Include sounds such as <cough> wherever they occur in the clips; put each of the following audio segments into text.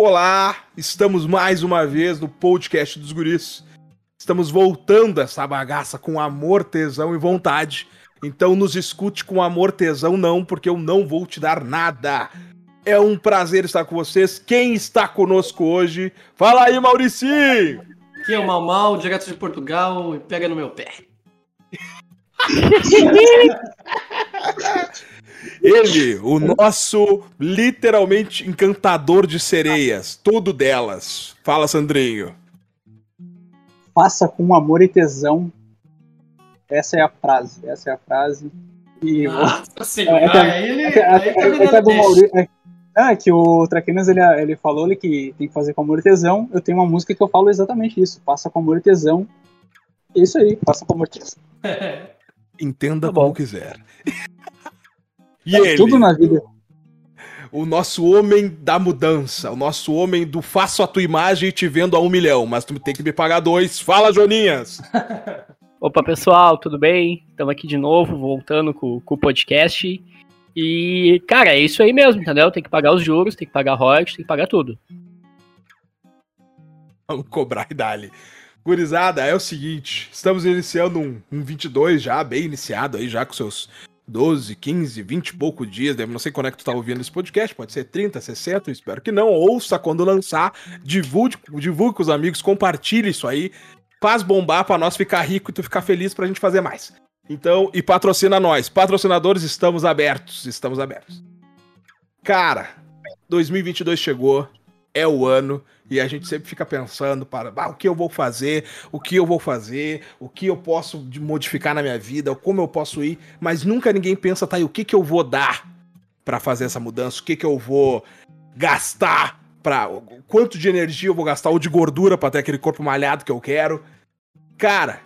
Olá, estamos mais uma vez no podcast dos guris. Estamos voltando essa bagaça com amor, tesão e vontade. Então nos escute com amor, tesão não, porque eu não vou te dar nada. É um prazer estar com vocês. Quem está conosco hoje? Fala aí, Mauricinho! Aqui é o Mal Mal, direto de Portugal, e pega no meu pé. <laughs> Ele, o nosso literalmente encantador de sereias, tudo delas. Fala, Sandrinho. Faça com amor e tesão. Essa é a frase. Essa é a frase. E Nossa senhora, É, é ele. é que- é do é- o Traquinas ele, ele falou ele que tem que fazer com amor e tesão. Eu tenho uma música que eu falo exatamente isso. Faça com amor e tesão. É isso aí, faça com amor e tesão. <laughs> Entenda Tá como quiser. E ele, Tudo na vida. o nosso homem da mudança, o nosso homem do faço a tua imagem e te vendo a um milhão, mas tu tem que me pagar dois. Fala, Joninhas! <laughs> Opa, pessoal, tudo bem? Estamos aqui de novo, voltando com, com o podcast. E, cara, é isso aí mesmo, entendeu? Tem que pagar os juros, tem que pagar royalties, tem que pagar tudo. Vamos cobrar e dali. Gurizada, é o seguinte, estamos iniciando um, um 22 já, bem iniciado aí, já com seus 12, 15, 20 e pouco dias, né? não sei quando é que tu tá ouvindo esse podcast, pode ser 30, 60, eu espero que não, ouça quando lançar, divulgue, divulgue com os amigos, compartilhe isso aí, faz bombar pra nós ficar rico e tu ficar feliz pra gente fazer mais. Então, e patrocina nós, patrocinadores, estamos abertos, estamos abertos. Cara, 2022 chegou, é o ano, e a gente sempre fica pensando para ah, o que eu vou fazer, o que eu vou fazer, o que eu posso modificar na minha vida, como eu posso ir, mas nunca ninguém pensa, tá, e o que que eu vou dar para fazer essa mudança, o que que eu vou gastar para quanto de energia eu vou gastar ou de gordura para ter aquele corpo malhado que eu quero. Cara,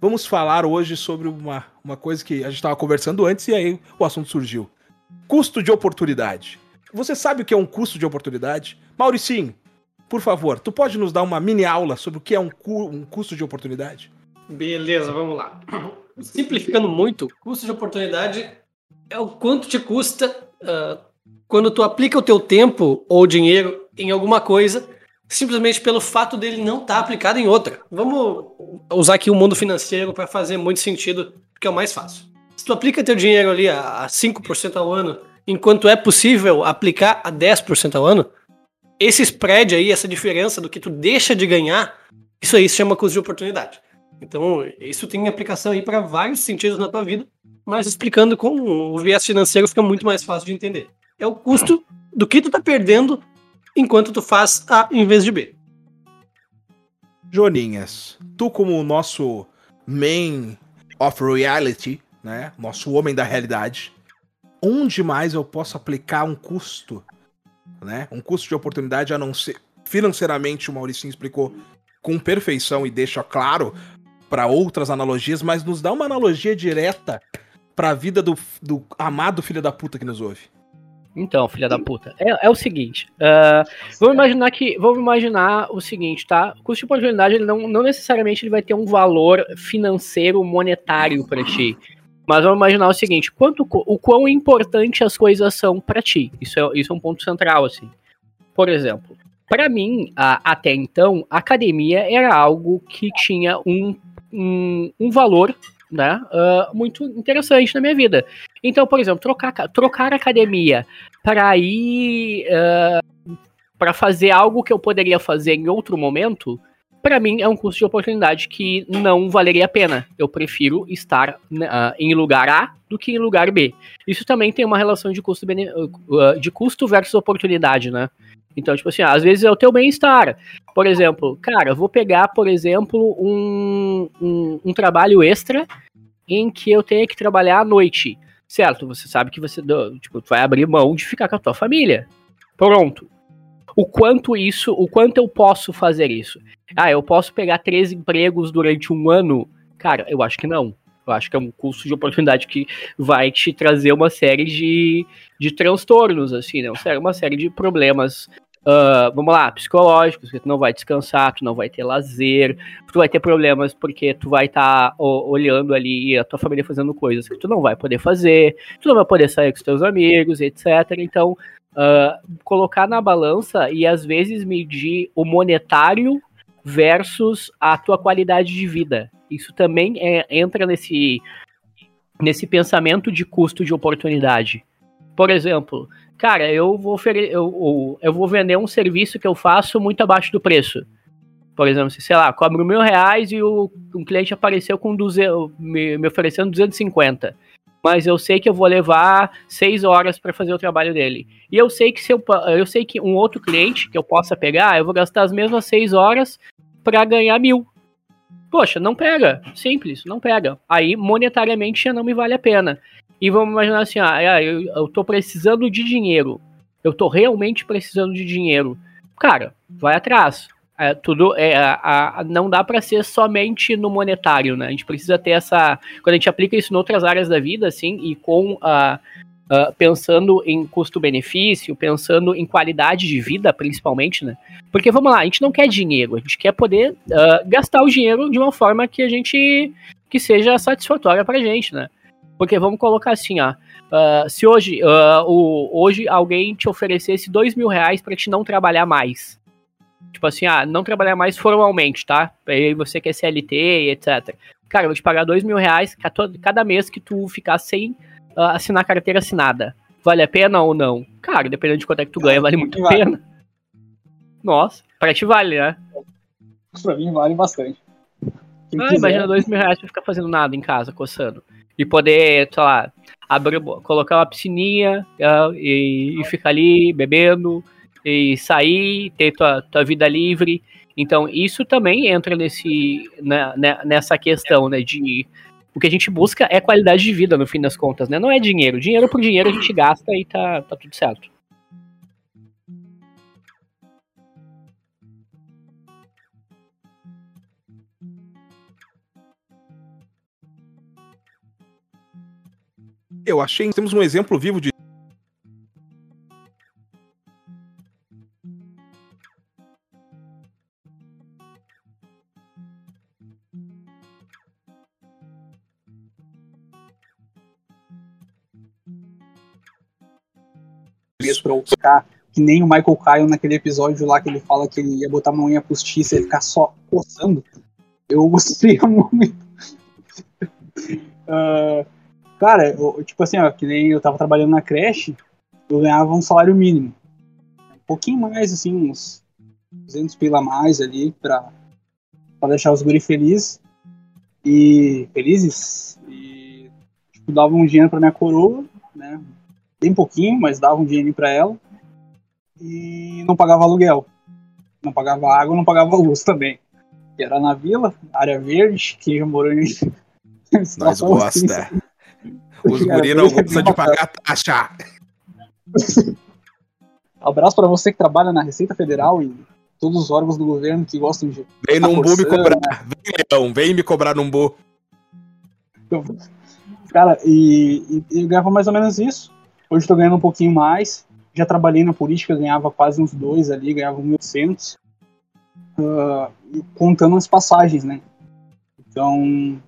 vamos falar hoje sobre uma, uma coisa que a gente estava conversando antes e aí o assunto surgiu. Custo de oportunidade. Você sabe o que é um custo de oportunidade? Mauricinho, por favor, tu pode nos dar uma mini aula sobre o que é um, cu- um custo de oportunidade? Beleza, vamos lá. <clears throat> Simplificando muito, custo de oportunidade é o quanto te custa ah, quando tu aplica o teu tempo ou dinheiro em alguma coisa, simplesmente pelo fato dele não estar aplicado em outra. Vamos usar aqui o mundo financeiro para fazer muito sentido, porque é o mais fácil. Se tu aplica teu dinheiro ali a, a 5% ao ano, enquanto é possível aplicar a 10% ao ano, esse spread aí, essa diferença do que tu deixa de ganhar, isso aí se chama custo de oportunidade. Então, isso tem aplicação aí para vários sentidos na tua vida, mas explicando com o viés financeiro fica muito mais fácil de entender. É o custo do que tu tá perdendo enquanto tu faz A em vez de B. Joninhas, tu como o nosso main of reality, né? Nosso homem da realidade, onde mais eu posso aplicar um custo, né? Um custo de oportunidade a não ser financeiramente, o Mauricinho explicou com perfeição e deixa claro para outras analogias, mas nos dá uma analogia direta para a vida do, do amado filho da puta que nos ouve. Então, filha da puta, é, é o seguinte. ah, vamos imaginar que. Vamos imaginar o seguinte, tá? O custo de oportunidade ele não, não necessariamente ele vai ter um valor financeiro monetário pra ti. Mas vamos imaginar o seguinte: quanto, o quão importante as coisas são pra ti. Isso é, isso é um ponto central, assim. Por exemplo, pra mim, a- até então, academia era algo que tinha um, um, um valor né, ah, muito interessante na minha vida. Então, por exemplo, trocar, ca- trocar academia para ir para fazer algo que eu poderia fazer em outro momento, para mim é um custo de oportunidade que não valeria a pena. Eu prefiro estar ah, em lugar A do que em lugar B. Isso também tem uma relação de custo, ah, de custo versus oportunidade, né? Então, tipo assim, às vezes é o teu bem-estar. Por exemplo, cara, eu vou pegar, por exemplo, um, um, um trabalho extra em que eu tenha que trabalhar à noite. Certo, você sabe que você tipo, vai abrir mão de ficar com a tua família. Pronto. O quanto isso, o quanto eu posso fazer isso? Ah, eu posso pegar três empregos durante um ano? Cara, eu acho que não. Eu acho que é um custo de oportunidade que vai te trazer uma série de, de transtornos, assim, né? Uma série- de problemas ah, vamos lá, psicológicos, que tu não vai descansar, tu não vai ter lazer, tu vai ter problemas porque tu vai estar olhando ali a tua família fazendo coisas que tu não vai poder fazer, tu não vai poder sair com os teus amigos, etc. Então, uh, colocar na balança e às vezes medir o monetário versus a tua qualidade de vida. Isso também é, entra nesse, nesse pensamento de custo de oportunidade. Por exemplo, cara, eu vou, eu, eu, vou vender um serviço que eu faço muito abaixo do preço. Por exemplo, sei lá, cobro mil reais e o, um cliente apareceu com 200, me, me oferecendo 250 mas eu sei que eu vou levar seis horas para fazer o trabalho dele. E eu sei que se eu, eu sei que um outro cliente que eu possa pegar, eu vou gastar as mesmas seis horas para ganhar mil. Poxa, não pega. Simples, não pega. Aí, monetariamente, já não me vale a pena. E vamos imaginar assim, ah, eu, eu tô precisando de dinheiro. Eu tô realmente precisando de dinheiro. Cara, vai atrás. É, tudo é, a, a, não dá para ser somente no monetário, né? A gente precisa ter essa. Quando a gente aplica isso em outras áreas da vida, assim, e com a. Uh, pensando em custo-benefício, pensando em qualidade de vida, principalmente, né? Porque vamos lá, a gente não quer dinheiro, a gente quer poder uh, gastar o dinheiro de uma forma que a gente que seja satisfatória pra gente, né? Porque vamos colocar assim, ó. Uh, se hoje, o, hoje alguém te oferecesse dois mil reais para te não trabalhar mais, Tipo assim, ah, não trabalhar mais formalmente, tá? Aí você quer CLT, etc. Cara, eu vou te pagar dois mil reais cada mês que tu ficar sem uh, assinar carteira assinada. Vale a pena ou não? Cara, dependendo de quanto é que tu ganha, vale muito a pena. Nossa, pra ti vale, né? Pra mim vale bastante. Quem ah, imagina dois mil reais pra ficar fazendo nada em casa, coçando. E poder, sei lá, abrir, colocar uma piscininha uh, e, e ficar ali bebendo, e sair, ter tua, tua vida livre. Então, isso também entra nesse, né, né, nessa questão, né, de o que a gente busca é qualidade de vida, no fim das contas, né? Não é dinheiro. Dinheiro por dinheiro a gente gasta e tá, tá tudo certo. Eu achei, temos um exemplo vivo de pra ficar que nem o Michael Caio naquele episódio lá que ele fala que ele ia botar a unha postiça e ficar só coçando. Eu gostei <laughs> muito. uh, cara, eu, tipo assim, ó, que nem eu tava trabalhando na creche, eu ganhava um salário mínimo. Um pouquinho mais, assim, uns 200 pila a mais ali pra, pra deixar os guri felizes. E felizes. E tipo, dava um dinheiro pra minha coroa, né? Bem pouquinho, mas dava um dinheiro para ela. E não pagava aluguel. Não pagava água, não pagava luz também. E era na vila, área verde, que já morou em. Nós <laughs> gosta. Assim, <laughs> Os guri não gostam de <laughs> pagar taxa. Abraço para você que trabalha na Receita Federal e todos os órgãos do governo que gostam de. Vem num bu me cobrar. Vem, Leão, vem me cobrar num bu. Cara, e, e, e eu ganhava mais ou menos isso. Hoje estou ganhando um pouquinho mais. Já trabalhei na política, ganhava quase uns dois ali, ganhava 1.800. Uh, contando as passagens, né? Então,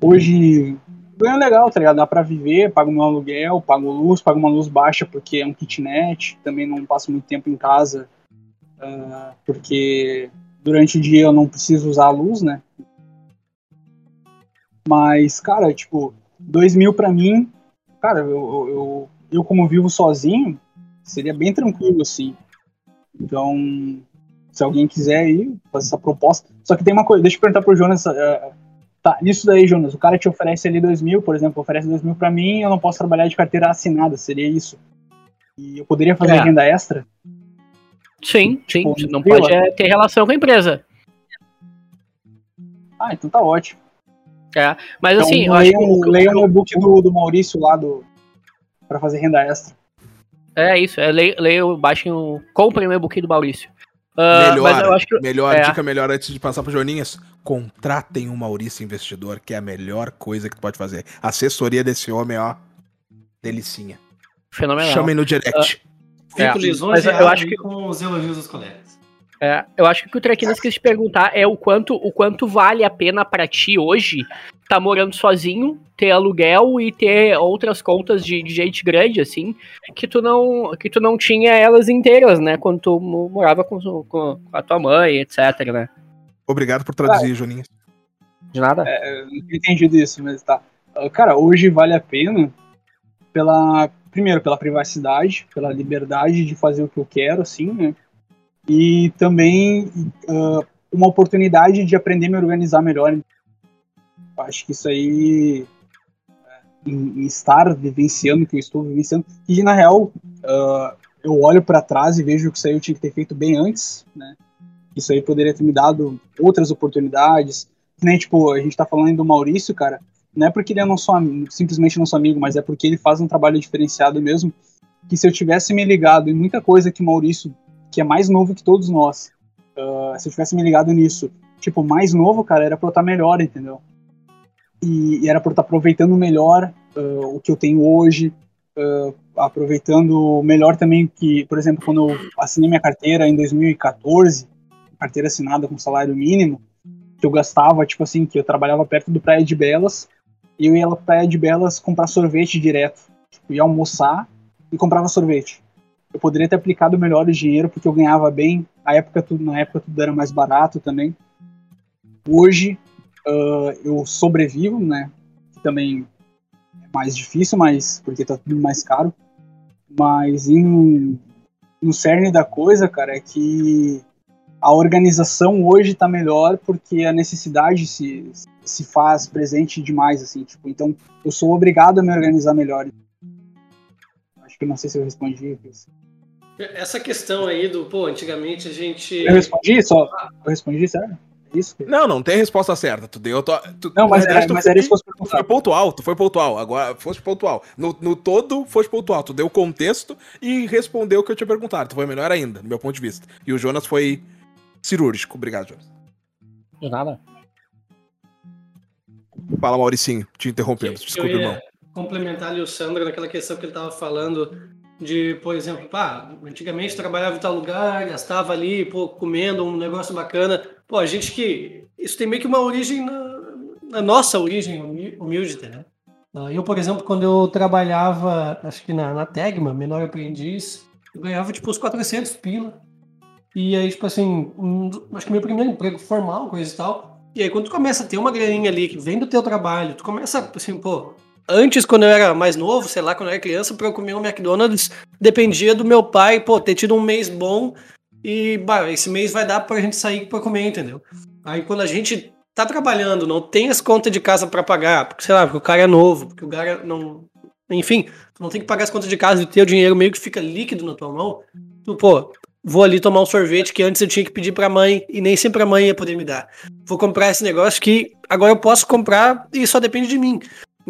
hoje ganho legal, tá ligado? Dá pra viver, pago meu aluguel, pago luz, pago uma luz baixa porque é um kitnet, também não passo muito tempo em casa, uh, porque durante o dia eu não preciso usar a luz, né? Mas, cara, tipo, dois mil pra mim cara, eu, eu, eu como vivo sozinho, seria bem tranquilo, assim. Então, se alguém quiser aí, fazer essa proposta. Só que tem uma coisa, deixa eu perguntar pro Jonas. Uh, tá, nisso daí, Jonas, o cara te oferece ali dois mil, por exemplo, oferece dois mil pra mim, eu não posso trabalhar de carteira assinada, seria isso. E eu poderia fazer é. renda extra? Sim, sim. Tipo, não pode é, ter relação com a empresa. Ah, então tá ótimo. É, mas então, assim, eu acho que. Leia o e-book do, do Maurício lá do. pra fazer renda extra. É isso, é, leia, baixem o. Comprem o e-book do Maurício. Uh, melhor, que, melhor é. dica melhor antes de passar pro Joninhas, contratem um Maurício investidor, que é a melhor coisa que tu pode fazer. A assessoria desse homem, ó, delicinha. Fenomenal. Chamem no direct. Uh, Fico é, lisonjeado eu acho que... com os elogios dos colegas. É, eu acho que o que o Traquinas quis te perguntar é o quanto, o quanto vale a pena para ti hoje tá morando sozinho, ter aluguel e ter outras contas de, de, gente grande, assim, que tu não que tu não tinha elas inteiras, né? Quando tu morava com, com a tua mãe, etc, né? Obrigado por traduzir, ah, Juninho. De nada. É, eu não tinha entendido isso, mas tá. Cara, hoje vale a pena pela. Primeiro, pela privacidade, pela liberdade de fazer o que eu quero, assim, né? E também uh, uma oportunidade de aprender a me organizar melhor. Acho que isso aí, em, em estar vivenciando o que eu estou vivenciando, e na real, uh, eu olho para trás e vejo que isso aí eu tinha que ter feito bem antes, né? Isso aí poderia ter me dado outras oportunidades. Nem, tipo, a gente tá falando do Maurício, cara, não é porque ele é nosso simplesmente nosso amigo, mas é porque ele faz um trabalho diferenciado mesmo. Que se eu tivesse me ligado em muita coisa que o Maurício que é mais novo que todos nós. Uh, se eu tivesse me ligado nisso, tipo, mais novo, cara, era pra eu estar melhor, entendeu? E, e era pra eu estar aproveitando melhor uh, o que eu tenho hoje, uh, aproveitando melhor também que, por exemplo, quando eu assinei minha carteira em 2014, carteira assinada com salário mínimo, que eu gastava, tipo assim, que eu trabalhava perto do Praia de Belas, e eu ia lá pra Praia de Belas comprar sorvete direto. Tipo, ia almoçar e comprava sorvete eu poderia ter aplicado melhor o dinheiro porque eu ganhava bem. Na época tudo, na época tudo era mais barato também. Hoje uh, eu sobrevivo, né? Que também é mais difícil, mas porque tá tudo mais caro. Mas no, no cerne da coisa, cara, é que a organização hoje está melhor porque a necessidade se, se faz presente demais, assim, tipo, então eu sou obrigado a me organizar melhor. Que não sei se eu respondi isso. Essa questão aí do, pô, antigamente a gente. Eu respondi só? Eu respondi, sério? É isso? Não, não tem resposta certa. Tu deu. Tu, tu, não, mas, era, mas era isso que tu foi pontual, tu foi pontual. Agora, foste pontual. No, no todo, foste pontual. Tu deu o contexto e respondeu o que eu tinha perguntado. Tu foi melhor ainda, do meu ponto de vista. E o Jonas foi cirúrgico. Obrigado, Jonas. De nada. Fala, Mauricinho, te interrompendo. Desculpa, irmão. Complementar ali o Sandro naquela questão que ele tava falando de, por exemplo, pá, antigamente trabalhava em tal lugar, gastava ali, pô, comendo um negócio bacana. Pô, a gente que. Isso tem meio que uma origem na, na nossa origem humilde, né? Eu, por exemplo, quando eu trabalhava, acho que na, na Tegma, menor aprendiz, eu ganhava tipo uns 400 pila. E aí, tipo assim, um, acho que meu primeiro emprego formal, coisa e tal. E aí, quando tu começa a ter uma graninha ali que vem do teu trabalho, tu começa assim, pô, antes, quando eu era mais novo, sei lá, quando eu era criança, pra eu comer um McDonald's, dependia do meu pai, pô, ter tido um mês bom e, bah, esse mês vai dar pra gente sair pra comer, entendeu? Aí quando a gente tá trabalhando, não tem as contas de casa para pagar, porque, sei lá, porque o cara é novo, porque o cara não. Enfim, tu não tem que pagar as contas de casa e ter o dinheiro meio que fica líquido na tua mão. Tu, pô, vou ali tomar um sorvete que antes eu tinha que pedir pra mãe e nem sempre a mãe ia poder me dar. Vou comprar esse negócio que agora eu posso comprar e só depende de mim.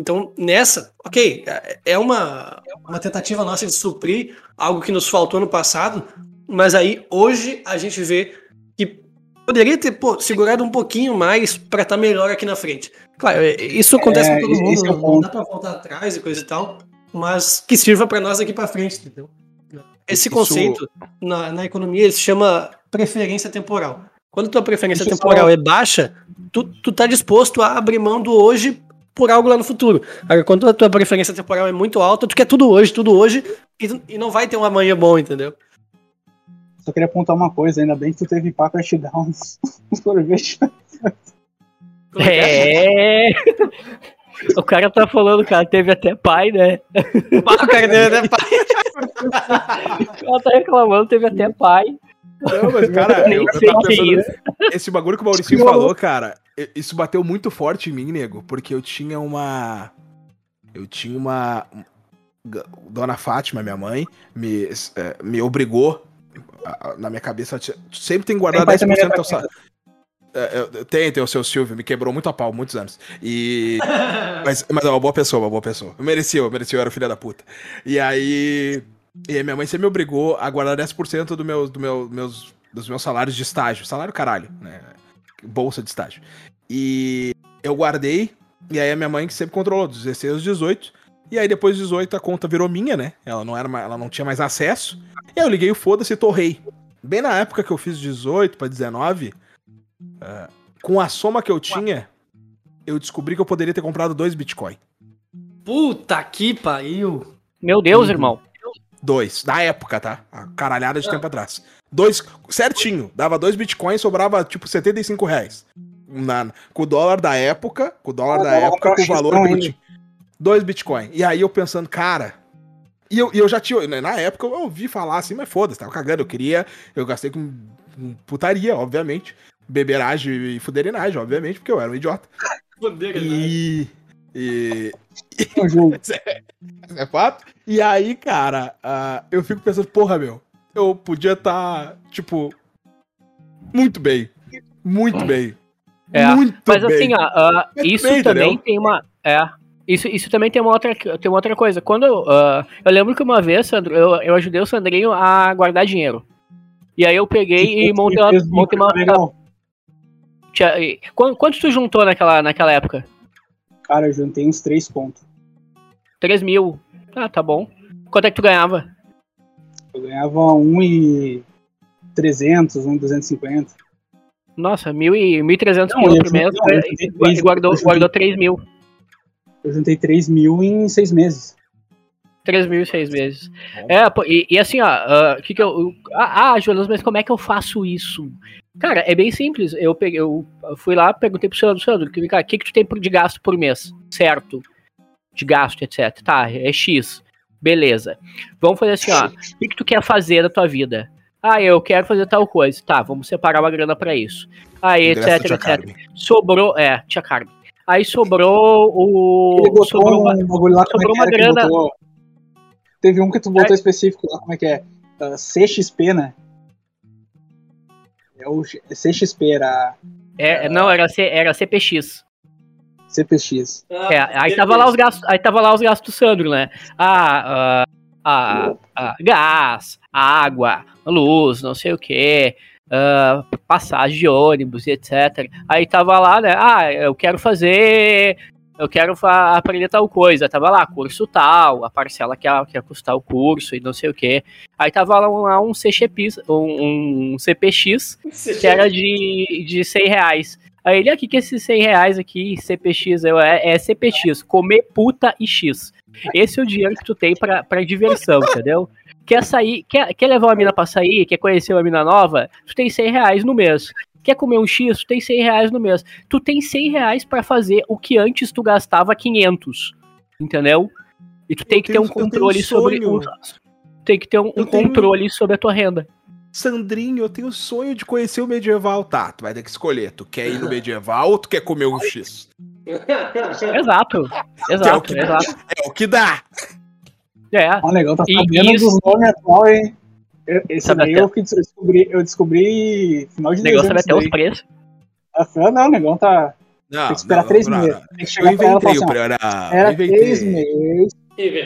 Então, nessa, ok, é uma, uma tentativa nossa de suprir algo que nos faltou no passado, mas aí hoje a gente vê que poderia ter pô, segurado um pouquinho mais para estar tá melhor aqui na frente. Claro, é, isso acontece é, com todo mundo, é não dá para voltar atrás e coisa e tal, mas que sirva para nós aqui para frente, entendeu? Esse isso... conceito na, na economia ele se chama preferência temporal. Quando tua preferência temporal só... é baixa, tu, tu tá disposto a abrir mão do hoje por algo lá no futuro. Agora, quando a tua preferência temporal é muito alta, tu quer tudo hoje, tudo hoje, e, e não vai ter um amanhã bom, entendeu? Só queria apontar uma coisa, ainda bem que tu teve pá pra uns, uns sorvetes. É. O cara tá falando, cara, teve até pai, né? O cara teve até pai. O cara tá reclamando, teve até pai. Não, mas, cara, eu, eu tava pensando, esse bagulho que o Maurício falou, cara, isso bateu muito forte em mim, nego, porque eu tinha uma. Eu tinha uma. Dona Fátima, minha mãe, me, é, me obrigou. Na minha cabeça, sempre tem guardado 10% do teu salário. É, tem, tem o seu Silvio, me quebrou muito a pau, muitos anos. E. <laughs> mas, mas é uma boa pessoa, uma boa pessoa. Eu merecia, eu merecia, eu era filha da puta. E aí. E aí minha mãe sempre me obrigou a guardar 10% do meu, do meu, meus, dos meus salários de estágio. Salário caralho, né? Bolsa de estágio. E eu guardei, e aí a minha mãe que sempre controlou, dos 16 aos 18. E aí depois dos 18 a conta virou minha, né? Ela não, era, ela não tinha mais acesso. E aí eu liguei o foda-se e torrei. bem na época que eu fiz 18 para 19, uh, com a soma que eu tinha, eu descobri que eu poderia ter comprado dois Bitcoin. Puta que pariu. Meu Deus, Uhum. irmão. Dois, na época, tá? A caralhada de tempo atrás. Dois, certinho. Dava dois bitcoins, sobrava tipo 75 reais. Na, com o dólar da época, com o dólar Ah, da dava época, com o valor ainda. tinha. Dois bitcoins. E aí eu pensando, cara. E eu, e eu já tinha. né, Na época eu ouvi falar assim, mas foda-se, tava cagando. Eu queria. Eu gastei com, com putaria, obviamente. Beberagem e fuderinagem, obviamente, porque eu era um idiota. Né? E. E, Eu jogo. <laughs> é fato. E aí, cara, ah, eu fico pensando, porra, meu, eu podia estar, tipo, muito bem. Muito bem. É, muito Mas bem. assim, ó, Muito isso bem, também entendeu? tem uma. É. Isso, isso também tem uma outra, tem uma outra coisa. Quando eu, ah, eu lembro que uma vez, Sandro, eu, eu ajudei o Sandrinho a guardar dinheiro. E aí eu peguei e montei uma. Um Montei uma legal. tinha- e- quanto, quanto tu juntou naquela, naquela época? Cara, eu juntei uns três pontos. 3 mil. Ah, tá bom. Quanto é que tu ganhava? Eu ganhava um e 300, um e 250. Nossa, mil e 1.300 Não, pila eu por mês. e- três- guardou, guardou 3 mil. Eu juntei 3 mil em seis meses. 3 mil e seis meses. É, pô, e, e assim, ó, ah, que que eu. Ah, ah, Jonas, mas como é que eu faço isso? Cara, é bem simples. Eu peguei, eu fui lá, perguntei pro Sandro, Sandro, o que, que tu tem de gasto por mês? Certo. De gasto, etc. Tá, é X. Beleza. Vamos fazer assim, ó. O que, que tu quer fazer da tua vida? Ah, eu quero fazer tal coisa. Tá, vamos separar uma grana pra isso. Aí, Ingresso etc, etc. Carmen. Sobrou, é, tia Carmen. Aí sobrou o. Ele botou sobrou uma- um bagulho lá, como é sobrou que uma que grana. botou? Teve um que tu botou específico lá, como é que é? Ah, CXP, né? É o X- CXP, era É, não, era, C, era CPX. CPX. Ah, É, aí tava lá os gastos, aí tava lá os gastos do Sandro, né? Ah, ah, ah, ah, gás, água, luz, não sei o que, passagem de ônibus, etc. Aí tava lá, né? Ah, eu quero fazer, eu quero aprender tal coisa. Tava lá, curso tal, a parcela que ia, que ia custar o curso e não sei o que. Aí tava lá um, lá um CXP, um, um CPX que era de, de 100 reais. Aí ele, aqui que esses 100 reais aqui, CPX, eu, é, é CPX, comer puta e X. Esse é o dinheiro que tu tem pra, pra diversão, entendeu? Quer sair, quer, quer levar uma mina pra sair, quer conhecer uma mina nova, tu tem 100 reais no mês. Quer comer um X, tu tem 100 reais no mês. Tu tem 100 reais pra fazer o que antes tu gastava 500, entendeu? E tu tem Eu que tenho- ter um tenho um controle sobre o, tem que ter um, um tenho- controle sobre a tua renda. Sandrinho, eu tenho sonho de conhecer o medieval. Tá, tu vai ter que escolher. Tu quer ir no medieval ou tu quer comer um X? <laughs> Exato, Que é o exato, que, exato. é o que dá. É, Ó, o negão tá sabendo isso- dos nomes atual, hein? Eu- Esse Sabe daí até- eu, que descobri, eu descobri final de o negócio vai dezembro. ter os preços. Ah, Não, o negão tá. Não, Tem que esperar não, três não, meses. não. Tem que Eu chegar pra ela e falar inventei assim, ó, programa. Era eu três meses.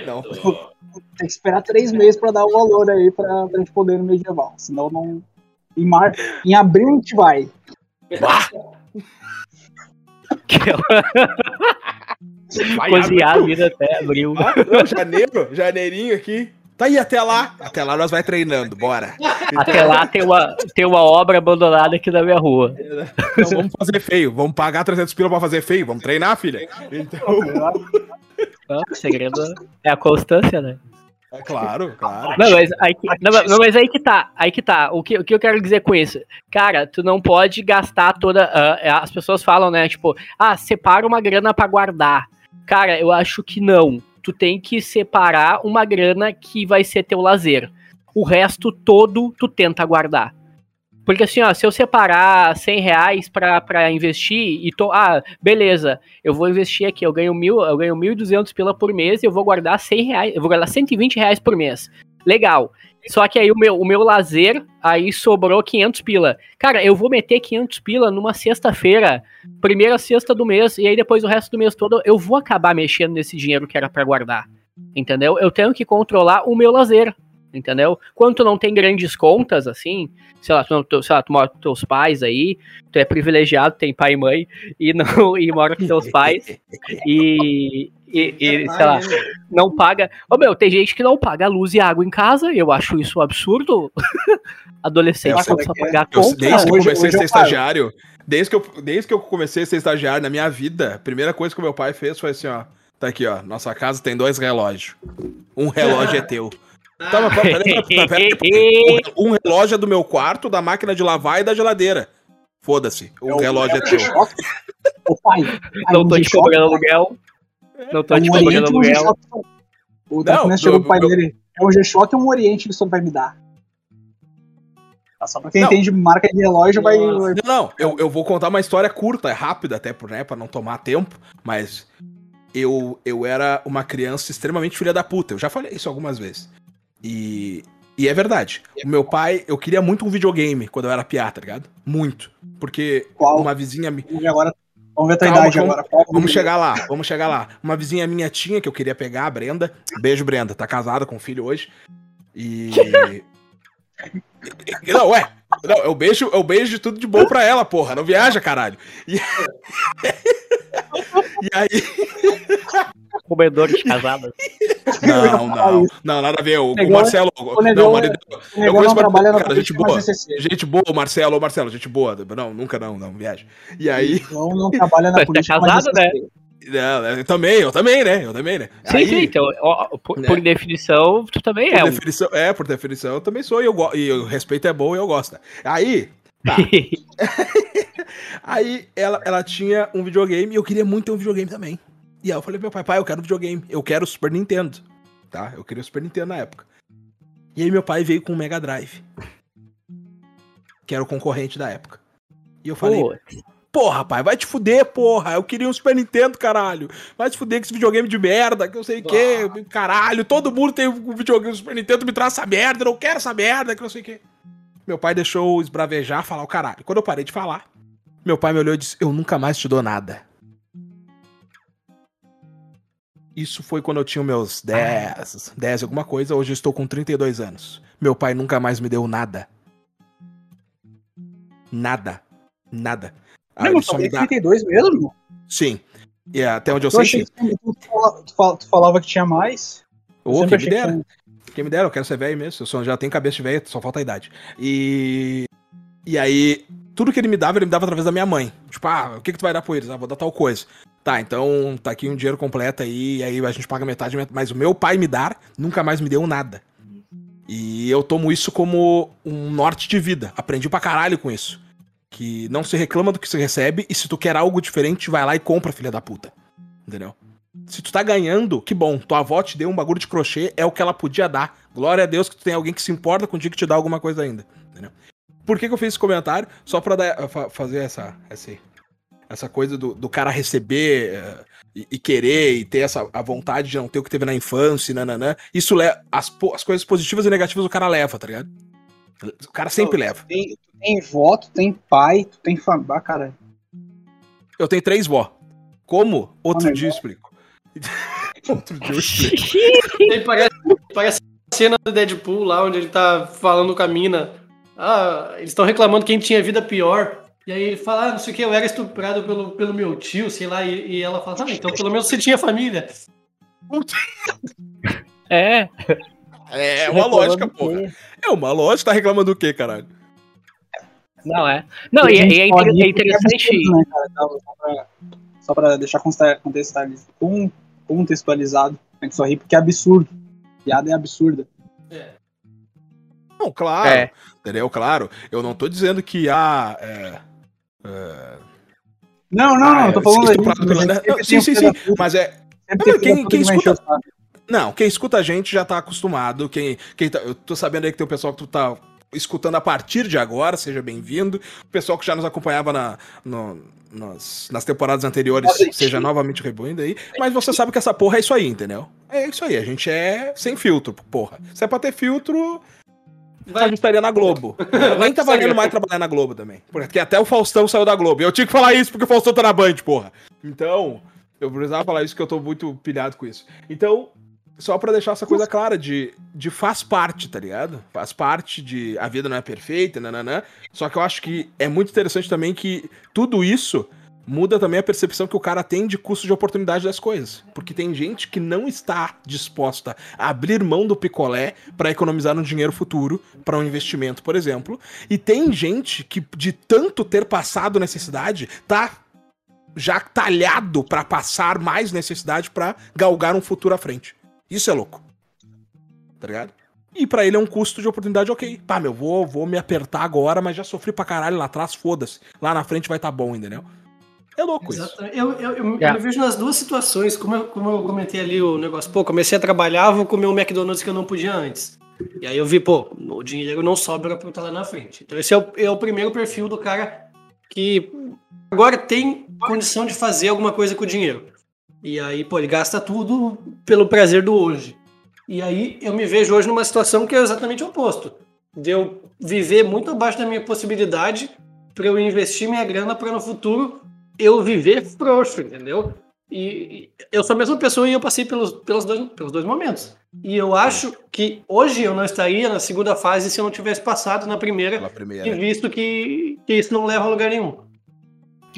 Não. <laughs> Tem que esperar três meses pra dar o valor aí pra, pra gente poder ir no medieval. Senão não. Em, mar... em abril a gente vai. Bah, <laughs> <laughs> Que vai cozinhar a vida até abril. Ah, não, janeiro, janeirinho aqui. Tá aí até lá. Até lá nós vai treinando, bora. Até lá tem uma, tem uma obra abandonada aqui na minha rua. Então vamos fazer feio. Vamos pagar 300 pila pra fazer feio. Vamos treinar, filha. Então, Ah, O segredo é a constância, né? é claro, claro. Não, mas aí que, não, mas- aí que tá, aí que tá. O que, o que eu quero dizer com isso? Cara, tu não pode gastar toda. ah, as pessoas falam, né? Tipo, ah, separa uma grana pra guardar. Cara, eu acho que não. Tu tem que separar uma grana que vai ser teu lazer. O resto todo tu tenta guardar. Porque assim, ó, se eu separar 100 reais pra, pra investir e tô. Ah, beleza, eu vou investir aqui, eu ganho mil, eu ganho 1.200 pila por mês e eu vou guardar 100 reais, eu vou guardar 120 reais por mês. Legal. Só que aí o meu, o meu lazer, aí sobrou 500 pila. Cara, eu vou meter 500 pila numa sexta-feira, primeira sexta do mês, e aí depois o resto do mês todo eu vou acabar mexendo nesse dinheiro que era pra guardar. Entendeu? Eu tenho que controlar o meu lazer. Entendeu? Quando tu não tem grandes contas, assim, sei lá, tu, tu, sei lá, tu mora com teus pais aí, tu é privilegiado, tem pai e mãe, e não <laughs> e mora com teus pais, e, e, e, sei lá, não paga. Ô meu, tem gente que não paga luz e água em casa, eu acho isso um absurdo. <laughs> Adolescente sei começa a é. pagar Eu- conta. desde que eu comecei hoje a ser estagiário, desde que, eu, desde que eu comecei a ser estagiário na minha vida, a primeira coisa que o meu pai fez foi assim, ó. Tá aqui, ó. Nossa casa tem dois relógios. Um relógio é teu. <laughs> Tá, mas peraí, peraí. Um relógio é do meu quarto, da máquina de lavar e da geladeira. Foda-se. Um relógio é teu. Ô pai, Não tô te cobrando aluguel. Não tô é te um e um aluguel. O Darkness chegou pro pai meu- dele. É um G-Shock e um Oriente que o senhor vai me dar. Tá, Só pra quem Não. entende marca de relógio vai. Não, não, eu, eu vou contar uma história curta, é rápida até, por, né, pra não tomar tempo, mas eu, eu era uma criança extremamente filha da puta, eu já falei isso algumas vezes. E, e é verdade, o meu pai, eu queria muito um videogame quando eu era piá, tá ligado? Muito, porque Qual? uma vizinha... Vamos ver agora. Vamos ver a tua Calma, idade vamos- agora. Vamos chegar lá, vamos chegar lá. Uma vizinha minha tinha que eu queria pegar, a Brenda. Beijo, Brenda. Tá casada com um filho hoje. E. E- <laughs> Não, ué. Não, eu beijo, eu beijo de tudo de bom pra ela, porra. Não viaja, caralho. E, <laughs> e aí. Comedores casadas. Não, não. Não, nada a ver. O, o Marcelo. o negão não, marido, O eu conheço não na cara, gente boa. é. Gente boa, Marcelo, Marcelo, gente boa. Não, nunca não, não, viaja. E aí. Não, não trabalha na Mas tá política. casado, mas é né? Não, eu também, eu também, né? Eu também, né? Sim, aí, sim, então, ó, por, Né? por definição, tu também Por é um. definição, é, por definição, eu também sou e, eu, go- e o respeito é bom e eu gosto. né? Aí, tá. <laughs> aí ela, ela tinha um videogame e eu queria muito ter um videogame também. E aí eu falei pro meu pai, pai, eu quero um videogame, eu quero o Super Nintendo. Tá? Eu queria o Super Nintendo na época. E aí meu pai veio com o Mega Drive. Que era o concorrente da época. E eu falei, Pô, porra, pai, vai te fuder, porra. Eu queria um Super Nintendo, caralho. Vai te fuder com esse videogame de merda, que eu sei o quê. Caralho, todo mundo tem um videogame do Super Nintendo, me traz essa merda, eu não quero essa merda, que eu sei o quê. Meu pai deixou eu esbravejar, falar o caralho. Quando eu parei de falar, meu pai me olhou e disse, eu nunca mais te dou nada. Isso foi quando eu tinha meus 10, 10 alguma coisa, hoje eu estou com 32 anos. Meu pai nunca mais me deu nada. Nada. Nada. Não, mas só me dá... 32 mesmo? Sim. E até onde eu Eu sei, que tu, fala- tu fala- tu falava que tinha mais. Ô, sempre quem me que dera. tinha- Quem me dera, eu quero ser velho mesmo. Eu só já tenho cabeça de velho, só falta a idade. E. E aí, tudo que ele me dava, ele me dava através da minha mãe. Tipo, ah, o que, que tu vai dar pro eles? Ah, vou dar tal coisa. Tá, então tá aqui um dinheiro completo aí, e aí a gente paga metade, mas o meu pai me dar nunca mais me deu nada. E eu tomo isso como um norte de vida. Aprendi pra caralho com isso. Que não se reclama do que se recebe, e se tu quer algo diferente, vai lá e compra, filha da puta. Entendeu? Se tu tá ganhando, que bom. Tua avó te deu um bagulho de crochê, é o que ela podia dar. Glória a Deus que tu tem alguém que se importa contigo que te dá alguma coisa ainda. Entendeu? Por que, que eu fiz esse comentário? Só pra dar- fa- fazer essa, essa, essa coisa do, do cara receber eh, e, e querer e ter essa a vontade de não ter o que teve na infância, e nananã. Isso leva. As, as coisas positivas e negativas o cara leva, tá ligado? O cara sempre leva. Tem, tem vó, tu tem pai, tu tem família. Ah, cara. Eu tenho três vó. Como? Outro dia eu explico. <laughs> Outro dia eu explico. Ele parece, parece a cena do Deadpool lá, onde ele tá falando com a mina. Ah, eles estão reclamando quem tinha vida pior. E aí ele fala, ah, não sei o que, eu era estuprado pelo, pelo meu tio, sei lá. E, e ela fala, ah, então pelo menos você tinha família. é. É uma lógica, porra. É uma lógica. Tá reclamando do quê, caralho? Não, é. Não, e, Tem e é, gente é é interessante. né, cara? Só pra deixar consta- contextualiz- con- contextualizado. A gente só ri porque é absurdo. Piada é absurda. Não, claro. É. Entendeu? Claro. Eu não tô dizendo que há. é, é, Não, não, ah, não, eu tô falando mas Não, Sim, sim, um sim. Mas é. Não, quem- quem escuta-. Não, quem escuta a gente já tá acostumado. Quem, quem tá- eu tô sabendo aí que tem o pessoal que tu tá escutando a partir de agora, seja bem-vindo. O pessoal que já nos acompanhava na, no- nas, nas temporadas anteriores, seja novamente bem-vindo aí. Mas você sabe que essa porra é isso aí, entendeu? É isso aí, a gente é sem filtro, porra. Se é pra ter filtro, a gente estaria na Globo. <laughs> Nem tá valendo mais trabalhar na Globo também. Porque até o Faustão saiu da Globo. E eu tinha que falar isso porque o Faustão tá na Band, porra. Então, eu precisava falar isso que eu tô muito pilhado com isso. Então, só pra deixar essa coisa clara de, de faz parte, tá ligado? Faz parte de a vida não é perfeita, nananã. Só que eu acho que é muito interessante também que tudo isso muda também a percepção que o cara tem de custo de oportunidade das coisas. Porque tem gente que não está disposta a abrir mão do picolé para economizar um dinheiro futuro para um investimento, por exemplo. E tem gente que, de tanto ter passado necessidade, tá já talhado para passar mais necessidade para galgar um futuro à frente. Isso é louco. Tá ligado? E para ele é um custo de oportunidade ok. Pá, meu, vou, vou me apertar agora, mas já sofri pra caralho lá atrás, foda-se. Lá na frente vai estar tá bom, entendeu? É louco Exatamente. isso. Eu, eu, eu, yeah. eu, me vejo nas duas situações, como eu, como eu comentei ali o negócio. Pô, comecei a trabalhar, vou comer um McDonald's que eu não podia antes. E aí eu vi, pô, o dinheiro não sobra pra eu estar lá na frente. Então esse é o, é o primeiro perfil do cara que agora tem condição de fazer alguma coisa com o dinheiro. E aí, pô, ele gasta tudo pelo prazer do hoje. E aí eu me vejo hoje numa situação que é exatamente o oposto. De eu viver muito abaixo da minha possibilidade para eu investir minha grana para no futuro eu viver frouxo, entendeu? E, eu sou a mesma pessoa e eu passei pelos, pelos, dois, pelos dois momentos. E eu acho que hoje eu não estaria na segunda fase se eu não tivesse passado na primeira, primeira. e visto que, que isso não leva a lugar nenhum.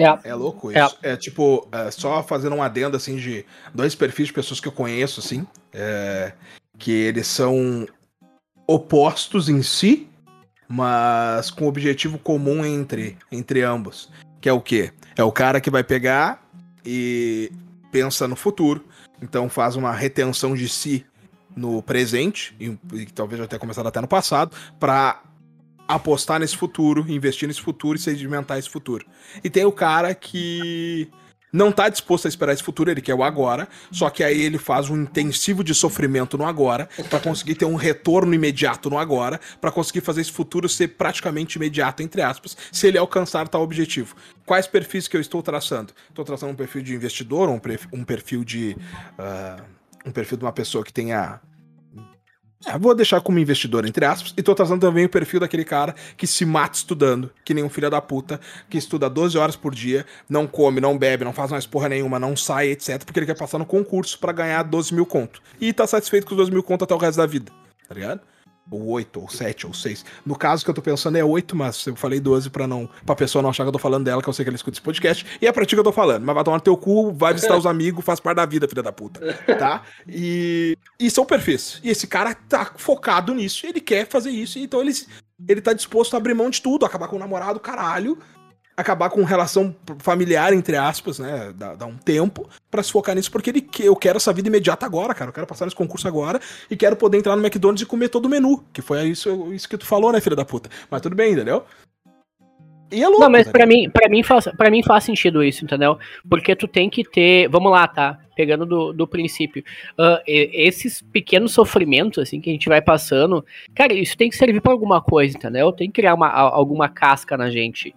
É, é louco isso. É, é tipo, é, só fazendo um adendo assim de dois perfis de pessoas que eu conheço, assim, é, que eles são opostos em si, mas com objetivo comum entre, entre ambos. Que é o quê? É o cara que vai pegar e pensa no futuro, então faz uma retenção de si no presente, e, e talvez já tenha começado até no passado, para apostar nesse futuro, investir nesse futuro e sedimentar esse futuro. E tem o cara que não tá disposto a esperar esse futuro, ele quer o agora, só que aí ele faz um intensivo de sofrimento no agora para conseguir ter um retorno imediato no agora, para conseguir fazer esse futuro ser praticamente imediato entre aspas, se ele alcançar tal objetivo. Quais perfis que eu estou traçando? Estou traçando um perfil de investidor, um perfil de uh, um perfil de uma pessoa que tenha é, vou deixar como investidor, entre aspas, e tô trazendo também o perfil daquele cara que se mata estudando, que nem um filho da puta, que estuda 12 horas por dia, não come, não bebe, não faz mais porra nenhuma, não sai, etc, porque ele quer passar no concurso para ganhar 12 mil conto. E tá satisfeito com os 12 mil conto até o resto da vida, tá ligado? Ou 8, ou 7, ou 6. No caso que eu tô pensando é 8, mas eu falei 12 pra não. pra pessoa não achar que eu tô falando dela, que eu sei que ela escuta esse podcast. E é pra ti que eu tô falando. Mas vai tomar no teu cu, vai visitar os amigos, faz parte da vida, filha da puta. Tá? E. E são perfis. E esse cara tá focado nisso, ele quer fazer isso, então ele, ele tá disposto a abrir mão de tudo, acabar com o namorado, caralho, acabar com relação familiar, entre aspas, né? Dá, um tempo para se focar nisso, porque ele eu quero essa vida imediata agora, cara. Eu quero passar nesse concurso agora e quero poder entrar no McDonald's e comer todo o menu. Que foi isso, isso que tu falou, né, filha da puta? Mas tudo bem, entendeu? E é louco, Não, mas para mim, para mim faz, para mim faz sentido isso, entendeu? Porque tu tem que ter, vamos lá, tá? Pegando do, do princípio, uh, esses pequenos sofrimentos assim que a gente vai passando, cara, isso tem que servir para alguma coisa, entendeu? Tem que criar uma, alguma casca na gente.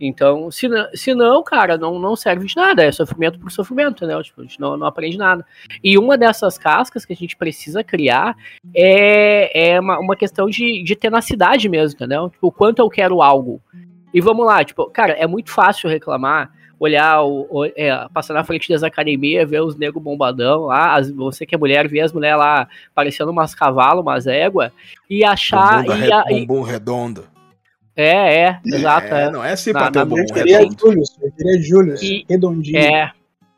Então, se, se não, cara, não, não serve de nada, é sofrimento por sofrimento, né? Tipo, a gente não, não aprende nada. E uma dessas cascas que a gente precisa criar é, é uma, uma questão de, de tenacidade mesmo, entendeu? Tipo, o quanto eu quero algo. E vamos lá, tipo, cara, é muito fácil reclamar, olhar, o, o é, passar na frente das academias, ver os negros bombadão lá, as, você que é mulher, ver as mulheres lá parecendo umas cavalos, umas éguas, e achar. Bumbum, e, re, bumbum redondo. É, é, exato. É, Não é assim pra ter um bom Eu queria Julius, eu queria Julius, redondinho. É,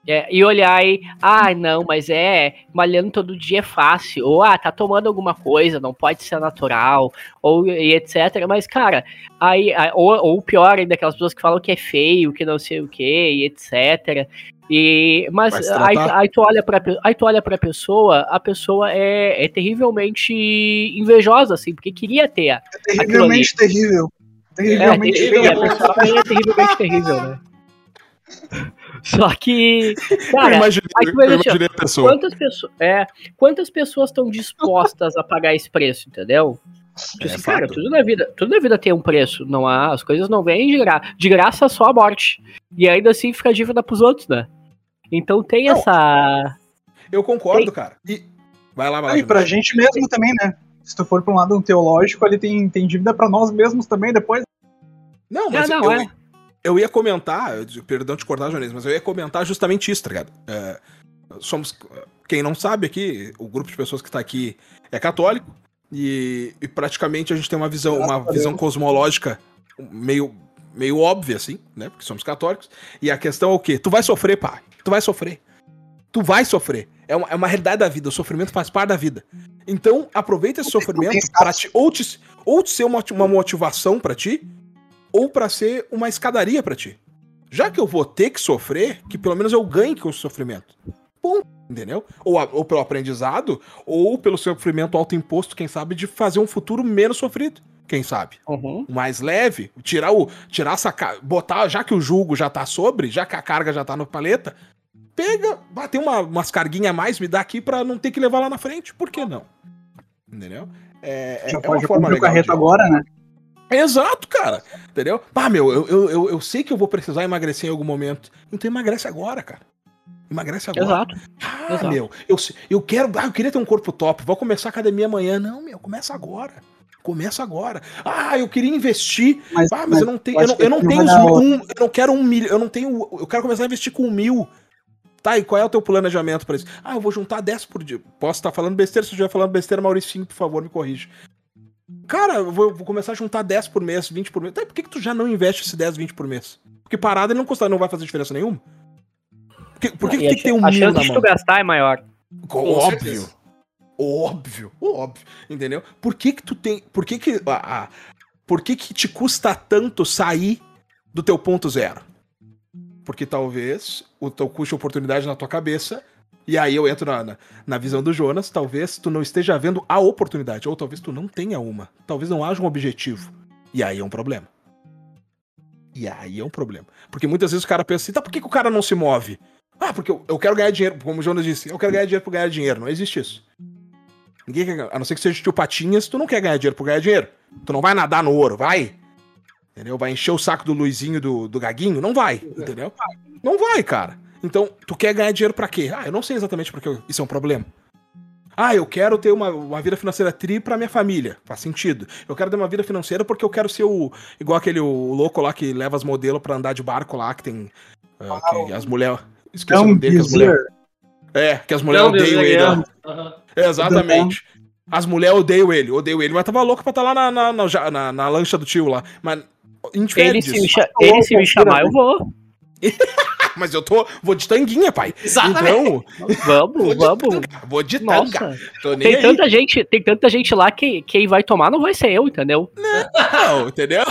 é, e olhar e, ah, não, mas é, malhando todo dia é fácil, ou ah, tá tomando alguma coisa, não pode ser natural, ou e etc. Mas, cara, aí, ou, ou pior ainda, aquelas pessoas que falam que é feio, que não sei o que, e etc. E, mas aí, aí, tu olha pra, aí tu olha pra pessoa, a pessoa é, é terrivelmente invejosa, assim, porque queria ter. É terrivelmente terrível. Terrivelmente é, terrível. A pessoa é terrivelmente terrível, né? <laughs> Só que, cara, eu imaginei, eu imaginei a pessoa. Quantas pessoas, é, quantas pessoas estão dispostas a pagar esse preço, entendeu? Tipo é, assim, cara, tudo na vida, tudo na vida tem um preço, não há, as coisas não vêm de graça, de graça só a morte. E ainda assim fica dívida pros outros, né? Então tem não, essa Eu concordo, tem... cara. E vai lá, vai lá. E pra gente mesmo também, né? Se tu for pra um lado um teológico, ele tem, tem dívida pra nós mesmos também depois. Não, mas não, não, eu, é eu ia comentar, perdão de cortar, Jones, mas eu ia comentar justamente isso, tá ligado? É, somos, quem não sabe aqui, o grupo de pessoas que está aqui é católico e, e, praticamente a gente tem uma visão, uma visão cosmológica meio meio óbvia, assim, né? Porque somos católicos. E a questão é o quê? Tu vai sofrer, pai. Tu vai sofrer. Tu vai sofrer. É uma, é uma realidade da vida. O sofrimento faz parte da vida. Então, aproveita esse sofrimento para te ou, te ou ser uma, uma motivação para ti, ou para ser uma escadaria para ti. Já que eu vou ter que sofrer, que pelo menos eu ganhe com o sofrimento. Bom, entendeu? Ou, ou pelo aprendizado, ou pelo sofrimento autoimposto, quem sabe, de fazer um futuro menos sofrido. Quem sabe? Uhum. mais leve, tirar o. Tirar essa. Botar, já que o julgo já tá sobre, já que a carga já tá no paleta, pega, bater uma, umas carguinhas a mais, me dá aqui pra não ter que levar lá na frente. Por que não? Entendeu? É, é, Já é pode cumprir o carreto de- agora, né? Exato, cara. Entendeu? Ah, meu, eu, eu, eu, sei que eu vou precisar emagrecer em algum momento. Então emagrece agora, cara. Emagrece agora. Exato. Ah, Exato. meu, eu, eu quero. Ah, eu queria ter um corpo top. Vou começar a academia amanhã. Não, meu, começa agora. Começa agora. Ah, eu queria investir. Mas, Ah, mas eu não tenho. Eu não, eu não tenho os um, Eu não quero um milhão. Eu não tenho. Eu quero começar a investir com um mil. Tá, e qual é o teu planejamento pra isso? Ah, eu vou juntar 10 por dia. Posso estar falando besteira? Se eu estiver falando besteira, Mauricinho, por favor, me corrija. Cara, eu vou, vou começar a juntar 10 por mês, 20 por mês. Tá, e por que, que tu já não investe esse 10, 20 por mês? Porque parada ele não custa, não vai fazer diferença nenhuma. Por que, por que, que E a tem que ter um a mil chance na de mão? tu gastar é maior. Com Óbvio. certeza. Óbvio, óbvio, entendeu? Por que que tu tem, por que que, a, a- por que que te custa tanto sair do teu ponto zero? Porque talvez o teu custo de oportunidade na tua cabeça, e aí eu entro na, na, na visão do Jonas, talvez tu não esteja vendo a oportunidade, ou talvez tu não tenha uma, talvez não haja um objetivo, e aí é um problema. E aí é um problema. Porque muitas vezes o cara pensa assim, tá, por que, que o cara não se move? Ah, porque eu, eu quero ganhar dinheiro, como o Jonas disse, eu quero ganhar dinheiro por ganhar dinheiro. Não existe isso. Ninguém quer, a não ser que seja tio Patinhas, tu não quer ganhar dinheiro por ganhar dinheiro. Tu não vai nadar no ouro, vai? Entendeu? Vai encher o saco do Luizinho e do, do Gaguinho? Não vai, entendeu? Não vai, cara. Então, tu quer ganhar dinheiro pra quê? Ah, eu não sei exatamente porque isso é um problema. Ah, eu quero ter uma, uma vida financeira tri pra minha família. Faz sentido. Eu quero ter uma vida financeira porque eu quero ser o. Igual aquele o louco lá que leva as modelos pra andar de barco lá, que tem. ah, que as mulheres. Esqueci o nome dele, que as mulheres. É, que as mulheres odeiam é ele. ó. Aham. Exatamente. As mulheres odeiam ele, odeiam ele, mas tava louco pra estar lá na, na, na, na- na lancha do tio lá. Mas, Ele se, me, disso. cha- ele se me chamar, eu vou. <laughs> Mas eu tô. Vou de tanguinha, pai. Exatamente. Então, Vamos, vou vamos. tanga. Vou de tanga. Nossa, Tô nem tem aí. tanta gente, tem tanta gente lá que quem vai tomar não vai ser eu, entendeu? Não, entendeu?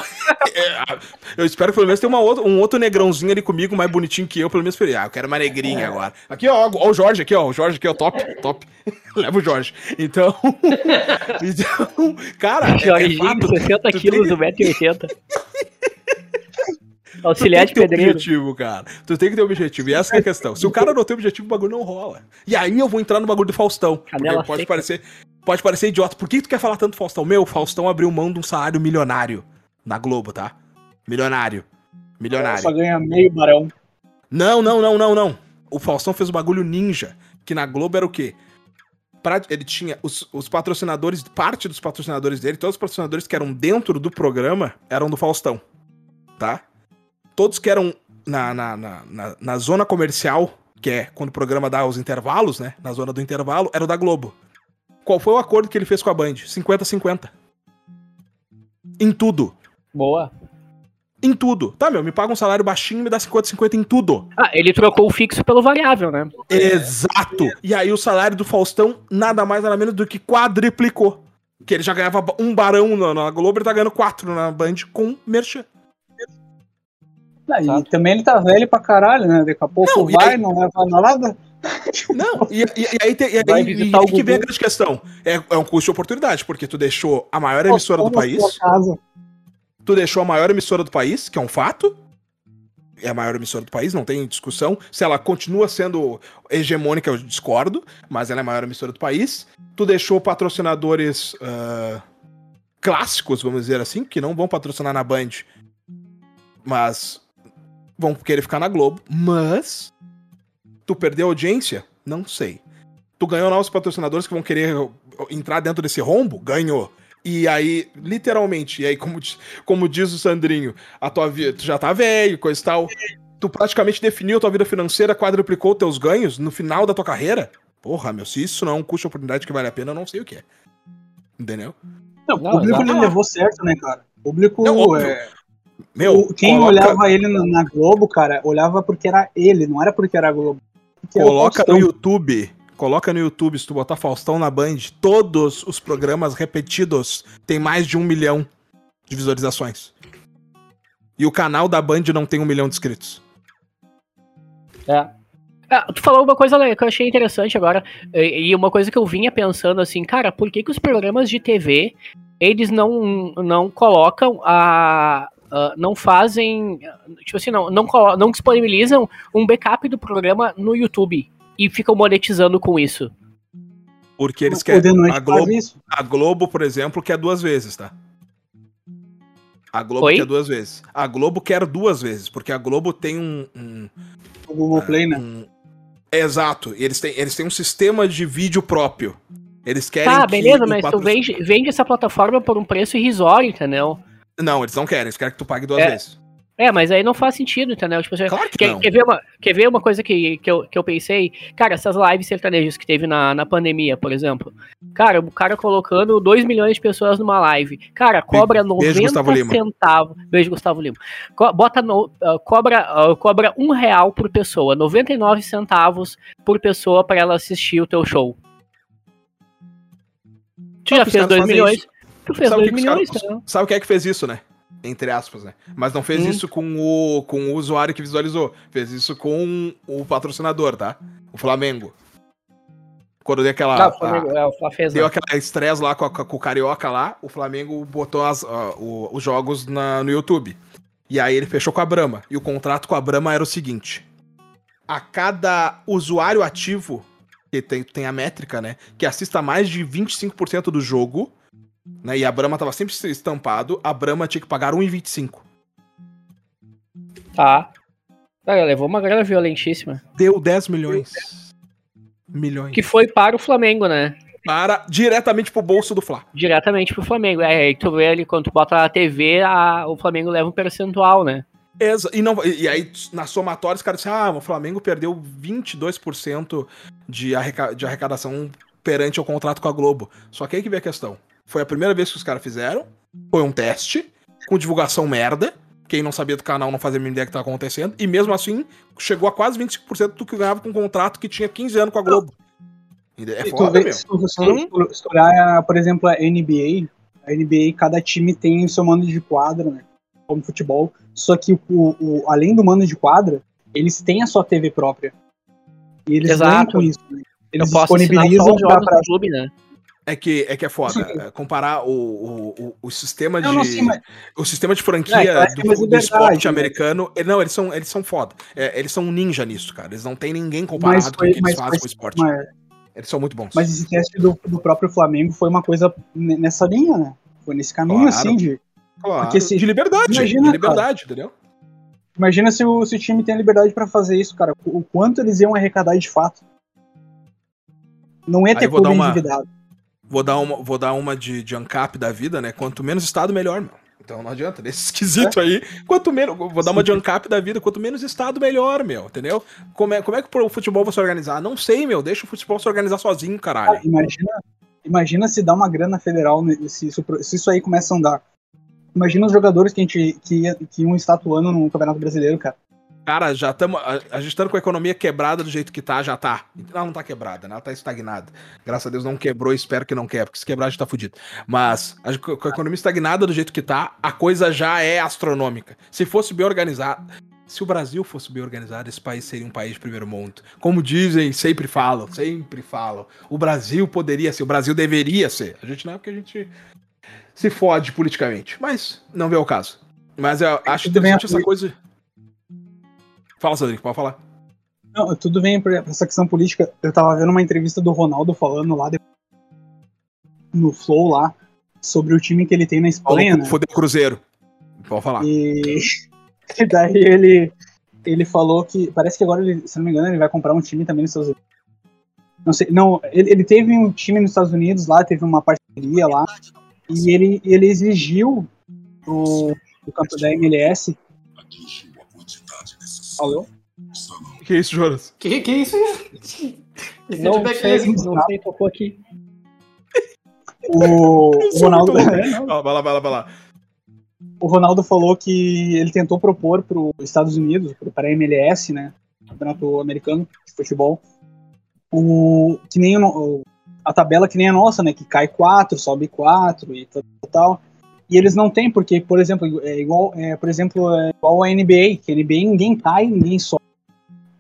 É, eu espero que pelo menos tenha uma outra, um outro negrãozinho ali comigo, mais bonitinho que eu, pelo menos. Ah, eu quero uma negrinha agora. Aqui, ó, ó o Jorge aqui, ó. O Jorge aqui, ó, top, top. <laughs> Leva o Jorge. Então. <laughs> então, cara, é, é Jorginho, fato. 60 tu quilos, tem- 1,80m. <laughs> Tu Auxiliar de tem que ter pedreiro. objetivo, cara. Tu tem que ter objetivo. E essa que é a questão. Se o cara não tem objetivo, o bagulho não rola. E aí eu vou entrar no bagulho do Faustão. Porque Canela pode seca. parecer, pode parecer idiota. Por que tu quer falar tanto do Faustão? Meu, Faustão abriu mão de um salário milionário na Globo, tá? Milionário. Milionário. Só ganha meio barão. Não, não, não, não, não. O Faustão fez o bagulho ninja, que na Globo era o quê? Pra- ele tinha os, os patrocinadores, parte dos patrocinadores dele, todos os patrocinadores que eram dentro do programa eram do Faustão, tá? Todos que eram na, na, na, na, na zona comercial, que é quando o programa dá os intervalos, né? Na zona do intervalo, era o da Globo. Qual foi o acordo que ele fez com a Band? 50-50. Em tudo. Boa. Em tudo. Tá, meu, me paga um salário baixinho e me dá 50-50 em tudo. Ah, ele trocou o fixo pelo variável, né? Exato! E aí o salário do Faustão nada mais nada menos do que quadriplicou. Que ele já ganhava um barão na, na Globo, ele tá ganhando quatro na Band com merchan. Ah, e também ele tá velho pra caralho, né? Daqui a pouco Não, vai, aí- não leva nada. <laughs> Não, e, e- e aí, tem, e aí, e aí que vem a grande questão. É, é um custo de oportunidade, porque tu deixou a maior emissora do país, Casa. Tu deixou a maior emissora do país, que é um fato. É a maior emissora do país, não tem discussão. Se ela continua sendo hegemônica, eu discordo, mas ela é a maior emissora do país. Tu deixou patrocinadores ah, clássicos, vamos dizer assim, que não vão patrocinar na Band, mas vão querer ficar na Globo. Mas tu perdeu audiência? Não sei. Tu ganhou novos patrocinadores que vão querer entrar dentro desse rombo? Ganhou. E aí, literalmente, e aí, como, diz- como diz o Sandrinho, a tua vida, tu já tá velho, coisa e tal. Tu praticamente definiu a tua vida financeira, quadruplicou teus ganhos no final da tua carreira. Porra, meu, se isso não é um custo de oportunidade que vale a pena, eu não sei o que é. Entendeu? Não, Não, o público ele levou certo, né, cara? O público Não, é. Meu, O- Quem coloca, olhava ele na, na Globo, cara, olhava porque era ele, não era porque era a Globo. Porque coloca no YouTube. Coloca no YouTube, se tu botar Faustão na Band, todos os programas repetidos têm mais de um milhão de visualizações. E o canal da Band não tem um milhão de inscritos. É. Ah, tu falou uma coisa que eu achei interessante agora, e uma coisa que eu vinha pensando assim, cara, por que, que os programas de TV, eles não, não colocam a... a- não fazem, tipo assim, não, não, não disponibilizam um backup do programa no YouTube e ficam monetizando com isso. Porque eles querem. A Globo, a Globo, por exemplo, quer duas vezes, tá? A Globo Oi? quer duas vezes. A Globo quer duas vezes, porque a Globo tem um. um- O Google Play, né? um- Exato. Eles têm, eles têm um sistema de vídeo próprio. Eles querem. Tá, beleza, mas tu vende, vende essa plataforma por um preço irrisório, entendeu? Não, eles não querem, eles querem que tu pague duas É. vezes. É, mas aí não faz sentido, entendeu? Tipo, Claro que Quer, não. quer ver uma, quer ver uma coisa que, que, eu, que eu pensei? Cara, essas lives sertanejas que teve na, na pandemia, por exemplo. Cara, o cara colocando 2 milhões de pessoas numa live. Cara, cobra Beijo, 90 Gustavo Lima. centavos. Beijo, Gustavo Lima. Co- bota no, ah, cobra, ah, cobra um real por pessoa, 99 centavos por pessoa para ela assistir o teu show. Tu já fez caras 2 fazem milhões? isso. Tu fez Sabe o 2 que que os milhões, caras- entendeu? Sabe quem é que fez isso, né? Entre aspas, né? Mas não fez isso com o, com o usuário que visualizou. Fez isso com o patrocinador, tá? O Flamengo. Quando deu aquela. Ah, o Flamengo, é, o Fla fez, Deu né? aquela estresse lá com, a- com o Carioca lá, o Flamengo botou as- ah, o- os jogos na- no YouTube. E aí ele fechou com a Brahma. E o contrato com a Brahma era o seguinte: a cada usuário ativo, que tem, tem a métrica, né? Que assista mais de 25% do jogo, né? E a Brahma tava sempre estampado, a Brahma tinha que pagar 1,25. Tá. Cara, levou uma grana violentíssima. Deu 10 milhões. Milhões. Que foi para o Flamengo, né? Para diretamente pro bolso do Fla. Diretamente pro Flamengo. É, aí tu vê ali, quando tu bota na TV, a- o Flamengo leva um percentual, né? Exa e, não, e, e aí, na somatória, os caras disseram, ah, o Flamengo perdeu 22% de, arreca de arrecadação perante o contrato com a Globo. Só que aí que vem a questão. Foi a primeira vez que os caras fizeram, foi um teste, com divulgação merda, quem não sabia do canal não fazia a mínima ideia do que estava acontecendo, e mesmo assim, chegou a quase 25% do que ganhava com um contrato que tinha 15 anos com a Globo. É foda, vê- meu. se tu- olhar, por exemplo, a NBA, a NBA, cada time tem o seu mando de quadra, né? Como futebol. Só que, o, o- além do mando de quadra, eles têm a sua TV própria. E eles Exato. ganham com isso. Né? Eles eu posso disponibilizam os pra, jogos pra... do clube, né? É que é, que é foda. é, Comparar o, o, o, sistema de. Não, não, sim, mas- O sistema de franquia É, do, do esporte né? americano. Não, eles são, eles são foda. É, eles são ninja nisso, cara. Eles não tem ninguém Mas comparado com o que eles mas, fazem com o esporte. Eles são muito bons. mas esse teste do, do próprio Flamengo foi uma coisa nessa linha, né? Foi nesse caminho, Claro. assim, de... claro, porque de liberdade. imagina, de liberdade, entendeu? Imagina se o, se o time tem a liberdade pra fazer isso, cara. O, quanto eles iam arrecadar de fato. Não ia Aí ter clube uma- endividado. Vou dar uma, vou dar uma de, de ANCAP da vida, né? Quanto menos Estado, melhor, meu. Então não adianta, nesse esquisito É. aí. Quanto menos. Vou dar uma de ANCAP da vida, quanto menos Estado, melhor, meu. Entendeu? Como é, como é que o futebol vai se organizar? Não sei, meu. Deixa o futebol se organizar sozinho, caralho. Cara, imagina, imagina se dá uma grana federal, né, se isso, se isso aí começa a andar. Imagina os jogadores que, a gente, que, que iam estatuando no Campeonato Brasileiro, cara. Cara, já estamos. A, gente estando com a economia quebrada do jeito que tá, já tá. Ela não tá quebrada, né? Ela tá estagnada. Graças a Deus não quebrou, espero que não quebre, porque se quebrar a gente tá fudido. Mas a, com a economia estagnada do jeito que tá, a coisa já é astronômica. Se fosse bem organizado. Se o Brasil fosse bem organizado, esse país seria um país de primeiro mundo. Como dizem, sempre falam, sempre falam. O Brasil poderia ser, o Brasil deveria ser. A gente não é porque a gente se fode politicamente. Mas não vê o caso. Mas eu acho Tudo bem, interessante essa coisa. Fala, Sandrinho, pode falar. Não, tudo vem pra essa questão política. Eu tava vendo uma entrevista do Ronaldo falando lá no Flow lá sobre o time que ele tem na Espanha, né? Fodeu o Cruzeiro. Pode falar. E, <laughs> daí ele, ele falou que. Parece que agora, ele, se não me engano, ele vai comprar um time também nos Estados Unidos. Não sei. Não, ele, ele teve um time nos Estados Unidos lá, teve uma parceria lá. E ele, ele exigiu do, do campo da MLS. Alô? Que isso, Jonas? Que, que isso? Esse Não sei, mesmo. não sei, tocou aqui. O, o sou Ronaldo. É, não. <laughs> Vai lá, vai lá, vai lá. o Ronaldo falou que ele tentou propor para os Estados Unidos, para a MLS, né, Campeonato Americano de Futebol, o, que nem o, a tabela que nem a nossa, né, que cai 4, sobe 4 e tal, tal. E eles não têm, porque, por exemplo, é igual, é, por exemplo, é igual a NBA, que a NBA ninguém cai, ninguém sobe.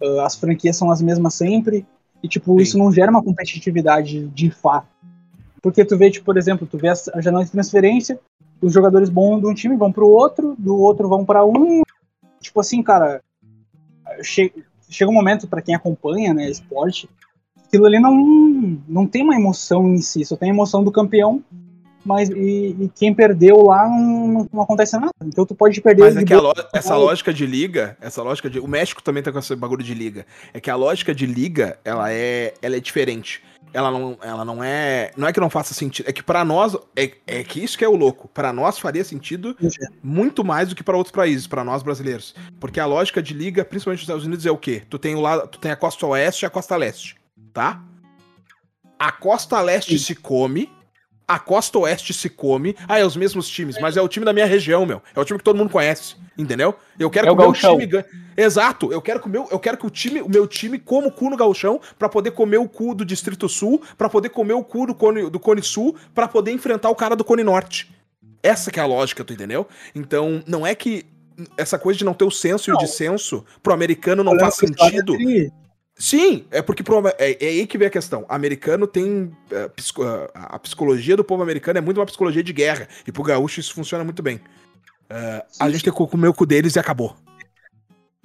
Uh, as franquias são as mesmas sempre, e tipo, Sim. isso não gera uma competitividade de fato. Porque tu vê, tipo, por exemplo, tu vê a janela de transferência, os jogadores bons de um time vão pro outro, do outro vão para um. Tipo assim, cara, che chega um momento para quem acompanha, né, esporte, aquilo ali não, não tem uma emoção em si, só tem a emoção do campeão, mas e, e quem perdeu lá não, não, acontece nada. Então tu pode perder. Mas é que lo essa lógica de liga, essa lógica de. O México também tá com esse bagulho de liga. É que a lógica de liga, ela é, ela é diferente. Ela não, ela não é. Não é que não faça sentido. É que para nós. É, é que isso que é o louco. Para nós faria sentido muito mais do que para outros países, para nós brasileiros. Porque a lógica de liga, principalmente nos Estados Unidos, é o quê? Tu tem, o lado, tu tem a costa oeste e a costa leste. Tá? A costa leste Sim. se come, a costa oeste se come. Ah, é os mesmos times, mas é o time da minha região, meu. É o time que todo mundo conhece, entendeu? Eu quero é que o meu time ganhe. Exato, eu quero que o meu, eu quero que o time, o meu time coma o cu no gauchão para poder comer o cu do Distrito Sul, para poder comer o cu do Cone, do Cone Sul, para poder enfrentar o cara do Cone Norte. Essa que é a lógica, tu entendeu? Então, não é que essa coisa de não ter o senso não. e o dissenso pro americano não faz sentido. Sim, é porque é, é, aí que vem a questão. O americano tem. É, psico, a psicologia do povo americano é muito uma psicologia de guerra. E pro gaúcho isso funciona muito bem. Uh, a gente tem que comer o cu deles e acabou.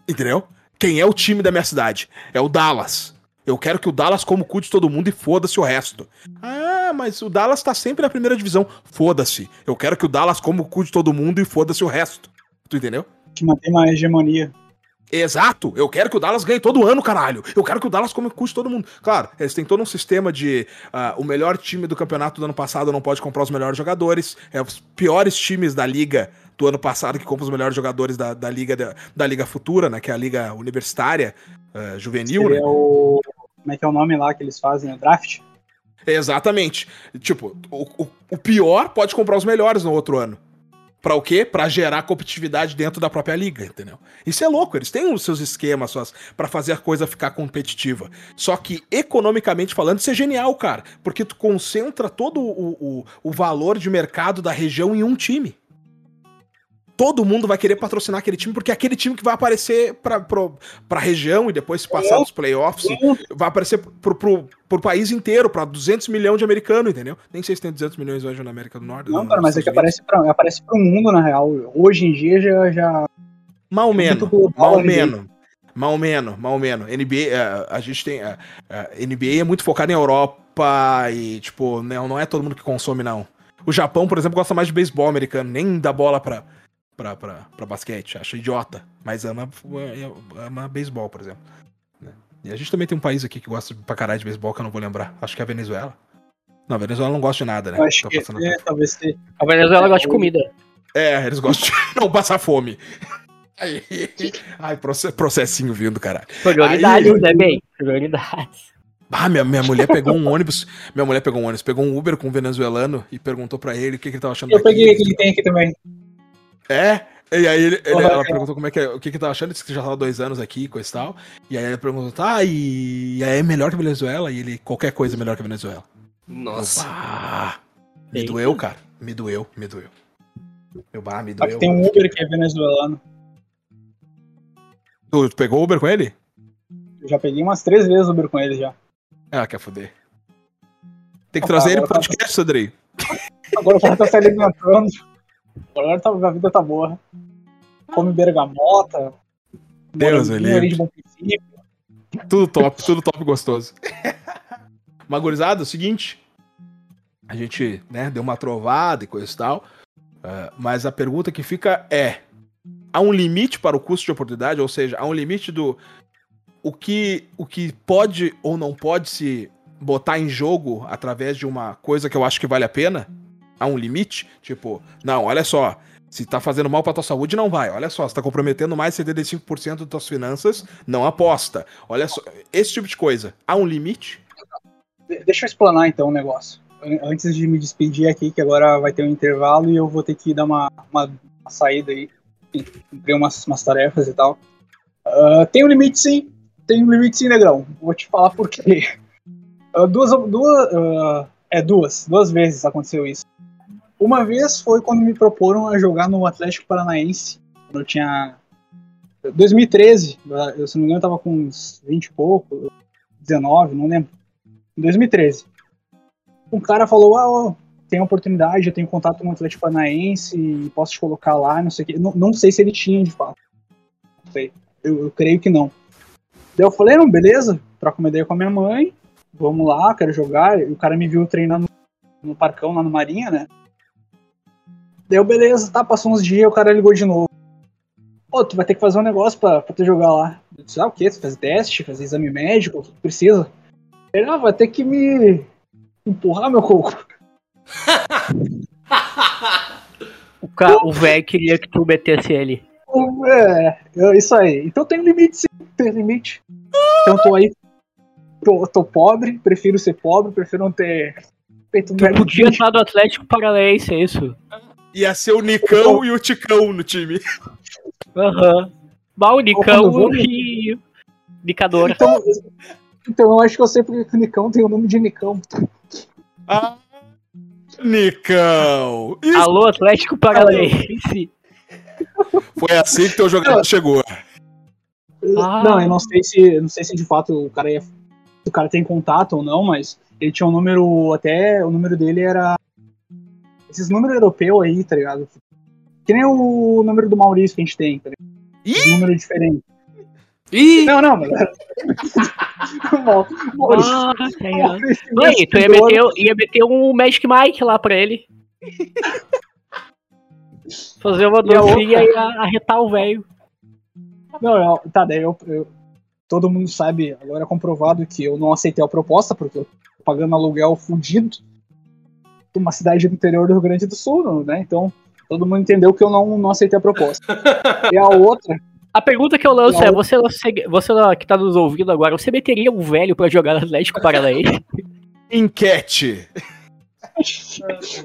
Entendeu? Quem é o time da minha cidade? É o Dallas. Eu quero que o Dallas coma o cu de todo mundo e foda-se o resto. Ah, mas o Dallas tá sempre na primeira divisão. Foda-se. Eu quero que o Dallas coma o cu de todo mundo e foda-se o resto. Tu entendeu? Que mantém uma hegemonia. Exato, eu quero que o Dallas ganhe todo ano, caralho. Eu quero que o Dallas come o cu de todo mundo. Claro, eles têm todo um sistema de uh, o melhor time do campeonato do ano passado não pode comprar os melhores jogadores. É os piores times da liga do ano passado que compram os melhores jogadores da, da liga da, da liga futura, né? Que é a liga universitária uh, juvenil. Seria né? o como é que é o nome lá que eles fazem o draft? Exatamente. Tipo, o, o, o pior pode comprar os melhores no outro ano. Pra o quê? Pra gerar competitividade dentro da própria liga, entendeu? Isso é louco, eles têm os seus esquemas suas para fazer a coisa ficar competitiva. Só que, economicamente falando, isso é genial, cara. Porque tu concentra todo o, o, o valor de mercado da região em um time. Todo mundo vai querer patrocinar aquele time, porque é aquele time que vai aparecer pra, pra, pra região e depois, se passar dos playoffs, vai aparecer pro, pro, pro país inteiro, pra 200 milhões de americanos, entendeu? Nem sei se tem 200 milhões hoje na América do Norte. Não, cara, mas é que aparece, pra, aparece pro mundo, na real. Hoje em dia já. já... Mal menos. Mal menos. Mal menos, mal menos. NBA, a gente tem. Uh, uh, NBA é muito focado em Europa e, tipo, não, não é todo mundo que consome, não. O Japão, por exemplo, gosta mais de beisebol americano, nem dá bola pra, pra, pra, pra basquete. Acha idiota, mas ama, ama beisebol, por exemplo. Né? E a gente também tem um país aqui que gosta pra caralho de beisebol, que eu não vou lembrar. Acho que é a Venezuela. Não, a Venezuela não gosta de nada, né? Eu acho que é, talvez sim. A Venezuela gosta de comida. É, eles gostam de <laughs> não passar fome. <laughs> Aí, ai, processinho vindo, caralho. Prioridades, né, bem? Prioridades. Ah, minha, minha mulher pegou um <laughs> ônibus. Minha mulher pegou um ônibus, pegou um Uber com um venezuelano e perguntou pra ele o que, que ele tava achando Eu peguei aqui, que tem aqui também. É? E aí ele, ele, ela perguntou como é que, o que que tava achando, disse que já tava dois anos aqui, coisa e tal. E aí ele perguntou, tá, e, e aí é melhor que a Venezuela? E ele, qualquer coisa é melhor que a Venezuela. Nossa. Ah, me Eita. doeu, cara. Me doeu, me doeu. Meu bar, me doeu. tem um Uber que é venezuelano. Tu, tu pegou Uber com ele? Eu já peguei umas três vezes Uber com ele já. Ah, quer foder. Tem que trazer ele pro podcast, tá... Andrei. Agora o cara tá se alimentando. Agora tá, a vida tá boa. Come bergamota. Deus, ele. De. Tudo top, tudo top gostoso. <laughs> Magorizado, é o seguinte. A gente, né, deu uma trovada e coisa e tal. Uh, mas a pergunta que fica é: há um limite para o custo de oportunidade? Ou seja, há um limite do. O que, o que pode ou não pode se botar em jogo através de uma coisa que eu acho que vale a pena? Há um limite? Tipo, não, olha só. Se tá fazendo mal pra tua saúde, não vai. Olha só, se tá comprometendo mais de 75% das tuas finanças, não aposta. Olha só, esse tipo de coisa. Há um limite? Deixa eu explanar então o um negócio. Antes de me despedir aqui, que agora vai ter um intervalo e eu vou ter que dar uma, uma uma saída aí, cumprir umas, umas tarefas e tal. Ah, tem um limite sim, tem um limite sim, negrão. Vou te falar por quê. Ah, duas, duas, ah, é duas, duas vezes aconteceu isso. Uma vez foi quando me proporam a jogar no Atlético Paranaense, eu tinha 2013, eu, se não me engano, eu tava com uns 20 e pouco, 19, não lembro. Em 2013. Um cara falou: Ah, ó, tem oportunidade, eu tenho contato com o Atlético Paranaense, posso te colocar lá, não sei o quê. Não, não sei se ele tinha de fato. Não sei. Eu, eu creio que não. Daí eu falei: Não, beleza, troca uma ideia com a minha mãe, vamos lá, quero jogar. E o cara me viu treinando no parcão lá no Marinha, né? Deu beleza, tá, passou uns dias, o cara ligou de novo. Pô, tu vai ter que fazer um negócio pra, pra tu jogar lá. Eu disse, ah, o quê? Tu fazer teste, fazer exame médico, o que tu precisa? Ele, ah, vai ter que me empurrar meu coco. <laughs> O ca- o velho queria que tu metesse ele. É, isso aí. Então tem limite, sim, tem limite. Então tô aí, tô, tô pobre, prefiro ser pobre, prefiro não ter feito Tu merda. podia estar do Atlético Paranaense, é isso? Ia ser o Nicão e o Ticão no time. Aham. Mal, Nicão e. Nicador. Então, então eu acho que eu sei porque o Nicão tem o nome de Nicão. Ah, Nicão! Isso Alô, Atlético Paranaense. foi assim que teu jogador chegou. Ah. Não, eu não sei se não sei se de fato o cara ia, se o cara tem contato ou não, mas ele tinha um número até o número dele era esses números europeus aí, tá ligado? Que nem o número do Maurício que a gente tem, tá ligado? Ih! Um número diferente. Ih, Não, não, mas <laughs> o Mau- Maurício, Ah, tá aí, ó. Maurício Aí, tu ia meter, ia meter um Magic Mike lá pra ele. <laughs> Fazer uma E a dancinha e a- arretar o velho. Não, eu, tá, daí eu, eu- todo mundo sabe, agora é comprovado que eu não aceitei a proposta, porque eu tô pagando aluguel fudido uma cidade do interior do Rio Grande do Sul, né? Então, todo mundo entendeu que eu não, não aceitei a proposta. <laughs> e a outra, A pergunta que eu lanço Não. é: você, você que tá nos ouvindo agora, você meteria um velho pra jogar no Atlético Paranaense? <laughs> Enquete.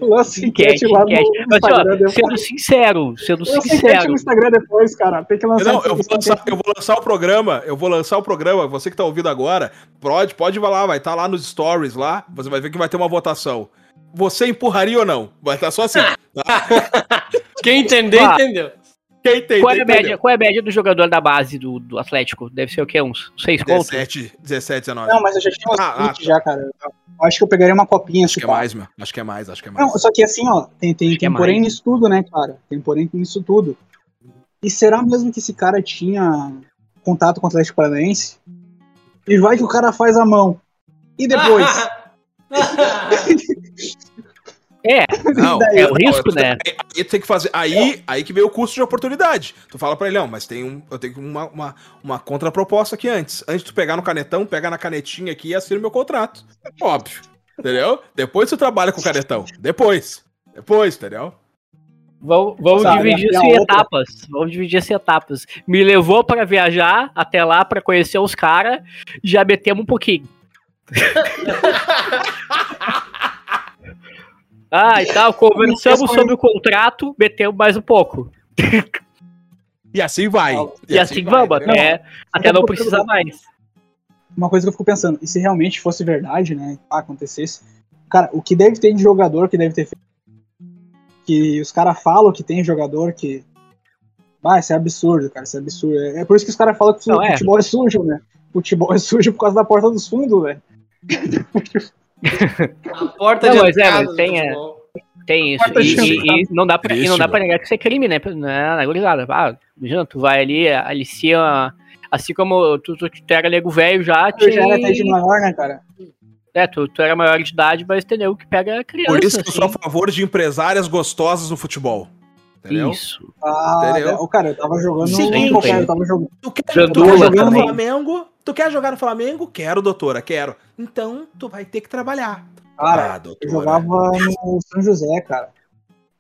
lança Enquete, enquete lá no enquete. Mas, Instagram ó, depois. sendo sincero, sendo Lança sincero. no Instagram depois, cara. Tem que lançar. Não, eu vou, lançar, eu vou lançar o programa. Eu vou lançar o programa. Você que tá ouvindo agora, pode, pode ir lá, vai estar lá nos stories lá. Você vai ver que vai ter uma votação. Você empurraria ou não? Vai estar só assim. tá? <laughs> quem entender, Ah. entendeu. Quem tem? Qual é, a média, qual é a média do jogador da base do, do Atlético? Deve ser o quê? Uns 6 contos? 17, 17, 19. Não, mas eu já tinha uns Ah, ah, 20 já, cara. Eu acho que eu pegaria uma copinha acho que é mais, meu. Acho que é mais, acho que é mais. Não, só que assim, ó, tem, tem, que tem é porém mais. nisso tudo, né, cara? Tem porém nisso tudo. E será mesmo que esse cara tinha contato com o Atlético Paranaense? E vai que o cara faz a mão. E depois? <laughs> <laughs> É, Não, daí? é o risco, né? Aí, aí tem que fazer. Aí, aí que veio o custo de oportunidade. Tu fala pra ele, não, mas tem um, eu tenho uma, uma, uma contraproposta aqui antes. Antes de tu pegar no canetão, pega na canetinha aqui e assina o meu contrato. Óbvio. Entendeu? Depois tu trabalha com o canetão. Depois. Depois, entendeu? Vamos, vamos Sabe, dividir a isso em outra? etapas. Vamos dividir isso em etapas. Me levou pra viajar até lá pra conhecer os caras, já metemos um pouquinho. <laughs> ah, e tal, conversamos sobre o contrato, metemos mais um pouco. E assim vai. E, assim, vamos, entendeu? até, até não precisar mais. Uma coisa que eu fico pensando, e se realmente fosse verdade, né, acontecesse, cara, o que deve ter de jogador que deve ter feito? Que os caras falam que tem jogador que. Ah, isso é absurdo, cara, isso é absurdo. É é por isso que os caras falam que o Não, é. futebol é sujo, né? Futebol é sujo por causa da porta dos fundos, velho. <laughs> A porta Não, de mas é, mas tem, é. Tem isso. E, e- e não dá pra, e não dá Triste, pra negar que isso é crime, né? Na, na gurizada. Ah, imagina, tu vai ali, alicia. Assim como tu, tu, tu era nego velho já, Eu já era até de maior, né, cara? é, tu, tu era maior de idade, mas entendeu que pega criança. Por isso que eu sou a assim. favor de empresárias gostosas no futebol. Entendeu? Isso. Ah, Entendeu? o cara, eu tava jogando. Seguinte. no- eu tava jogando. Tu quer, tu jogar no. Flamengo? Tu quer jogar no Flamengo? Quero, doutora, quero. Então, tu vai ter que trabalhar. Cara, ah, eu doutora. jogava no São José, cara.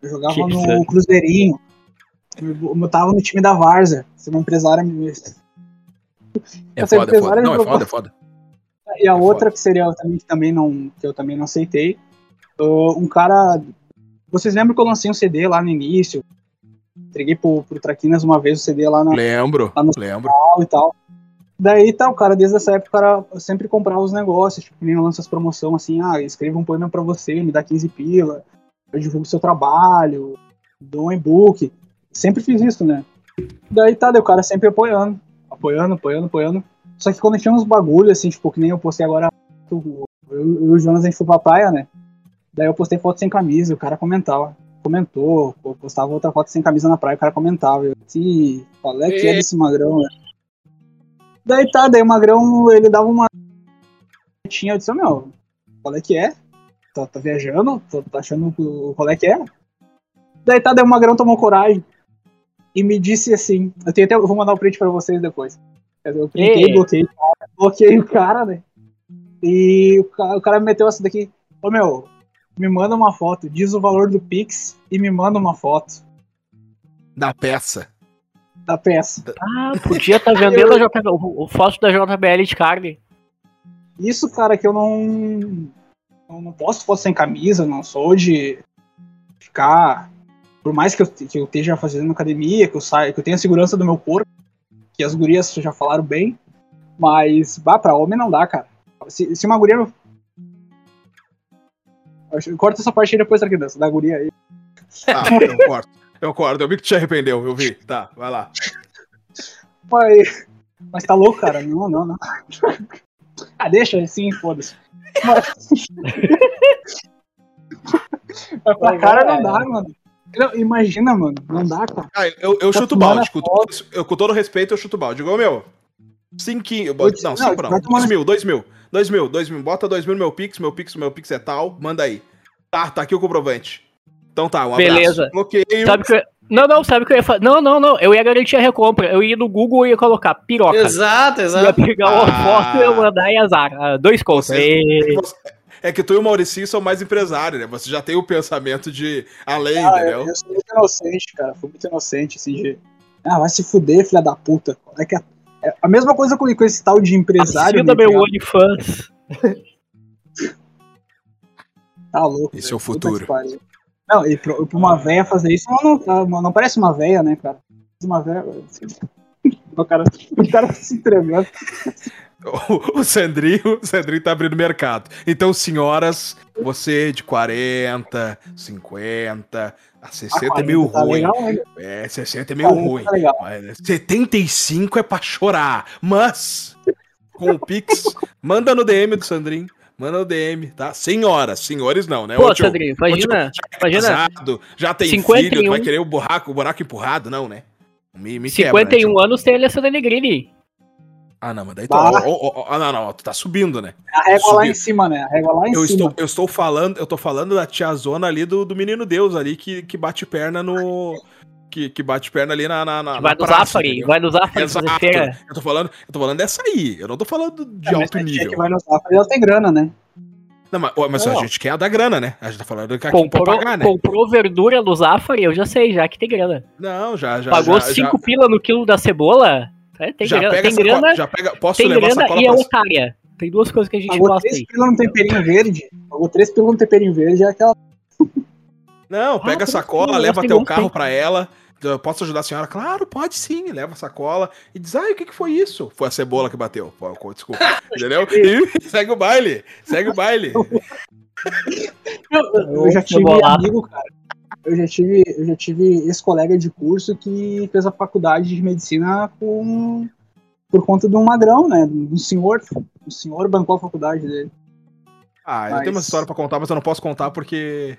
Eu jogava Que no isso? Cruzeirinho. Eu, eu tava no time da Varza. Ser uma empresária. É Essa foda, é foda. empresária Não, é foda, é foda. E a É outra foda. que seria também que também não que eu também não aceitei. uh, um cara. Vocês lembram que eu lancei um CD lá no início? entreguei pro, pro Traquinas uma vez o CD lá na Lembro, Lá no- lembro. e tal. Daí tá, o cara, desde essa época, o cara sempre comprava os negócios, tipo, nem lança as promoções assim, ah, escreva um poema pra você, me dá 15 pila, eu divulgo seu trabalho, dou um e-book. Sempre fiz isso, né? Daí tá, daí o cara sempre apoiando, apoiando, apoiando, apoiando. Só que quando tinha uns bagulho, assim, tipo, que nem eu postei agora, eu, eu e o Jonas, a gente foi pra praia, né? Daí eu postei foto sem camisa, o cara comentava. Comentou, postava outra foto sem camisa na praia, o cara comentava. Eu disse, qual é que é É. desse magrão, né? Daí tá, daí o magrão, ele dava uma. Tinha, eu disse, "Ô, meu, qual é que é? Tá, tá viajando? Tá, tá achando qual é que é? Daí tá, daí o magrão tomou coragem e me disse assim: eu, tenho até, eu vou mandar o print pra vocês depois. Eu printei, Ei. bloqueei, o cara, bloqueei o cara, né? E o cara, o cara me meteu essa daqui: Ô meu, me manda uma foto, diz o valor do Pix e me manda uma foto Da peça. Da peça. Ah, podia estar vendendo <laughs> a JB, o, o foto da JBL de carne. Isso, cara, que eu não. Eu não posso foto sem camisa, não sou de ficar. Por mais que eu, que eu esteja fazendo academia, que eu saia, que eu tenha segurança do meu corpo, que as gurias já falaram bem, mas, bah, pra homem não dá, cara. Se, se uma guria. não- Corta essa parte aí depois, Arquidança, da guria aí. Ah, eu corto. Eu corto. Eu vi que tu te arrependeu, eu vi. Tá, vai lá. Mas, mas tá louco, cara? Não, não, não. Ah, deixa assim, foda-se. Mas... <laughs> Mas pra cara não dá, mano. Não, imagina, mano. Não dá, cara. Ah, eu, eu Tá chuto balde. Com todo, eu, com todo respeito, eu chuto balde. Igual meu. Cinquinho. Não, não, cinco não. Dois mil, dois mil. Dois mil, dois mil. Bota dois mil no meu Pix, meu Pix, meu Pix é tal. Manda aí. Tá, tá aqui o comprovante. Então tá, um abraço. Beleza. Bloqueio. Sabe que eu... Não, não, sabe o que eu ia fazer? Não, não, não. Eu ia garantir a recompra. Eu ia no Google e ia colocar piroca. Exato, Ia exato. pegar uma Ah. foto e ia mandar e azar. Ah, dois contos. Você- Ê, É que tu e o Mauricinho são mais empresários, né? Você já tem o pensamento de além, Ah, eu, entendeu? eu sou muito inocente, cara. Fui muito inocente, assim, de. Ah, vai se fuder, filha da puta. É que a, é a mesma coisa com, com esse tal de empresário. Assina né, meu? OnlyFans. Tá louco. Esse é o futuro. Não, e pra, pra uma véia fazer isso, não, ela não parece uma véia, né, cara? Uma véia. <laughs> O cara, o cara se tremendo. O, o Sandrinho, o Sandrinho tá abrindo mercado. Então, senhoras, você de 40, 50, a 60 é meio tá ruim. legal, né? É, 60 é meio 40 ruim. Tá legal. Mas 75 é pra chorar. Mas, com o Pix, manda no DM do Sandrinho. Manda no DM, tá? Senhoras, senhores não, né? Pô, Ô, tio, Sandrinho, imagina. já é imagina. casado, já tem 51. filho, tu vai querer o buraco, o buraco empurrado? Não, né? Me, me quebra, né, 51 anos tem a Alessandra Negrini. Ah, não, mas daí tu. Bah. ó, ó, ó, ah, não, não, tu tá subindo, né? A régua lá em cima, né? A régua lá em Eu cima. estou, eu estou falando, eu tô falando da tiazona ali do, do menino Deus ali que, que bate perna no. Que, que bate perna ali na. na, na vai no Zafari, vai no Zafari fazer Exato. feira. Eu tô falando, eu tô falando dessa aí. Eu não tô falando de É, mas alto a nível. que vai no Zafari, ela tem grana, né? Não, mas, mas a gente quer a da grana, né? A gente tá falando que Comprou, pagar, né? comprou verdura no Zafari, eu já sei, já que tem grana. Não, já, já. Pagou já, 5 pila no quilo da cebola? É, tem já, grana, pega tem grana, já pega, posso tem levar grana sacola e é pra... otária. Tem duas coisas que a gente Pagou gosta 3 aí. pila no temperinho verde. Pagou 3 pila no temperinho verde, é aquela. Não, pega Ah, a sacola, leva gostei até o muito, carro pra ela. Eu posso ajudar a senhora? Claro, pode sim. Leva a sacola e diz: ai, o que, que foi isso? Foi a cebola que bateu. Desculpa. <laughs> Entendeu? E <laughs> segue o baile. Segue o baile. <laughs> Eu já tive amigo, cara. Eu já tive, eu já tive esse colega de curso que fez a faculdade de medicina com por conta de um magrão, né? Um senhor. O senhor bancou a faculdade dele. Ah, eu Mas- tenho uma história pra contar, mas eu não posso contar porque.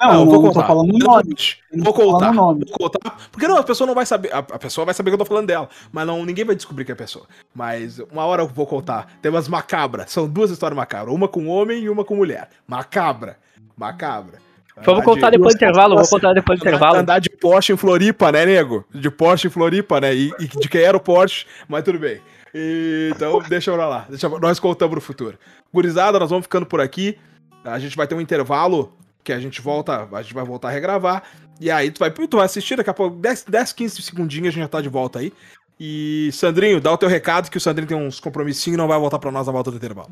Não, eu não, vou não contar. tô falando o Eu nome. Vou tô falando contar. nome. Vou contar. Porque não, a pessoa não vai saber. A, a pessoa vai saber que eu tô falando dela. Mas não, ninguém vai descobrir que é a pessoa. Mas uma hora eu vou contar. Tem umas macabras. São duas histórias macabras. Uma com homem e uma com mulher. Macabra. Macabra. Vamos Andar contar de- depois do intervalo, vou contar depois do intervalo. andar de Porsche em Floripa, né, nego? De Porsche em Floripa, né? E, e de quem era o Porsche, mas tudo bem. E- então, deixa pra lá. Deixa, nós contamos no futuro. Gurizada, nós vamos ficando por aqui. A gente vai ter um intervalo que a gente volta, a gente vai voltar a regravar. E aí tu vai, tu vai assistir daqui a pouco, 10, 10 15 segundinhos a gente já tá de volta aí. E Sandrinho, dá o teu recado que o Sandrinho tem uns compromissinhos e não vai voltar pra nós na volta do intervalo.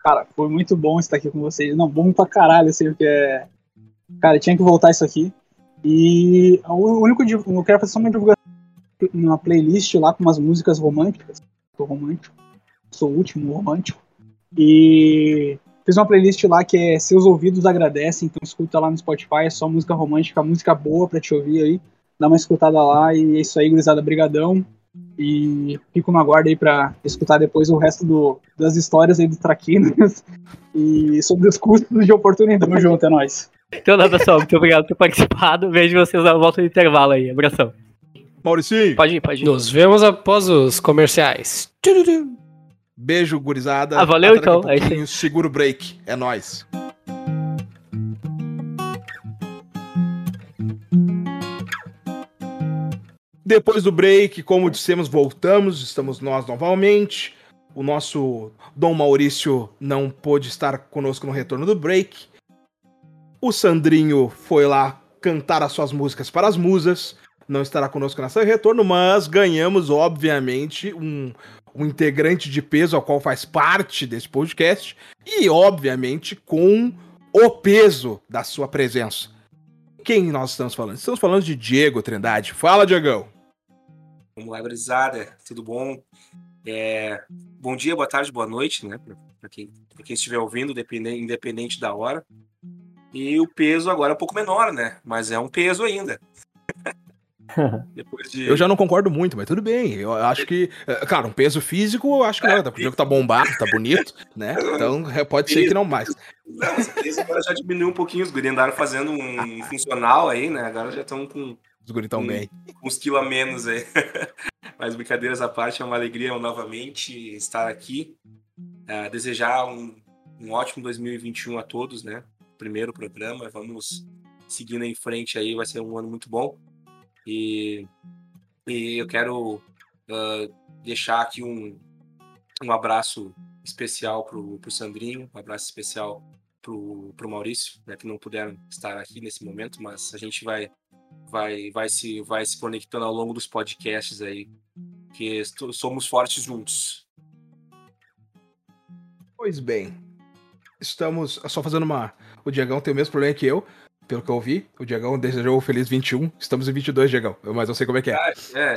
Cara, foi muito bom estar aqui com vocês. Não, bom pra caralho, assim, porque é. Cara, tinha que voltar isso aqui. E o único eu quero fazer só uma divulgação uma playlist lá com umas músicas românticas. Sou romântico, sou o último romântico. E fiz uma playlist lá que é Seus Ouvidos Agradecem, então escuta lá no Spotify, é só música romântica, música boa pra te ouvir aí. Dá uma escutada lá e é isso aí, gurizada, brigadão. E fico na guarda aí pra escutar depois o resto do, das histórias aí do Traquinas e sobre os custos de oportunidade. Tamo junto, é nóis. Então, tá, pessoal, muito obrigado por ter participado. Vejo vocês na volta do intervalo aí. Abração. Mauricinho. Pode ir, pode ir. Nos vemos após os comerciais. Beijo, gurizada. Ah, valeu Até então. É isso aí. pouquinho. Segura o break. É nóis. Depois do break, como dissemos, voltamos. Estamos nós novamente. O nosso Dom Maurício não pôde estar conosco no retorno do break. O Sandrinho foi lá cantar as suas músicas para as musas. Não estará conosco nessa retorno, mas ganhamos, obviamente, um, um integrante de peso ao qual faz parte desse podcast. E, obviamente, com o peso da sua presença. Quem nós estamos falando? Estamos falando de Diego Trindade. Fala, Diegão. Vamos lá, gurizada. Tudo bom? É, bom dia, boa tarde, boa noite, né? Para quem, quem estiver ouvindo, dependente, independente da hora. E o peso agora é um pouco menor, né? Mas é um peso ainda. <laughs> De. Eu já não concordo muito, mas tudo bem. Eu acho que. eh, Cara, um peso físico, eu acho que não. Porque o jogo tá bombado, tá bonito, né? Então eh, pode ser que não mais. Não, peso agora já diminuiu um pouquinho. Os guri andaram fazendo um funcional aí, né? Agora já estão com Os guris tão Hum. bem. uns quilos a menos aí. <laughs> Mas brincadeiras à parte, é uma alegria novamente estar aqui. Ah, desejar um, um ótimo 2021 a todos, né? Primeiro programa, vamos seguindo em frente aí, vai ser um ano muito bom. E, e eu quero ah, deixar aqui um, um abraço especial pro, pro Sandrinho, um abraço especial pro, pro Maurício, né, que não puderam estar aqui nesse momento, mas a gente vai vai, vai, se, vai se conectando ao longo dos podcasts aí, que somos fortes juntos. Pois bem. Estamos só fazendo uma. O Diegão tem o mesmo problema que eu, pelo que eu ouvi. O Diegão desejou o feliz 21. Estamos em 22, Diegão. Mas eu sei como é que é. Ah, é,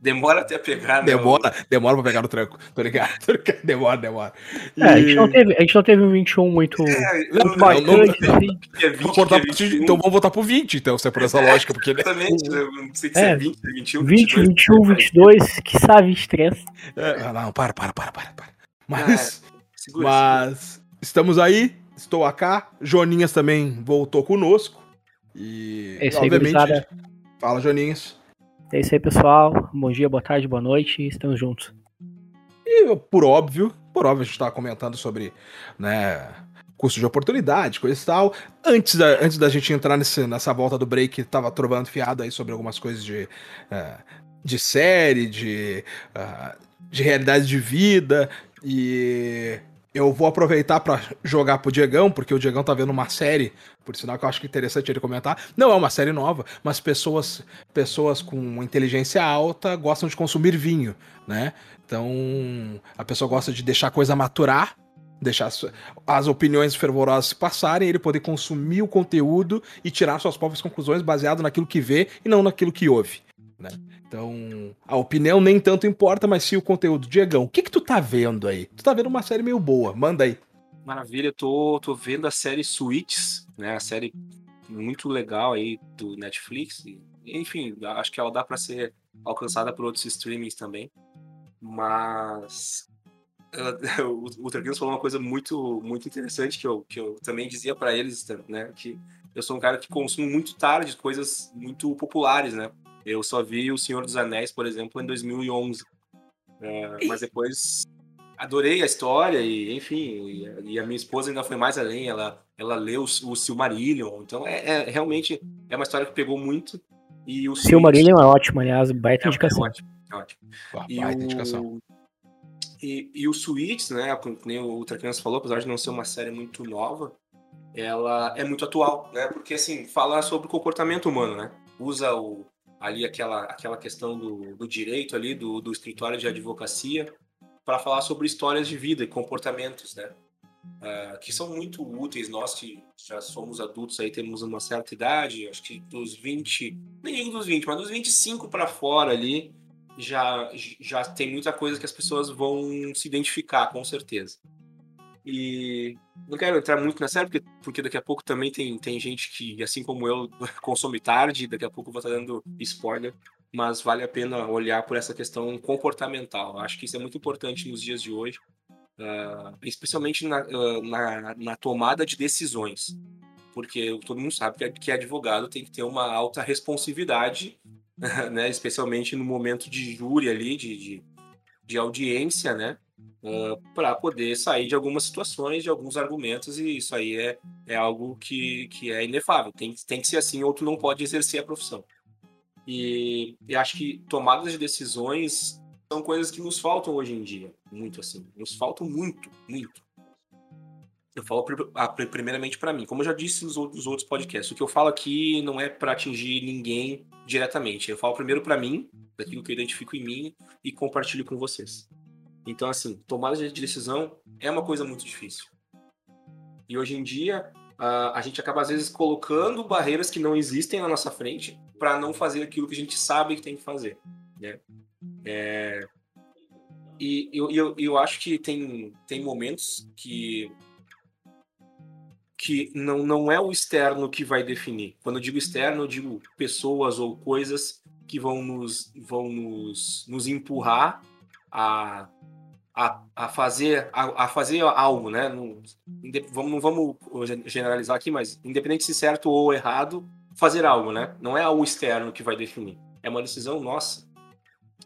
demora até pegar, né? Demora, demora pra pegar no tranco. Tô ligado. <laughs> Demora, demora. E... É, a, gente não teve, a gente não teve um 21 muito, É, Não, não, não, não, assim. que é 20, Vou cortar que é pro 20, 21. então vamos voltar pro 20, então, se é por essa lógica, porque. né? Exatamente, eu não sei se É, é 20, 21, 20, 22. 21, 22, quiçá 23. É, ah, não, para, para, para, para, para. Mas, Segura, mas estamos aí, estou acá. Joninhas também voltou conosco. E, É isso aí, obviamente, gurizada. fala, Joninhas. É isso aí, pessoal. Bom dia, boa tarde, boa noite. Estamos juntos. E por óbvio, por óbvio, a gente tava comentando sobre, né, custo de oportunidade, coisa e tal. Antes da, antes da gente entrar nesse, nessa volta do break, tava trovando fiado aí sobre algumas coisas de, eh, de série, de, ah, de realidade de vida. E eu vou aproveitar pra jogar pro Diegão, porque o Diegão tá vendo uma série, por sinal que eu acho é interessante ele comentar. Não é uma série nova, mas pessoas, pessoas com inteligência alta gostam de consumir vinho, né? Então, a pessoa gosta de deixar a coisa maturar, deixar as, as opiniões fervorosas passarem, ele poder consumir o conteúdo e tirar suas próprias conclusões baseado naquilo que vê e não naquilo que ouve. Né? Então, a opinião nem tanto importa, mas sim o conteúdo. Diegão, o que que tu tá vendo aí? Tu tá vendo uma série meio boa, manda aí. Maravilha, eu tô, tô vendo a série Suits, né? A série muito legal aí do Netflix. Enfim, acho que ela dá pra ser alcançada por outros streamings também. Mas <laughs> o, o falou uma coisa muito, muito interessante que eu, que eu também dizia pra eles, né? Que eu sou um cara que consumo muito tarde coisas muito populares, né? Eu só vi O Senhor dos Anéis, por exemplo, em 2011. É, mas depois adorei a história e, enfim, e, a- e a minha esposa ainda foi mais além, ela, ela leu o, o Silmarillion, então é, é- realmente é uma história que pegou muito. E o Silmarillion é ótimo, aliás, baita é, é indicação. ótimo, é ótimo. Ah, E baita o, indicação. e, e o Suits, né, como nem o Traquinas falou, apesar de não ser uma série muito nova, ela é muito atual, né, porque assim, fala sobre o comportamento humano, né, usa o, ali aquela, aquela questão do, do direito ali, do, do escritório de advocacia, para falar sobre histórias de vida e comportamentos, né. uh, que são muito úteis. Nós que já somos adultos aí, temos uma certa idade, acho que dos 20, nem digo dos 20, mas dos 25 para fora ali, já, já tem muita coisa que as pessoas vão se identificar, com certeza. E não quero entrar muito nessa porque, porque daqui a pouco também tem, tem gente que, assim como eu, <laughs> consome tarde, daqui a pouco eu vou estar dando spoiler, mas vale a pena olhar por essa questão comportamental. Acho que isso é muito importante nos dias de hoje, uh, especialmente na, uh, na, na, tomada de decisões, porque todo mundo sabe que, que advogado tem que ter uma alta responsividade, <laughs> né, especialmente no momento de júri ali, de, de, de audiência, né? Uh, para poder sair de algumas situações, de alguns argumentos, e isso aí é, é algo que, que é inefável. Tem, tem que ser assim, ou tu não pode exercer a profissão. E, e acho que tomadas de decisões são coisas que nos faltam hoje em dia, muito assim. Nos faltam muito, muito. Eu falo primeiramente para mim, como eu já disse nos outros, outros podcasts, o que eu falo aqui não é para atingir ninguém diretamente. Eu falo primeiro para mim, daquilo que eu identifico em mim e compartilho com vocês. Então, assim, tomada de decisão é uma coisa muito difícil. E hoje em dia, a, gente acaba, às vezes, colocando barreiras que não existem na nossa frente para não fazer aquilo que a gente sabe que tem que fazer. Né? É, e eu, eu, eu acho que tem, tem momentos que que não, não é o externo que vai definir. Quando eu digo externo, eu digo pessoas ou coisas que vão nos, vão nos, nos empurrar a, a, a fazer a, a, fazer algo, né? Não vamos, não vamos generalizar aqui, mas independente se certo ou errado, fazer algo, né? Não é algo externo que vai definir. É uma decisão nossa.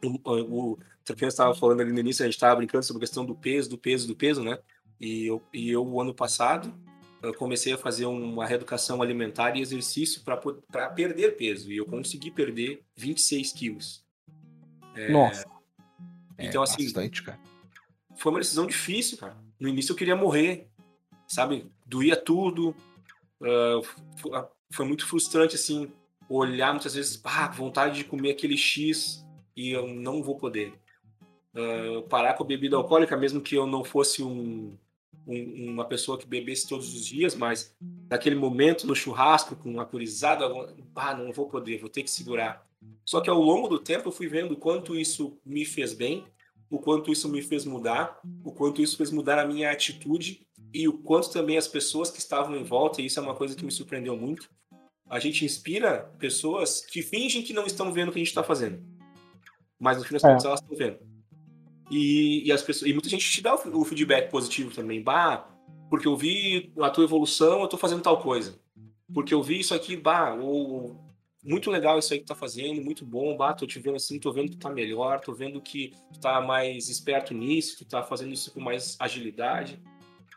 O, o Trapiano estava falando ali no início, a gente estava brincando sobre a questão do peso, do peso, do peso, né? E eu, e eu o ano passado, eu comecei a fazer uma reeducação alimentar e exercício para perder peso. E eu consegui perder 26 quilos. É, Nossa. Então, é assim. Bastante, cara foi uma decisão difícil, cara. No início eu queria morrer, sabe? Doía tudo. Uh, foi muito frustrante, assim, olhar muitas vezes, ah, vontade de comer aquele X e eu não vou poder. Uh, parar com a bebida alcoólica, mesmo que eu não fosse um, um, uma pessoa que bebesse todos os dias, mas naquele momento, no churrasco, com uma curizada, ah, não vou poder, vou ter que segurar. Só que ao longo do tempo eu fui vendo quanto isso me fez bem o quanto isso me fez mudar, o quanto isso fez mudar a minha atitude e o quanto também as pessoas que estavam em volta, e isso é uma coisa que me surpreendeu muito, a gente inspira pessoas que fingem que não estão vendo o que a gente está fazendo. Mas no fim das é. contas elas estão vendo. E, e, as pessoas, e muita gente te dá o, o feedback positivo também. Bah, porque eu vi a tua evolução, eu estou fazendo tal coisa. Porque eu vi isso aqui, bah, ou muito legal isso aí que tá fazendo, muito bom, bah, tô te vendo assim, tô vendo que tá melhor, tô vendo que tu tá mais esperto nisso, tu tá fazendo isso com mais agilidade.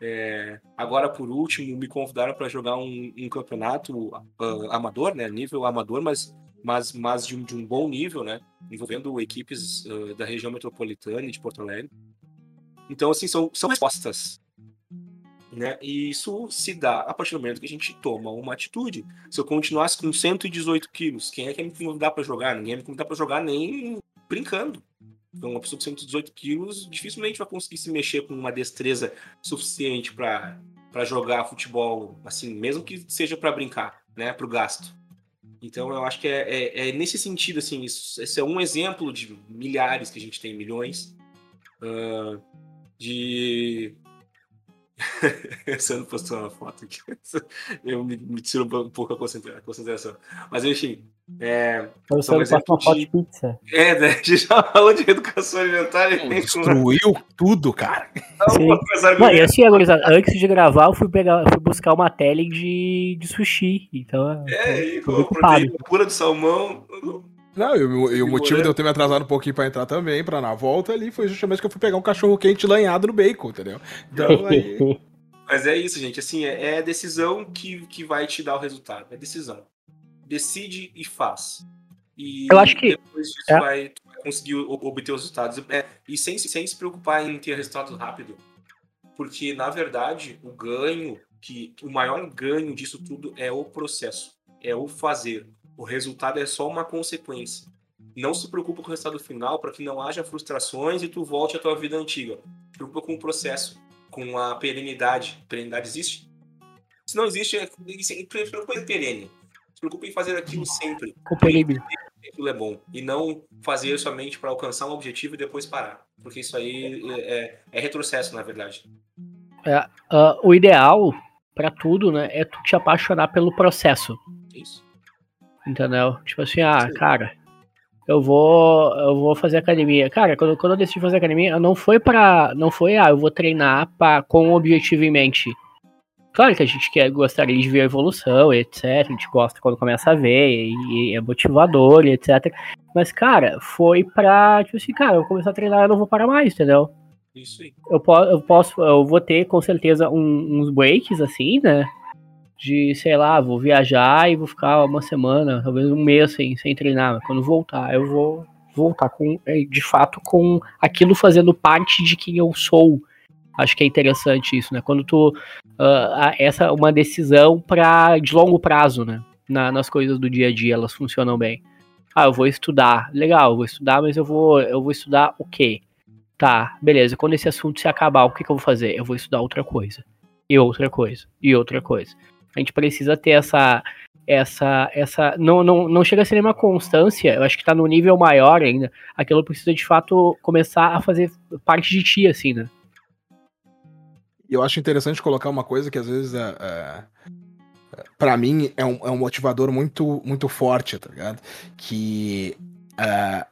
É, agora, por último, me convidaram para jogar um, um campeonato uh, amador, né, nível amador, mas, mas, mas de, um, de um bom nível, né, envolvendo equipes uh, da região metropolitana e de Porto Alegre. Então, assim, são, são respostas né? E isso se dá a partir do momento que a gente toma uma atitude. Se eu continuasse com 118 quilos, quem é que ia me convidar para jogar? Ninguém ia me convidar para jogar nem brincando. Então, uma pessoa com 118 quilos dificilmente vai conseguir se mexer com uma destreza suficiente para jogar futebol, assim, mesmo que seja para brincar, né? Para o gasto. Então, eu acho que é, é, é, nesse sentido, assim, isso, esse é um exemplo de milhares que a gente tem, milhões, uh, de <laughs> Você não postou uma foto aqui. <laughs> Eu me, me tiro um pouco a concentração. Mas enfim. É, você não postou uma foto de pizza. É, né? A gente já falou de educação alimentar e Destruiu tudo, cara. Não, e assim, antes de gravar, eu fui, pegar, fui buscar uma tele de, de sushi. Então. É, e com proteína pura de salmão. Não, e, e o motivo de eu ter me atrasado um pouquinho pra entrar também, pra na volta ali, foi justamente que eu fui pegar um cachorro quente lanhado no bacon, entendeu? Então <laughs> aí. Mas é isso, gente. Assim, é, é decisão que, que vai te dar o resultado. É decisão. Decide e faz. E eu acho que depois disso é. vai, vai, conseguir obter os resultados. É, e sem, sem se preocupar em ter resultado rápido. Porque, na verdade, o ganho, que o maior ganho disso tudo é o processo. É o fazer o resultado é só uma consequência. Não se preocupa com o resultado final para que não haja frustrações e tu volte à tua vida antiga. Se preocupa com o processo. com a perenidade. Perenidade existe? Se não existe, é, se preocupa em perene. Se preocupa em fazer aquilo sempre. Perigo. Aquilo é bom. E não fazer somente para alcançar um objetivo e depois parar. Porque isso aí é, é- é retrocesso, na verdade. Ah, o ideal pra tudo, né, é tu te apaixonar pelo processo. Isso. Entendeu? Tipo assim, ah, Sim. cara, eu vou, eu vou fazer academia. Cara, quando, quando eu decidi fazer academia, não foi pra. Não foi, ah, eu vou treinar pra, com um objetivo em mente. Claro que a gente quer, gostaria de ver a evolução, etc. A gente gosta quando começa a ver, e, e é motivador, e etc. Mas, cara, foi pra, tipo assim, cara, eu vou começar a treinar, eu não vou parar mais, entendeu? Isso aí. eu, po eu posso, eu vou ter com certeza um- uns breaks assim, né? De, sei lá, vou viajar e vou ficar uma semana, talvez um mês sem, sem treinar. Mas quando voltar, eu vou voltar com, eh, de fato, com aquilo fazendo parte de quem eu sou. Acho que é interessante isso, né? Quando tu. a- essa é uma decisão pra, de longo prazo, né? Na- nas coisas do dia a dia, elas funcionam bem. Ah, eu vou estudar. Legal, eu vou estudar, mas eu vou, eu vou estudar o quê? Tá, beleza. Quando esse assunto se acabar, o que, que eu vou fazer? Eu vou estudar outra coisa. E outra coisa. E outra coisa. A gente precisa ter essa. Essa. essa não, não, não chega a ser nenhuma constância. Eu acho que tá no nível maior ainda. Aquilo precisa de fato começar a fazer parte de ti, assim, né? Eu acho interessante colocar uma coisa que às vezes é, é, para mim é um, é um motivador muito muito forte, tá ligado? Que é,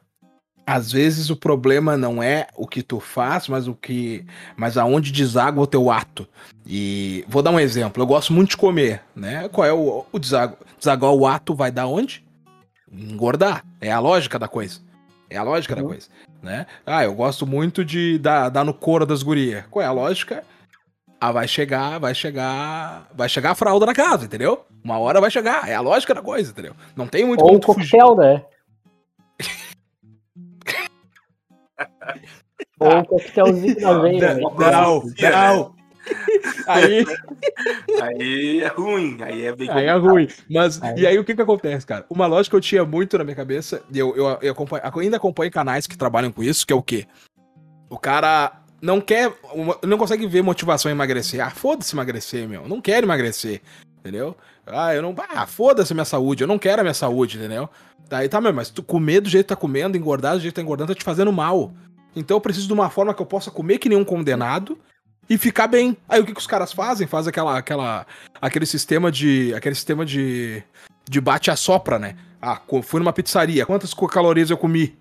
às vezes o problema não é o que tu faz, mas o que, mas aonde deságua o teu ato. E vou dar um exemplo. Eu gosto muito de comer, né? Qual é o, o deságua? Desaguar o ato vai dar onde? Engordar. É a lógica da coisa. É a lógica da Uhum. coisa, né? Ah, eu gosto muito de dar, dar no couro das gurias. Qual é a lógica? Ah, vai chegar, vai chegar, vai chegar a fralda na casa, entendeu? Uma hora vai chegar, é a lógica da coisa, entendeu? Não tem muito Ou um tu fugir. coquetel, né? Ou um coquetelzinho na veia. né? Não, não. Aí, Aí é ruim. Aí é bem aí é ruim. Mas, Aí. e aí o que que acontece, cara? Uma lógica que eu tinha muito na minha cabeça, e eu, eu, eu acompanho- ainda acompanho canais que trabalham com isso, que é o quê? O cara não quer, não consegue ver motivação em emagrecer. Ah, foda-se emagrecer, meu. Não quero emagrecer, entendeu? Ah, eu não. Ah, foda-se a minha saúde. Eu não quero a minha saúde, entendeu? Daí tá, meu, mas tu comer do jeito que tá comendo, engordar do jeito que tá engordando, tá te fazendo mal. Então eu preciso de uma forma que eu possa comer que nem um condenado e ficar bem. Aí o que, que os caras fazem? Faz aquela, aquela, aquele sistema de, aquele sistema de, de bate a sopra, né? Ah, fui numa pizzaria. Quantas calorias eu comi?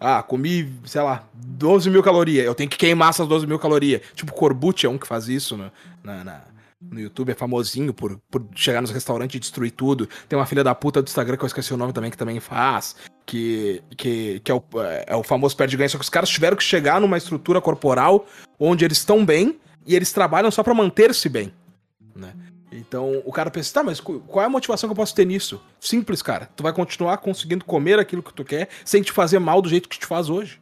Ah, comi, sei lá, 12 mil calorias. Eu tenho que queimar essas 12 mil calorias. Tipo, Corbucci é um que faz isso no, na, na- no YouTube, é famosinho por, por chegar nos restaurantes e destruir tudo. Tem uma filha da puta do Instagram que eu esqueci o nome também, que também faz. Que, que, que é, o, é o famoso perde ganho. Só que os caras tiveram que chegar numa estrutura corporal onde eles estão bem e eles trabalham só pra manter-se bem. Né? Então o cara pensa, tá, mas qu- qual é a motivação que eu posso ter nisso? Simples, cara. Tu vai continuar conseguindo comer aquilo que tu quer sem te fazer mal do jeito que te faz hoje.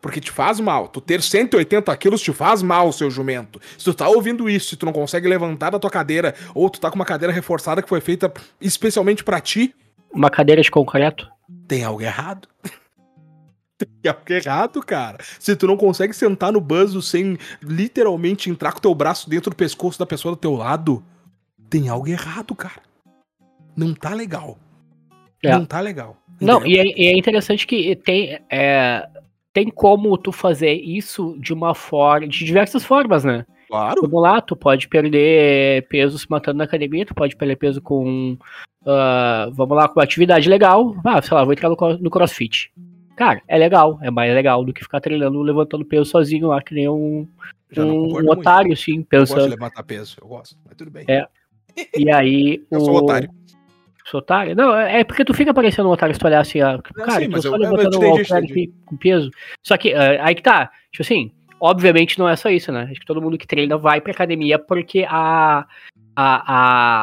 Porque te faz mal. Tu ter 180 quilos te faz mal, seu jumento. Se tu tá ouvindo isso e tu não consegue levantar da tua cadeira, ou tu tá com uma cadeira reforçada que foi feita especialmente pra ti, Uma cadeira de concreto. Tem algo errado. tem algo errado, cara. Se tu não consegue sentar no banzo sem literalmente entrar com teu braço dentro do pescoço da pessoa do teu lado, tem algo errado, cara. Não tá legal. É. Não tá legal. Não, e é, e é interessante que tem, é, tem como tu fazer isso de uma forma, de diversas formas, né? Claro. Vamos lá, tu pode perder peso se matando na academia, tu pode perder peso com, ah, vamos lá, com uma atividade legal. Ah, sei lá, vou entrar no, no crossfit. Cara, é legal, é mais legal do que ficar treinando, levantando peso sozinho lá, que nem um, um, um muito. otário, assim, Eu gosto de pensando. levantar peso, eu gosto. Mas tudo bem. É. E aí. <laughs> Eu sou o- otário. Sou otário? Não, é é porque tu fica parecendo um otário se tu olhar assim, ó. Cara, sim, tô mas só eu- eu levantando um halter com peso. Só que, ah, aí que tá. Tipo assim, obviamente não é só isso, né? Acho que todo mundo que treina vai pra academia porque a. a, a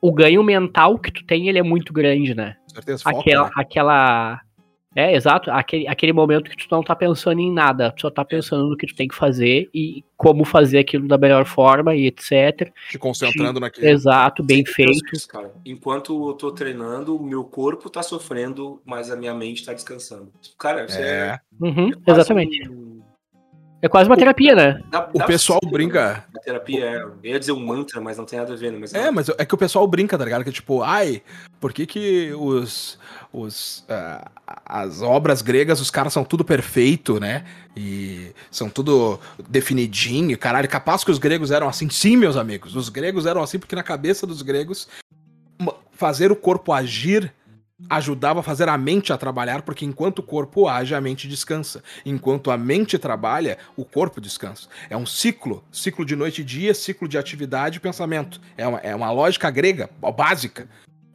o ganho mental que tu tem, ele é muito grande, né? Com certeza, foco, aquela, né? aquela. É, exato. Aquele, aquele momento que tu não tá pensando em nada. Tu só tá pensando no que tu tem que fazer e como fazer aquilo da melhor forma e etc. Te concentrando naquilo. Exato, bem penso feito. isso, cara. Enquanto eu tô treinando, o meu corpo tá sofrendo, mas a minha mente tá descansando. Cara, isso é, É. Uhum, é exatamente. um- É quase uma terapia, né? Dá- O pessoal brinca. A terapia é. Eu ia dizer um mantra, mas não tem nada a ver, né? Mas É, mas é que o pessoal brinca, tá ligado? Que tipo, ai, por que que os, os ah, as obras gregas, os caras são tudo perfeito, né? E são tudo definidinho, caralho. Capaz que os gregos eram assim? Sim, meus amigos. Os gregos eram assim porque na cabeça dos gregos fazer o corpo agir ajudava a fazer a mente a trabalhar, porque enquanto o corpo age, a mente descansa. Enquanto a mente trabalha, o corpo descansa. É um ciclo, ciclo de noite e dia, ciclo de atividade e pensamento. É uma, é uma lógica grega, básica,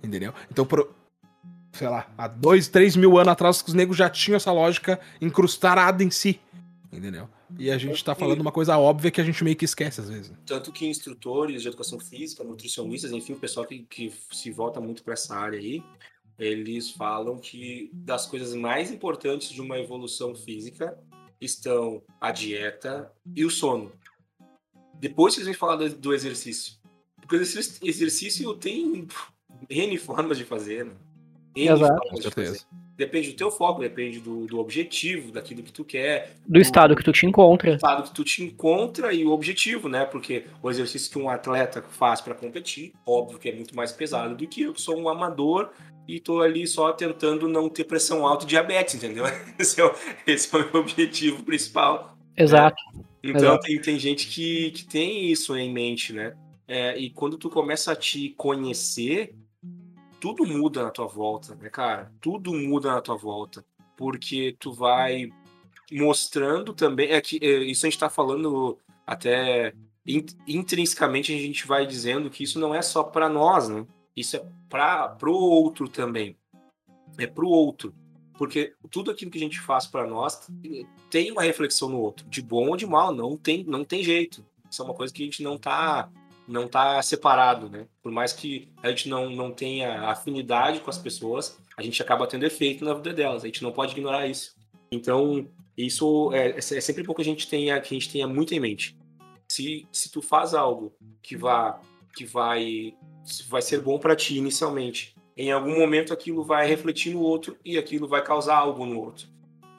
entendeu? Então, pro- sei lá, há dois, três mil anos atrás, os negros já tinham essa lógica incrustada em si, entendeu? E a gente tá falando uma coisa óbvia que a gente meio que esquece às vezes. Tanto que instrutores de educação física, nutricionistas, enfim, o pessoal que, que se volta muito para essa área aí, eles falam que das coisas mais importantes de uma evolução física estão a dieta e o sono. Depois vocês vêm falar do, do exercício. Porque o exercício, exercício tem N formas de fazer, né? N Exato. formas Com de certeza. fazer. Depende do teu foco, depende do, do objetivo, daquilo que tu quer, Do estado que tu te encontra. estado que tu te encontra e o objetivo, né? Porque o exercício que um atleta faz para competir, óbvio que é muito mais pesado do que eu, que sou um amador e tô ali só tentando não ter pressão alta e diabetes, entendeu? <laughs> Esse é o, esse é o meu objetivo principal. Exato. Então Exato. tem, tem gente que, que tem isso em mente, né? É, e quando tu começa a te conhecer, tudo muda na tua volta, né, cara? Tudo muda na tua volta. Porque tu vai mostrando também. É que é, isso a gente tá falando até in- intrinsecamente a gente vai dizendo que isso não é só para nós, né? Isso é para pro outro também. É pro outro. Porque tudo aquilo que a gente faz para nós tem uma reflexão no outro, de bom ou de mal, não tem, não tem jeito. Isso é uma coisa que a gente não tá não tá separado, né? Por mais que a gente não, não tenha afinidade com as pessoas, a gente acaba tendo efeito na vida delas. A gente não pode ignorar isso. Então, isso é, é sempre bom que a gente tenha que a gente tenha muito em mente. Se, se tu faz algo que vá que vai vai ser bom para ti inicialmente, em algum momento aquilo vai refletir no outro e aquilo vai causar algo no outro.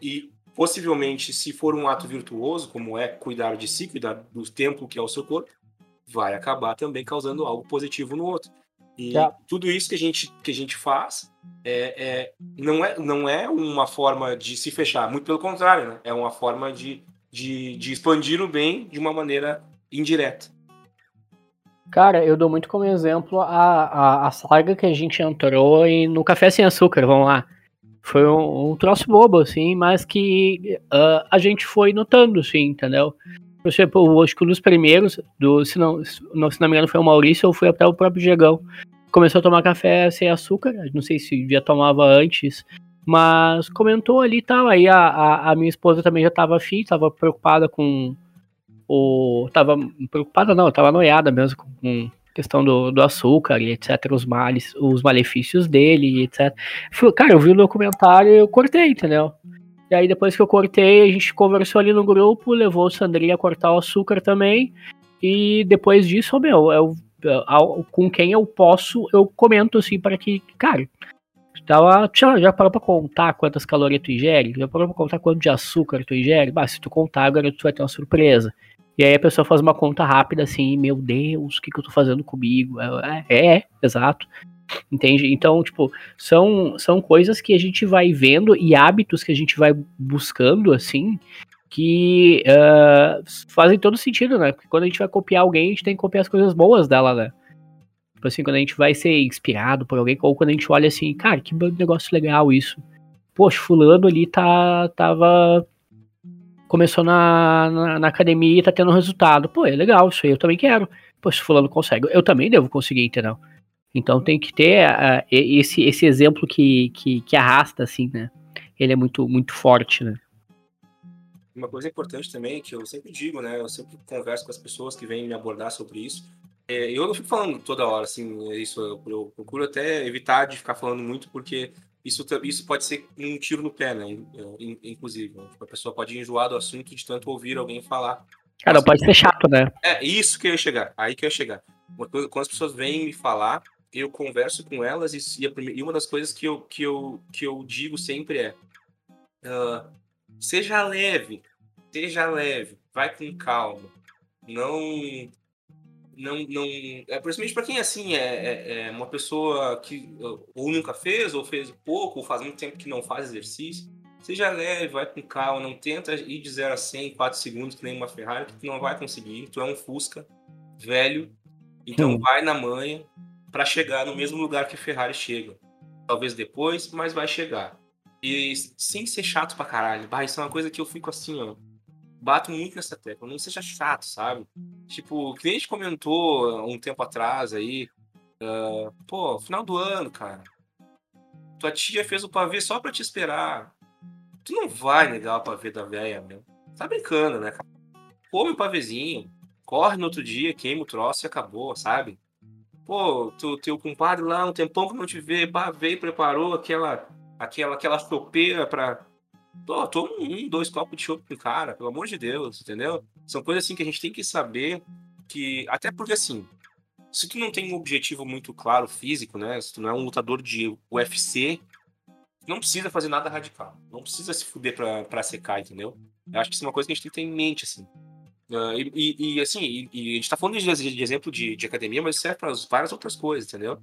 E possivelmente, se for um ato virtuoso, como é cuidar de si, cuidar do templo que é o seu corpo, vai acabar também causando algo positivo no outro. E É. tudo isso que a gente, que a gente faz é, é- não, é, não é uma forma de se fechar, muito pelo contrário, né? é uma forma de, de, de expandir o bem de uma maneira indireta. Cara, eu dou muito como exemplo a, a, a saga que a gente entrou em, no Café Sem Açúcar, vamos lá. Foi um, um troço bobo, assim, mas que ah, a gente foi notando, assim, entendeu? Por eu acho que um dos primeiros, do, se, não, se não me engano foi o Maurício ou foi até o próprio Diegão, começou a tomar café sem açúcar, não sei se já tomava antes, mas comentou ali e tal, aí a, a, a minha esposa também já tava afim, tava preocupada com o... tava preocupada não, tava noiada mesmo com, questão do, do açúcar e etc, os males, os malefícios dele etc. Cara, eu vi o documentário e eu cortei, entendeu? E aí depois que eu cortei, a gente conversou ali no grupo, levou o Sandrinho a cortar o açúcar também. E depois disso, meu, eu, ao- com quem eu posso, eu comento assim para que, cara, tava, já, já parou pra contar quantas calorias tu ingere? Já parou pra contar quanto de açúcar tu ingere? Bah, se tu contar, agora tu vai ter uma surpresa. E aí a pessoa faz uma conta rápida assim, meu Deus, o que, que eu tô fazendo comigo? É, é, é, exato. Entende? Então, tipo, são, são coisas que a gente vai vendo e hábitos que a gente vai buscando, assim, que ah, fazem todo sentido, né? Porque quando a gente vai copiar alguém, a gente tem que copiar as coisas boas dela, né? Tipo assim, quando a gente vai ser inspirado por alguém, ou quando a gente olha assim, cara, que negócio legal isso. Poxa, fulano ali tá, tava. Começou na, na, na academia e tá tendo resultado. Pô, é legal, isso aí eu também quero. Pô, se fulano consegue, eu também devo conseguir, entendeu? Então tem que ter e- esse, esse exemplo que, que, que arrasta, assim, né? Ele é muito, muito forte, né? Uma coisa importante também, que eu sempre digo, né? Eu sempre converso com as pessoas que vêm me abordar sobre isso. É, eu não fico falando toda hora, assim, é isso. Eu, eu procuro até evitar de ficar falando muito, porque isso, isso pode ser um tiro no pé, né? in- in- Inclusive. né? A pessoa pode enjoar do assunto de tanto ouvir alguém falar. Cara, pode ser chato, né? É isso que eu ia chegar. Aí que eu ia chegar. Coisa- Quando as pessoas vêm me falar, eu converso com elas e, e a prime- e uma das coisas que eu, que eu, que eu digo sempre é: ah, seja leve, Seja leve, vai com calma. Não. Não, não, é principalmente para quem assim é, é, é, uma pessoa que ou nunca fez, ou fez pouco, ou faz muito tempo que não faz exercício. Seja leve, vai com calma, não tenta ir de 0 a 100 em 4 segundos que nem uma Ferrari, que tu não vai conseguir. Tu é um Fusca velho, então hum. vai na manha para chegar no mesmo lugar que a Ferrari chega. Talvez depois, mas vai chegar. E sem ser chato pra caralho. Bah, isso é uma coisa que eu fico assim, ó. Bato muito nessa tecla. Não seja chato, sabe? Tipo, o cliente comentou um tempo atrás aí. Uh, pô, final do ano, cara. Tua tia fez o pavê só pra te esperar. Tu não vai negar o pavê da velha, meu. Tá brincando, né, cara? Come o pavezinho. Corre no outro dia, queima o troço e acabou, sabe? Pô, tu, teu compadre lá, um tempão que não te vê, veio, preparou aquela aquela, aquela chopeira pra. Pô, toma um, dois copos de chope pro cara, pelo amor de Deus, entendeu? São coisas assim que a gente tem que saber que. Até porque assim, se tu não tem um objetivo muito claro físico, né? Se tu não é um lutador de UFC, não precisa fazer nada radical. Não precisa se fuder pra, pra secar, entendeu? Eu acho que isso é uma coisa que a gente tem que ter em mente, assim. Uh, e, e, e, assim, e, e, a gente tá falando de, de exemplo de, de, academia, mas serve para várias outras coisas, entendeu?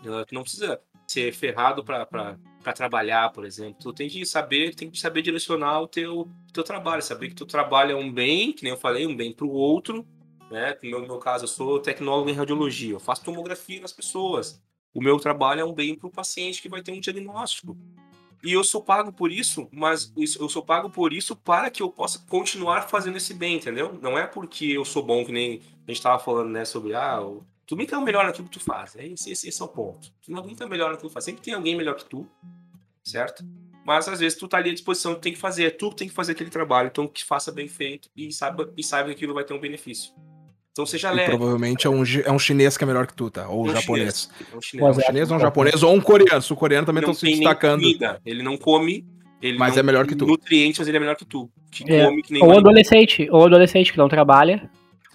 Uh, tu não precisa ser ferrado para trabalhar, por exemplo. Tu tem que saber, tem que saber direcionar o teu, teu trabalho, saber que tu trabalha um bem, que nem eu falei, um bem para o outro, né? No meu, no meu caso, eu sou tecnólogo em radiologia, eu faço tomografia nas pessoas. O meu trabalho é um bem para o paciente que vai ter um diagnóstico. E eu sou pago por isso, mas eu sou pago por isso para que eu possa continuar fazendo esse bem, entendeu? Não é porque eu sou bom, que nem a gente estava falando, né, sobre ah, Tu nunca é o melhor naquilo que tu faz. É esse, esse, esse é o ponto. Tu nunca é o melhor naquilo que tu faz. Sempre tem alguém melhor que tu, certo? Mas às vezes tu tá ali à disposição, tu tem que fazer. É tu tem que fazer aquele trabalho. Então que faça bem feito e saiba, e saiba que aquilo vai ter um benefício. Então seja leve. provavelmente é um, é um chinês que é melhor que tu, tá? Ou um japonês. Chinês. É um chinês, é um, chinês ou um japonês, ou um coreano. Se o coreano também estão se destacando. Ele não come. Ele mas não é melhor que tu. Nutrientes, mas ele é melhor que tu. Que é. come que nem ou adolescente, ou adolescente que não trabalha.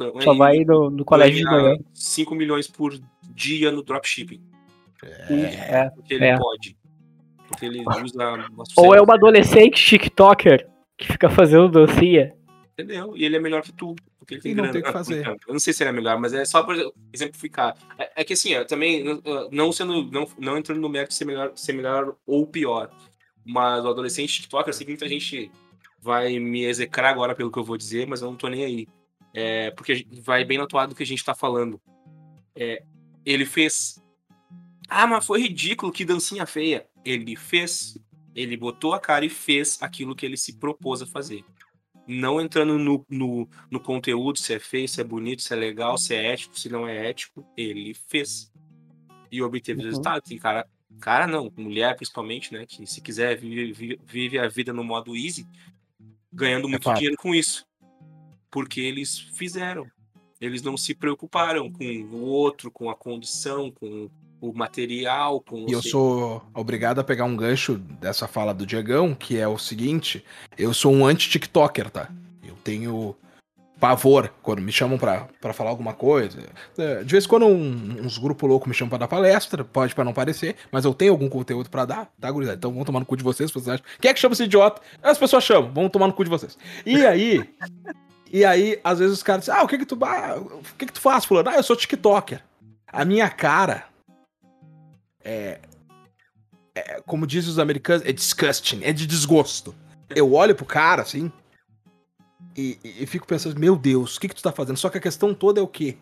Então, Só vai no, no colégio de manhã. 5 milhões por dia no dropshipping. É, porque ele é. pode. Porque ele usa. Ou é uma adolescente TikToker que fica fazendo dancinha. Entendeu? E ele é melhor que tu. Porque ele tem grana. Tem que fazer. Eu não sei se ele é melhor, mas é só por exemplificar. É, é que assim, também, não sendo. Não, não entrando no mérito de ser melhor, ser melhor ou pior. Mas o adolescente TikToker, eu sei que muita gente vai me execrar agora pelo que eu vou dizer, mas eu não tô nem aí. É, porque vai bem na toada do que a gente tá falando. É, ele fez. Ah, mas foi ridículo, que dancinha feia. Ele fez. Ele botou a cara e fez aquilo que ele se propôs a fazer. Não entrando no, no, no conteúdo, se é feio, se é bonito, se é legal, se é ético, se não é ético. Ele fez. E obteve uhum. resultado. Tem cara, cara não, mulher principalmente, né? Que se quiser vive, vive a vida no modo easy, ganhando é muito é dinheiro com isso porque eles fizeram. Eles não se preocuparam com o outro, com a condição, com o material. Com e eu sou obrigado a pegar um gancho dessa fala do Diegão, que é o seguinte: eu sou um anti-TikToker, tá? Eu tenho pavor quando me chamam para falar alguma coisa. É, de vez em quando um, uns grupos loucos me chamam para dar palestra, pode para não parecer, mas eu tenho algum conteúdo para dar, tá, gurizada? Então vão tomar no cu de vocês, vocês acham. Quem é que chama esse idiota? As pessoas chamam, vão tomar no cu de vocês. E aí, e aí, às vezes os caras dizem, ah, o que que tu, o que que tu faz, fulano? Ah, eu sou tiktoker. A minha cara é, é, como dizem os americanos, é disgusting, é de desgosto. Eu olho pro cara, assim, e, e, e fico pensando, meu Deus, o que que tu tá fazendo? Só que a questão toda é o quê?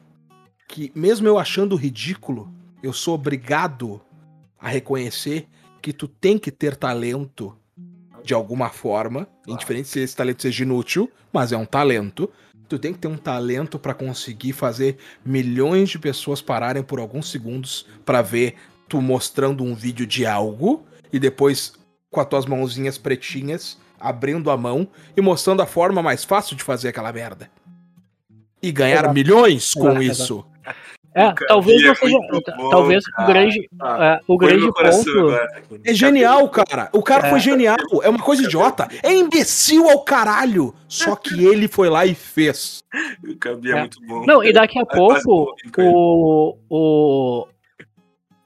Que mesmo eu achando ridículo, eu sou obrigado a reconhecer que tu tem que ter talento de alguma forma, claro. indiferente se esse talento seja inútil, mas é um talento. Tu tem que ter um talento para conseguir fazer milhões de pessoas pararem por alguns segundos para ver tu mostrando um vídeo de algo e depois com as tuas mãozinhas pretinhas abrindo a mão e mostrando a forma mais fácil de fazer aquela merda. E ganhar Exato. milhões com Exato. isso. É, talvez não seja. Bom, talvez o grande, ah, o grande ponto. É genial, cara. O cara é. foi genial. É uma coisa idiota. É imbecil ao caralho. Só que ele foi lá e fez. O Cabi é, é, muito bom. Não, e daqui a pouco o. o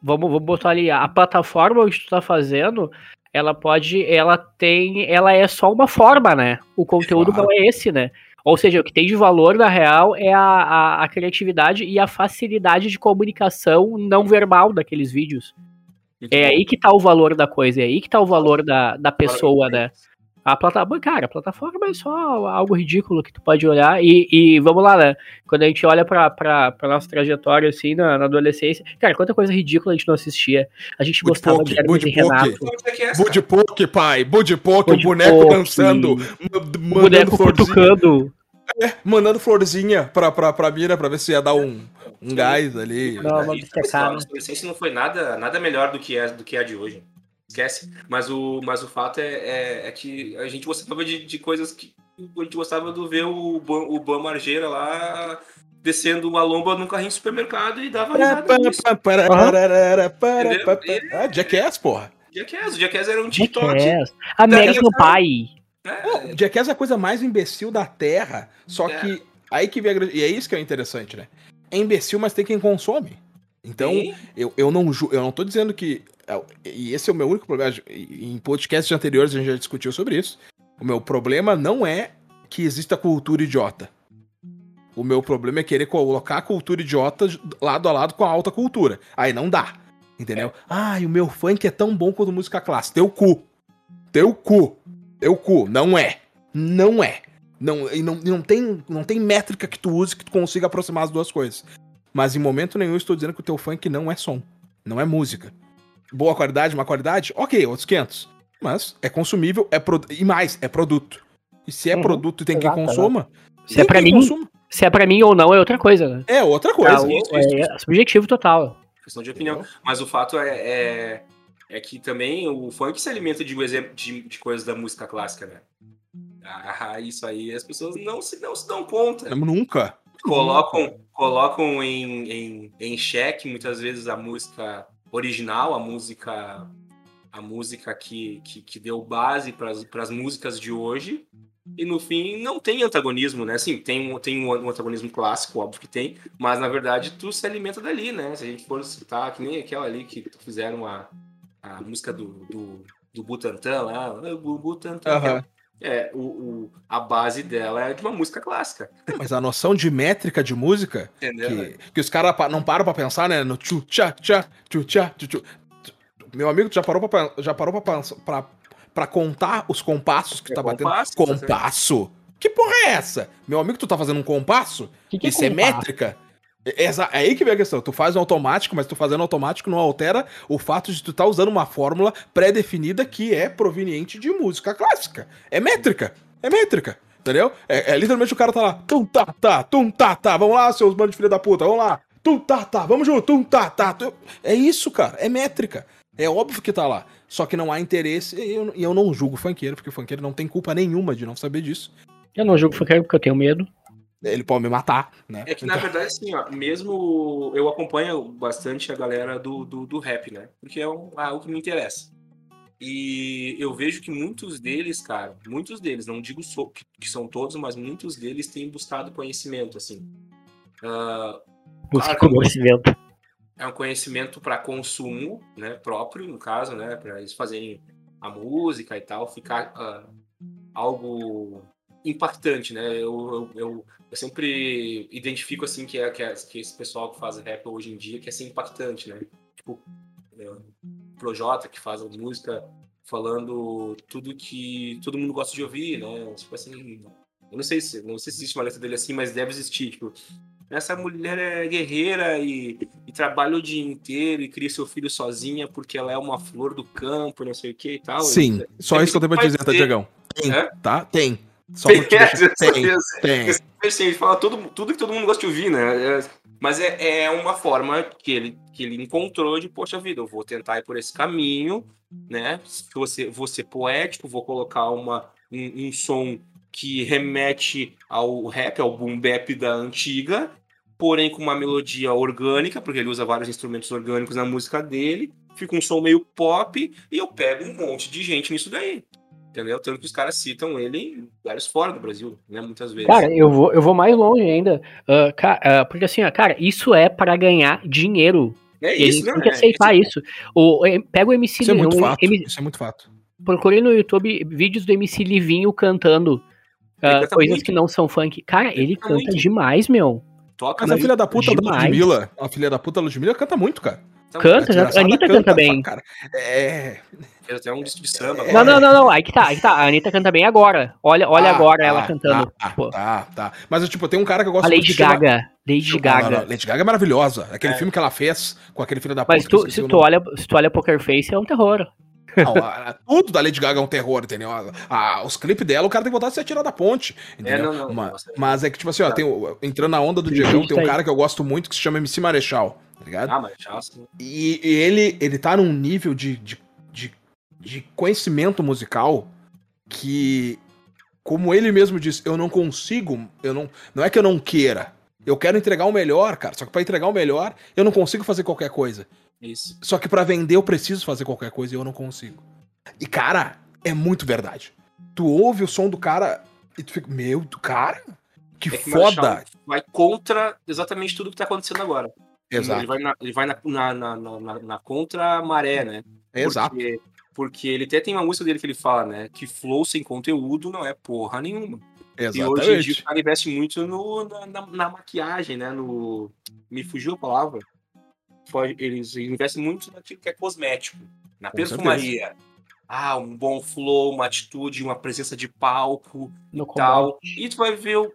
vamos, vamos botar ali a plataforma onde tu tá fazendo ela pode, ela tem, ela é só uma forma, né? O conteúdo Claro. não é esse, né? Ou seja, o que tem de valor, na real, é a, a, a criatividade e a facilidade de comunicação não verbal daqueles vídeos. É aí que tá o valor da coisa, é aí que tá o valor da, da pessoa, né? A plataforma, cara, a plataforma é só algo ridículo que tu pode olhar e, e vamos lá, né? Quando a gente olha pra, pra, pra nossa trajetória, assim, na, na adolescência, cara, quanta coisa ridícula a gente não assistia. A gente Bud gostava Poke, de Hermes e Renato. É é essa, Bud Poke, pai. Bud Poke, o boneco Poke. dançando, O mandando boneco florzinha, cutucando. mandando florzinha pra, pra, pra mira pra ver se ia dar um, um gás ali. Não, adolescência não foi nada, nada melhor do que, é, do que a de hoje. Esquece. Mas o, mas o fato é, é, é que a gente gostava de, de coisas que. A gente gostava de ver o, Ban- o Ban Margeira lá descendo uma lomba num carrinho de supermercado e dava Para, risada para, nisso. para, para, para, para, Entendeu? para, para. Ah, Jackass, porra. Jackass, o Jackass era um TikTok. Jackass. American Pie. né? Jackass é a coisa mais imbecil da Terra. Só É. que aí que vem a grande- E é isso que é interessante, né? É imbecil, mas tem quem consome. Então, eu, eu, não, ju- eu não tô dizendo que. É, E esse é o meu único problema. Em podcasts anteriores a gente já discutiu sobre isso. O meu problema não é que exista cultura idiota. O meu problema é querer colocar a cultura idiota lado a lado com a alta cultura. Aí não dá. Entendeu? Ah, e o meu funk é tão bom quanto música clássica. Teu cu. Teu cu. Teu cu. Não é. Não é. Não, e não, não, tem, não tem métrica que tu use que tu consiga aproximar as duas coisas. Mas em momento nenhum eu estou dizendo que o teu funk não é som. Não é música. Boa qualidade, má qualidade? Ok, outros 500. Mas é consumível, é pro... e mais, é produto. E se é Uhum, produto e tem exato, quem consuma, Se tem é pra quem mim, consuma. se é pra mim ou não é outra coisa, né? É outra coisa. Ah, isso, isso, é, é subjetivo total. Questão de opinião. Mas o fato é, é, é que também o funk se alimenta de, um exemplo- de, de coisas da música clássica, né? Ah, isso aí as pessoas não se, não se dão conta. Nunca. colocam, colocam em, em, em xeque muitas vezes a música original, a música a música que, que, que deu base para as músicas de hoje. E no fim não tem antagonismo, né? Sim, tem um, tem um antagonismo clássico, óbvio que tem, mas na verdade tu se alimenta dali, né? Se a gente for citar, que nem aquela ali que fizeram a, a música do, do, do Butantan lá, "Ah, o Butantan. Aham. É, o, o, a base dela é de uma música clássica, Mas a noção de métrica de música, entendeu? que, que os caras não param pra pensar, né? No tchu tchá tchá, tchu tchá tchu tchu. Meu amigo, tu já parou pra, já parou pra, pra, pra contar os compassos que É tá batendo? compasso, compasso? Que porra é essa? Meu amigo, tu tá fazendo um compasso? Que que é Isso é compasso? métrica? É, é aí que vem a questão. Tu faz um automático, mas tu fazendo automático não altera o fato de tu tá usando uma fórmula pré-definida que é proveniente de música clássica. É métrica. É métrica. Entendeu? É, é literalmente o cara tá lá. Tum tá tá, tum tá tá. Vamos lá, seus bandos de filha da puta. Vamos lá. Tum tá tá. Vamos junto. Tum tá tá. tum. É isso, cara. É métrica. É óbvio que tá lá. Só que não há interesse. E eu, eu não julgo o funkeiro, porque o funkeiro não tem culpa nenhuma de não saber disso. Eu não jogo funkeiro porque eu tenho medo. Ele pode me matar, né? É que, na verdade, assim, ó, mesmo eu acompanho bastante a galera do, do, do rap, né? Porque é um- algo que me interessa. E eu vejo que muitos deles, cara, muitos deles, não digo so- que, que são todos, mas muitos deles têm buscado conhecimento, assim. Ah, Busca Claro. conhecimento. é um conhecimento para consumo, né, próprio, no caso, né, para eles fazerem a música e tal, ficar ah, algo impactante, né? Eu, eu, eu, eu sempre identifico assim que é, que é que esse pessoal que faz rap hoje em dia quer ser impactante, né? Tipo, é, Projota que faz a música falando tudo que todo mundo gosta de ouvir, né? Tipo assim, eu não sei se não sei se existe uma letra dele assim, mas deve existir, tipo, essa mulher é guerreira e, e trabalha o dia inteiro e cria seu filho sozinha porque ela é uma flor do campo, não sei o que e tal. Sim, só isso que eu tenho pra dizer, tá. Diegão? Tem, É? tá? Tem. Só Tem, Tem, tem. assim, ele fala tudo, tudo que todo mundo gosta de ouvir, né? É, mas é, é uma forma que ele, que ele encontrou de, poxa vida, eu vou tentar ir por esse caminho, né? Vou ser, vou ser poético, vou colocar uma, um, um som que remete ao rap, ao boom bap da antiga, porém com uma melodia orgânica, porque ele usa vários instrumentos orgânicos na música dele, fica um som meio pop, e eu pego um monte de gente nisso daí. Entendeu? Tanto que os caras citam ele em lugares fora do Brasil, né? Muitas vezes. Cara, eu vou, eu vou mais longe ainda. ca- ah, porque assim, ó, cara, isso é pra ganhar dinheiro. é E a isso, gente né? tem que É aceitar isso. O, eh, pega o MC Isso é muito o fato. M- Isso é muito fato. procurem no YouTube vídeos do MC Livinho cantando canta coisas muito. que não são funk. Cara, Ele ele canta canta demais, meu. Toca, Mas a filha da puta da demais. Ludmilla, a filha da puta da Ludmilla canta muito, cara. Então, Canta, A Anitta canta bem. pra cara. É. Fez até um disco de samba. É. Não, não, não, não. Aí que tá, aí que tá. A Anitta canta bem agora. Olha, olha Ah, agora tá, ela cantando. Tá, tá, tá. Mas, tipo, tem um cara que eu gosto a muito Lady que chama- Gaga. Lady Não, Gaga. não, não, Lady Gaga é maravilhosa. Aquele É. filme que ela fez com aquele filho da puta. Mas que se, tu olha, se tu olha Poker Face, é um terror. Não, a- a- tudo da Lady Gaga é um terror, entendeu? A- a- os clipes dela, o cara tem vontade de se atirar da ponte. Entendeu? não, não, Ma- nossa. mas é que, tipo assim, ó, Tá. tem entrando na onda do Diegão, gente tem um aí. cara que eu gosto muito que se chama MC Marechal, tá ligado? Ah, mas já assim. E, e ele, ele tá num nível de, de, de, conhecimento musical que, como ele mesmo disse, eu não consigo, eu não, não é que eu não queira, eu quero entregar o melhor, cara, só que pra entregar o melhor, eu não consigo fazer qualquer coisa. Isso. Só que pra vender eu preciso fazer qualquer coisa e eu não consigo. E, cara, é muito verdade. Tu ouve o som do cara e tu fica, meu, do cara, que É que foda. Marshall Vai contra exatamente tudo que tá acontecendo agora. Ele Exato, vai na, ele vai na, na, na, na, na- na contra-maré, né? exato. Porque, porque ele até tem uma música dele que ele fala, né? Que flow sem conteúdo não é porra nenhuma. E hoje em dia o Exatamente. cara investe muito no, na, na- na maquiagem, né? No. Me fugiu a palavra. Eles investem muito naquilo que é cosmético. Na Com perfumaria. Ah, um bom flow, uma atitude, uma presença de palco No tal. combate. E tu vai ver o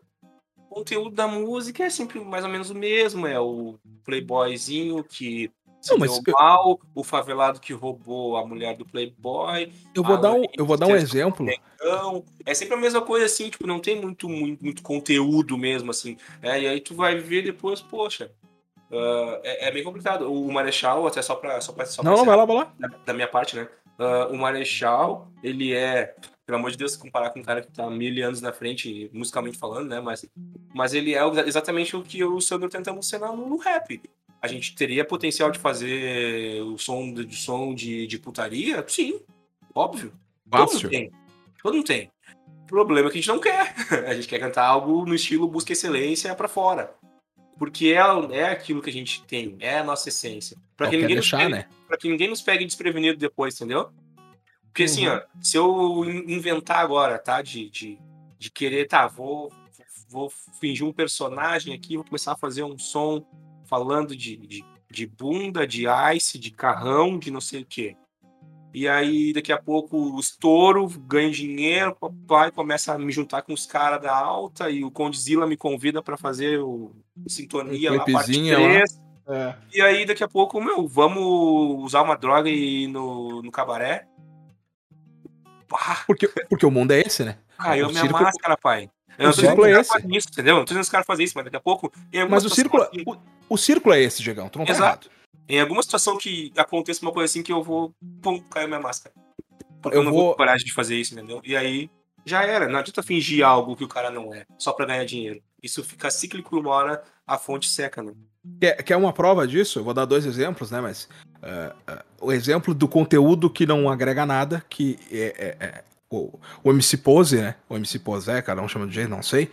conteúdo da música é sempre mais ou menos o mesmo. É o playboyzinho que Não, mas eu- mal, o favelado que roubou a mulher do playboy. Eu vou dar um, eu vou dar um exemplo. É sempre a mesma coisa assim, tipo, não tem muito, muito, muito conteúdo mesmo, assim. É, e aí tu vai ver depois, poxa. ah, é, é bem complicado. O Marechal, até só pra. Só pra, só pra Não, não, encerrar vai lá, vai lá. da, da minha parte, né? Ah, o Marechal, ele é, pelo amor de Deus, comparar com um cara que tá mil anos na frente, musicalmente falando, né? Mas, mas ele é o- exatamente o que eu e o Sandro tentamos ser no, no rap. A gente teria potencial de fazer o som de, de som de, de putaria? Sim, óbvio. Todo mundo Fácil. tem. Todo mundo tem. O problema é que a gente não quer. <laughs> A gente quer cantar algo no estilo busca excelência pra fora. Porque é, é aquilo que a gente tem, é a nossa essência. Pra Não que quer ninguém nos deixar, pegue né? Pra que ninguém nos pegue desprevenido depois, entendeu? Porque assim, Uhum. ó, se eu in- inventar agora, tá? De, de, de querer, tá, vou, vou fingir um personagem aqui, vou começar a fazer um som falando de, de, de bunda, de ice, de carrão, de não sei o quê. E aí, daqui a pouco, o estouro, ganho dinheiro, papai, começa a me juntar com os caras da alta e o Condzilla me convida pra fazer o Sintonia Um lá, parte clipezinho lá. 3. É. E aí, daqui a pouco, meu, vamos usar uma droga e ir no, no cabaré? Porque, porque o mundo é esse, né? caiu O minha círculo- máscara, pai. o Eu que círculo é esse. isso, entendeu? Eu não tô dizendo que os caras fazem isso, mas daqui a pouco. Mas o círculo, assim, o, o círculo é esse, Diegão. Tu não tá Exato. errado. em alguma situação que aconteça uma coisa assim que eu vou. Pum, caiu minha máscara. Porque Eu eu, não vou- vou ter coragem de fazer isso, entendeu? E aí. Já era, não adianta fingir algo que o cara não é, só pra ganhar dinheiro. Isso fica cíclico uma hora a fonte seca, né? Quer, quer uma prova disso? Eu vou dar dois exemplos, né? Mas é, o exemplo do conteúdo que não agrega nada, que é, é- é o, o MC Pose, né? O MC Pose, é, cada um chama de jeito, não sei.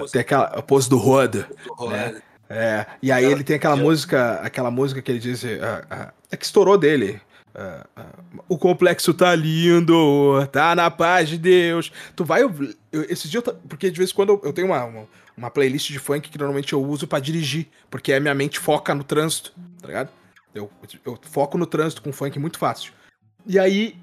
Pô, tem aquela a pose do Roda. rolando. É, e aí ele tem aquela música, aquela música que ele diz, ah, ah, é que estourou dele. ah, ah, o complexo tá lindo, tá na paz de Deus. Tu vai ouvir- eu, esses dias, eu porque de vez em quando eu, eu tenho uma, uma, uma playlist de funk que normalmente eu uso pra dirigir, porque a minha mente foca no trânsito, tá ligado? Eu, eu foco no trânsito com funk muito fácil. E aí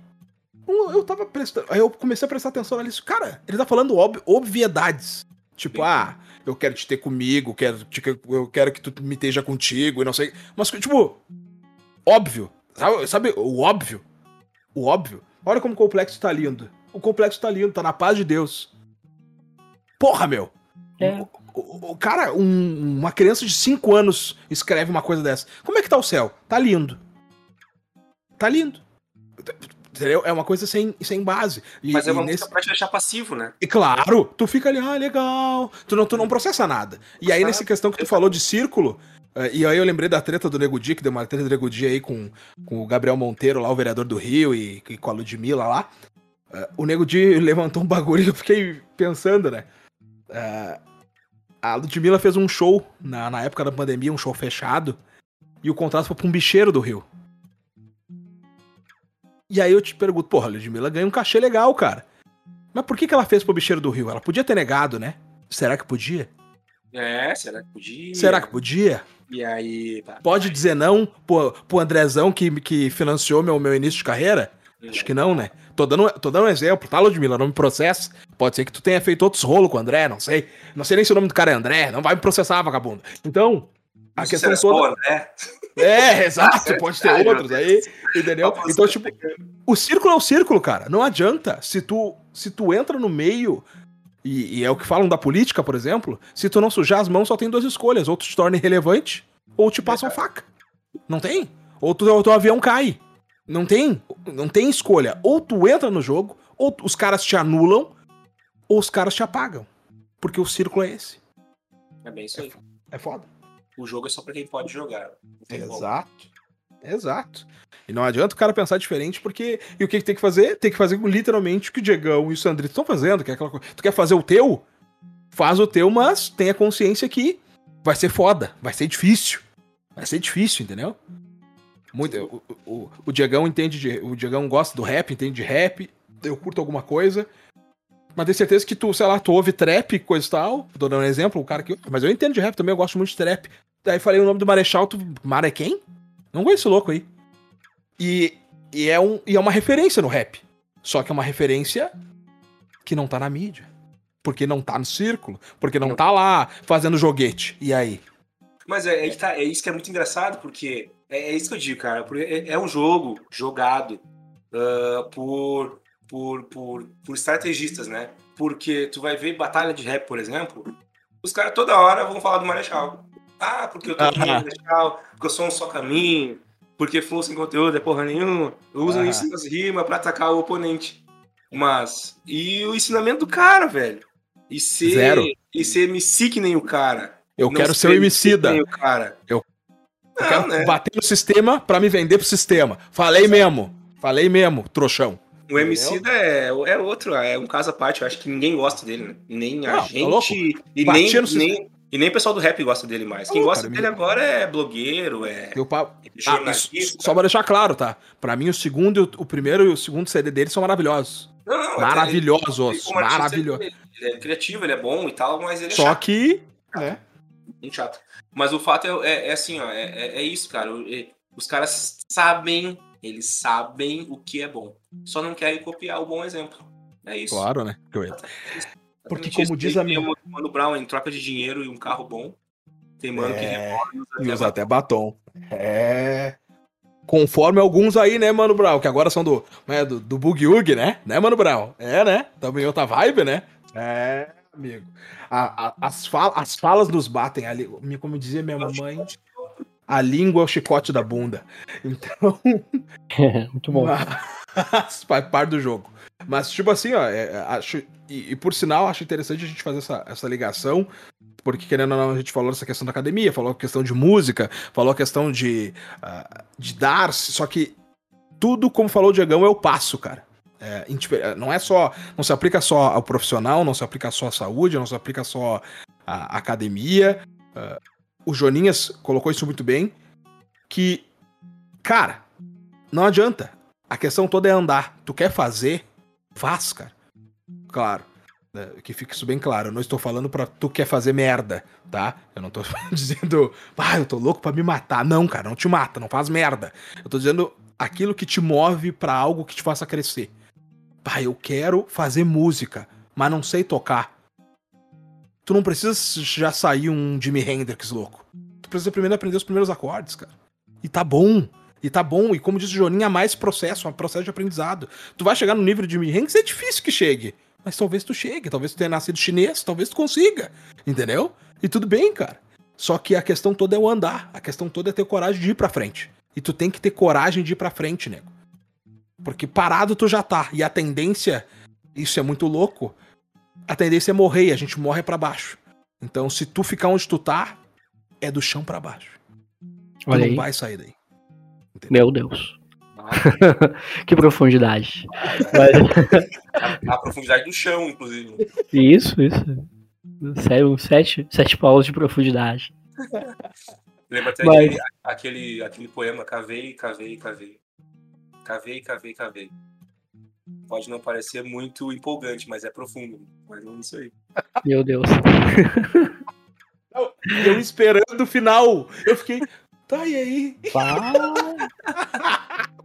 eu tava prestando, aí eu comecei a prestar atenção nisso. Cara, ele tá falando ob- obviedades. Tipo, Sim. ah, eu quero te ter comigo, quero te- eu quero que tu me esteja contigo e não sei. Mas, tipo, óbvio. Sabe, sabe o óbvio? O óbvio. Olha como o complexo tá lindo. O complexo tá lindo, tá na paz de Deus. Porra, meu. É. O, o- cara, um- uma criança de 5 anos escreve uma coisa dessa. Como é que tá o céu? Tá lindo. Tá lindo. Entendeu? É uma coisa sem, sem base. E, Mas é uma nesse- música pra te deixar passivo, né? e claro, tu fica ali, ah, legal. Tu não, tu não processa nada. E aí, nessa questão que tu falou de círculo, eh, e aí eu lembrei da treta do Nego Di, que deu uma treta do Nego Di aí com, com o Gabriel Monteiro, lá, o vereador do Rio, e, e com a Ludmilla lá. Eh, o Nego Di <laughs> levantou um bagulho e eu fiquei pensando, né? Eh, a Ludmilla fez um show na, na época da pandemia, um show fechado, e o contrato foi pra um bicheiro do Rio. E aí eu te pergunto, porra, a Ludmilla ganha um cachê legal, cara. Mas por que, que ela fez pro Bicheiro do Rio? Ela podia ter negado, né? Será que podia? É, será que podia? Será que podia? E aí. Tá. Pode dizer não pro, pro Andrezão que, que financiou meu, meu início de carreira? Acho que não, né? Tô dando, tô dando um exemplo, tá, Ludmilla? Não me processa. Pode ser que tu tenha feito outros rolos com o André, não sei. Não sei nem se o nome do cara é André, não vai me processar, vagabundo. Então, a Isso questão era toda. né? É, exato, pode ter <laughs> Ai, outros aí, entendeu? Nossa, Então, tipo, o círculo é o círculo, cara. Não adianta. Se tu, se tu entra no meio, e, e é o que falam da política, por exemplo, se tu não sujar as mãos, só tem duas escolhas. Ou tu te torna irrelevante, ou te passam faca. Não tem? Ou tu- o teu avião cai. Não tem. Não tem escolha. Ou tu entra no jogo, ou os caras te anulam, ou os caras te apagam. Porque o círculo é esse. É bem isso aí. É foda. O jogo é só pra quem pode jogar. Exato. Exato. E não adianta o cara pensar diferente, porque. E o que, que tem que fazer? Tem que fazer literalmente o que o Diegão e o Sandrito estão fazendo, que é aquela coisa. Tu quer fazer o teu? Faz o teu, mas tenha consciência que vai ser foda, vai ser difícil. Vai ser difícil, entendeu? Muito, o, o, o Diegão entende de. O Diegão gosta do rap, entende de rap. Eu curto alguma coisa. Mas tenho certeza que tu, sei lá, tu ouve trap, coisa e tal. Tô dando um exemplo, o cara que. Mas eu entendo de rap também, eu gosto muito de trap. Daí falei o nome do Marechal, tu. Mara é quem? Não conheço esse louco aí. E, e, é um, e é uma referência no rap. Só que é uma referência que não tá na mídia. Porque não tá no círculo. Porque não tá lá fazendo joguete. E aí? Mas é, é, tá- é isso que é muito engraçado, porque é, é isso que eu digo, cara. Porque é, é um jogo jogado ah, por, por, por, por estrategistas, né? Porque tu vai ver batalha de rap, por exemplo, os caras toda hora vão falar do Marechal. Ah, porque eu tô aqui no. Marechal, porque eu sou um só caminho, porque flow sem conteúdo é porra nenhuma. Eu uso isso nas rimas pra atacar o oponente. Mas, e o ensinamento do cara, velho? E ser, Zero. e ser MC que nem o cara. Eu Não quero ser ser o emicida. que nem o cara. Eu- Eu Não, quero né? bater no sistema pra me vender pro sistema. Falei mesmo. Falei mesmo, trouxão. O MC é, é outro, é um caso à parte. Eu acho que ninguém gosta dele, né? Nem a Não, tá gente louco? e nem, nem, e nem o pessoal do rap gosta dele mais. Tá Quem louco, gosta cara, dele me- agora é blogueiro, é Eu pa- Ah, jornalista. isso- só pra deixar claro, tá? Pra mim, o segundo, e o- primeiro e o segundo CD dele são maravilhosos. Não, não, Maravilhosos. ele- Maravilhosos. Ele, ele é criativo, ele é bom e tal, mas ele é Só chato, que. Né? muito chato. Mas o fato é, é- é assim, ó, é, é- é isso, cara. É- Os caras sabem, eles sabem o que é bom. Só não querem copiar o bom exemplo. É isso. Claro, né? Porque como diz a minha- Mano Brown em troca de dinheiro e um carro bom. Tem mano que É, demora E usa até batom. É. Conforme alguns aí, né, Mano Brown? Que agora são do, né, do, do Boogie Woogie, né? Né, Mano Brown? É, né? Também outra vibe, né? É, amigo. A- a- as, fal- as falas nos batem ali. Como dizia minha mamãe, a língua é o chicote da bunda. Então, <laughs> Muito bom. Mas <laughs> parte do jogo. Mas, tipo assim, ó, é, é, acho. E, e por sinal, acho interessante a gente fazer essa, essa ligação. Porque, querendo ou não, a gente falou dessa questão da academia, falou a questão de música, falou a questão de, ah, de dar, só que tudo, como falou o Diegão, é o passo, cara. É, indifer- não é só. Não se aplica só ao profissional, não se aplica só à saúde, não se aplica só à academia. Ah, o Joninhas colocou isso muito bem. Que, cara, não adianta. A questão toda é andar. Tu quer fazer? Faz, cara. Claro. né, Que fique isso bem claro. Eu não estou falando pra tu quer fazer merda, tá? Eu não tô <laughs> dizendo, ah, eu tô louco pra me matar. Não, cara, não te mata, não faz merda. Eu tô dizendo aquilo que te move pra algo que te faça crescer. Pai, eu quero fazer música, mas não sei tocar. Tu não precisa já sair um Jimi Hendrix louco. Tu precisa primeiro aprender os primeiros acordes, cara. E tá bom. E tá bom. E como disse o Joninha, mais processo, um processo de aprendizado. Tu vai chegar no nível de Jimi Hendrix, é difícil que chegue. Mas talvez tu chegue, talvez tu tenha nascido chinês, talvez tu consiga. Entendeu? E tudo bem, cara. Só que a questão toda é o andar. A questão toda é ter coragem de ir pra frente. E tu tem que ter coragem de ir pra frente, nego. Porque parado tu já tá. E a tendência, isso é muito louco, a tendência é morrer e a gente morre pra baixo. Então, se tu ficar onde tu tá, é do chão pra baixo. Tu Olha não aí. vai sair daí. Meu Deus. <laughs> Que profundidade. Mas- a, a profundidade do chão, inclusive. isso, isso. Sério, sete, sete paulas de profundidade. Lembra até Mas- aquele, aquele, aquele poema Cavei, cavei, cavei. Cavei, cavei, cavei. Pode não parecer muito empolgante, mas é profundo. Mas não isso aí. Meu Deus. <laughs> Eu esperando o final. Eu fiquei. Tá, e aí? <laughs>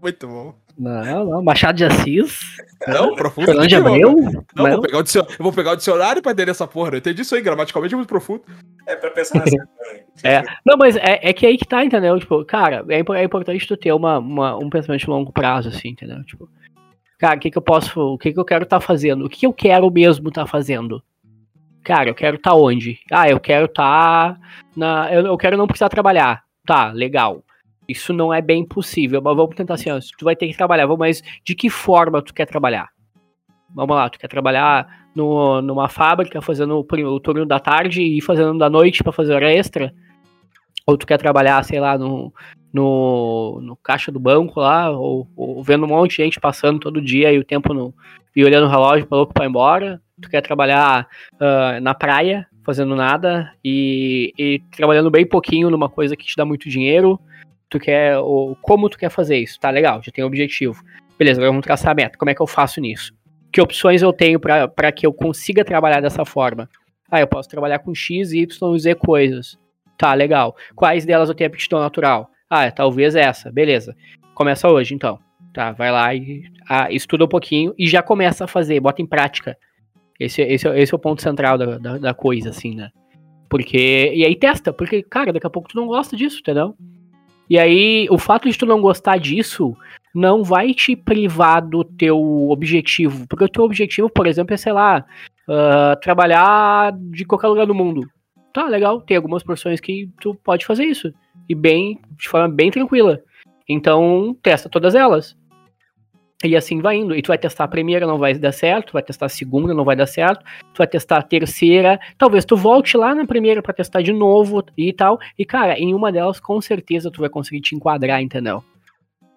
Muito bom. Não, não. Machado de Assis. Não, profundo. Fernando de Abreu. Não, Não. vou pegar o dicionário, eu vou pegar o dicionário pra entender essa porra. Eu entendi isso aí, gramaticalmente é muito profundo. É pra pensar nessa <laughs> também. É, não, mas é, é que aí que tá, entendeu? Tipo, cara, é, é importante tu ter uma, uma- um pensamento de longo prazo, assim, entendeu? Tipo, cara, o que que eu posso, o que que eu quero estar fazendo? O que eu quero mesmo estar fazendo? Cara, eu quero estar onde? Ah, eu quero estar na, eu, eu quero não precisar trabalhar. Tá, legal. Isso não é bem possível, mas vamos tentar assim, ó, tu vai ter que trabalhar, mas de que forma tu quer trabalhar? Vamos lá, tu quer trabalhar no, numa fábrica fazendo o, o turno da tarde e fazendo da noite pra fazer hora extra? Ou tu quer trabalhar, sei lá, no, no, no caixa do banco lá, ou, ou vendo um monte de gente passando todo dia e o tempo no, e olhando o relógio louco pra ir embora? Tu quer trabalhar ah, na praia, fazendo nada e, e trabalhando bem pouquinho numa coisa que te dá muito dinheiro? Tu quer, ou como tu quer fazer isso? Tá legal, já tem um objetivo. Beleza, agora vamos traçar a meta. Como é que eu faço nisso? Que opções eu tenho para que eu consiga trabalhar dessa forma? Ah, eu posso trabalhar com X, Y, Z coisas. Tá, legal. Quais delas eu tenho aptidão natural? Ah, talvez essa. Beleza. Começa hoje, então. Tá, vai lá e ah, estuda um pouquinho e já começa a fazer, bota em prática. Esse, esse, esse é o ponto central da, da, da coisa, assim, né? Porque. E aí testa, porque, cara, daqui a pouco tu não gosta disso, entendeu? E aí, o fato de tu não gostar disso não vai te privar do teu objetivo. Porque o teu objetivo, por exemplo, é, sei lá, ah, trabalhar de qualquer lugar do mundo. Tá, legal, tem algumas profissões que tu pode fazer isso. E bem, de forma bem tranquila. Então, testa todas elas. E assim vai indo. E tu vai testar a primeira, não vai dar certo. Tu vai testar a segunda, não vai dar certo. Tu vai testar a terceira. Talvez tu volte lá na primeira pra testar de novo e tal. E, cara, em uma delas, com certeza, tu vai conseguir te enquadrar, entendeu?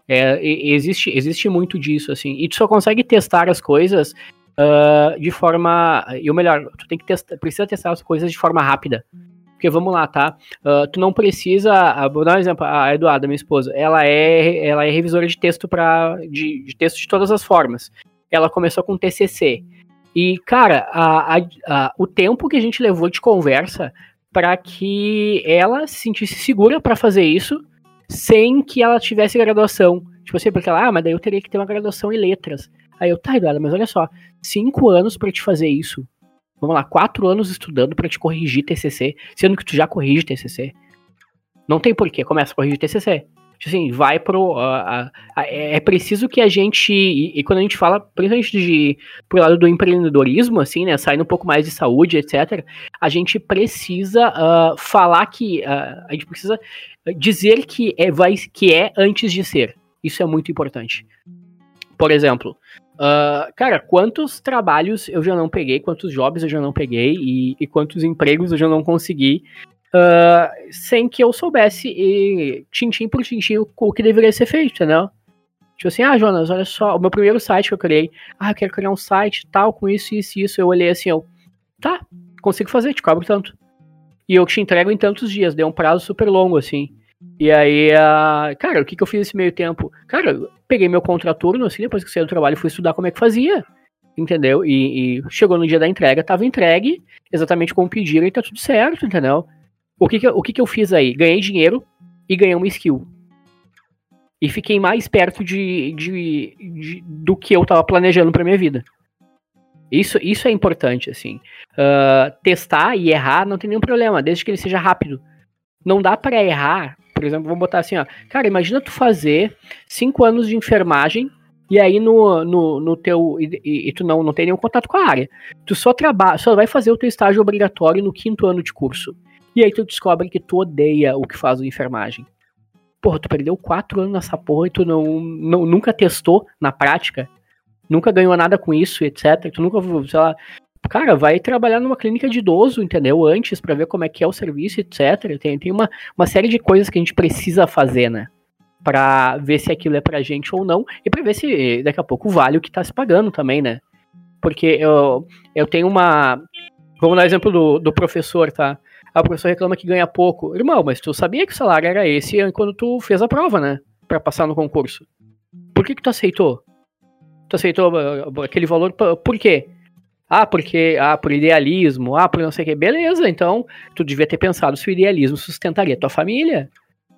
É, existe, existe muito disso, assim. E tu só consegue testar as coisas ah, de forma. E o melhor, tu tem que testar, precisa testar as coisas de forma rápida. Porque vamos lá, tá? Ah, tu não precisa. ah, vou dar um exemplo. A Eduarda, minha esposa, ela é, ela é revisora de texto para de, de texto de todas as formas. Ela começou com TCC. E, cara, a- a- a- o tempo que a gente levou de conversa para que ela se sentisse segura para fazer isso sem que ela tivesse graduação. Tipo assim, porque ela, ah, mas daí eu teria que ter uma graduação em letras. Aí eu, tá, Eduardo, mas olha só, cinco anos pra te fazer isso. Vamos lá, quatro anos estudando pra te corrigir TCC, sendo que tu já corrige TCC. Não tem porquê, começa a corrigir TCC. Assim, vai pro. ah, ah, é é preciso que a gente. E, e quando a gente fala, principalmente de, pro lado do empreendedorismo, assim, né? Saindo um pouco mais de saúde, etc. A gente precisa ah, falar que. ah, a gente precisa dizer que é, vai, que é antes de ser. Isso é muito importante. Por exemplo, ah, cara, quantos trabalhos eu já não peguei, quantos jobs eu já não peguei e, e quantos empregos eu já não consegui ah, sem que eu soubesse e, tintim por tintim o, que deveria ser feito, entendeu? Tipo assim, ah, Jonas, olha só, o meu primeiro site que eu criei, ah, eu quero criar um site tal, com isso, isso isso. Eu olhei assim, eu, tá, consigo fazer, te cobro tanto. E eu te entrego em tantos dias, deu um prazo super longo, assim. E aí, ah, cara, o que, que eu fiz nesse meio tempo? Cara, peguei meu contraturno, assim, depois que saí do trabalho, fui estudar como é que fazia. Entendeu? E, e chegou no dia da entrega, tava entregue, exatamente como pediram, e tá tudo certo, entendeu? O que que, o que que eu fiz aí? Ganhei dinheiro e ganhei uma skill. E fiquei mais perto de, de, de- do que eu tava planejando pra minha vida. Isso, isso é importante, assim. Ah, testar e errar não tem nenhum problema, desde que ele seja rápido. Não dá pra errar, por exemplo, vamos botar assim, ó. Cara, imagina tu fazer cinco anos de enfermagem e aí no, no, no teu. E, e- tu não, não tem nenhum contato com a área. Tu só trabalha, só vai fazer o teu estágio obrigatório no quinto ano de curso. E aí tu descobre que tu odeia o que faz o enfermagem. Porra, tu perdeu quatro anos nessa porra e tu não, não nunca testou na prática, nunca ganhou nada com isso, etc. Tu nunca, sei lá. Cara, vai trabalhar numa clínica de idoso, entendeu? Antes, pra ver como é que é o serviço, etc. Tem, tem uma, uma série de coisas que a gente precisa fazer, né? Pra ver se aquilo é pra gente ou não. E pra ver se daqui a pouco vale o que tá se pagando também, né? Porque eu, eu tenho uma. Vamos dar exemplo do, do professor, tá? A professora reclama que ganha pouco. Irmão, mas tu sabia que o salário era esse quando tu fez a prova, né? Pra passar no concurso. por que que tu aceitou? Tu aceitou uh, aquele valor, por quê? Ah, porque, ah, por idealismo, ah, por não sei o que. Beleza, então tu devia ter pensado se o idealismo sustentaria tua família.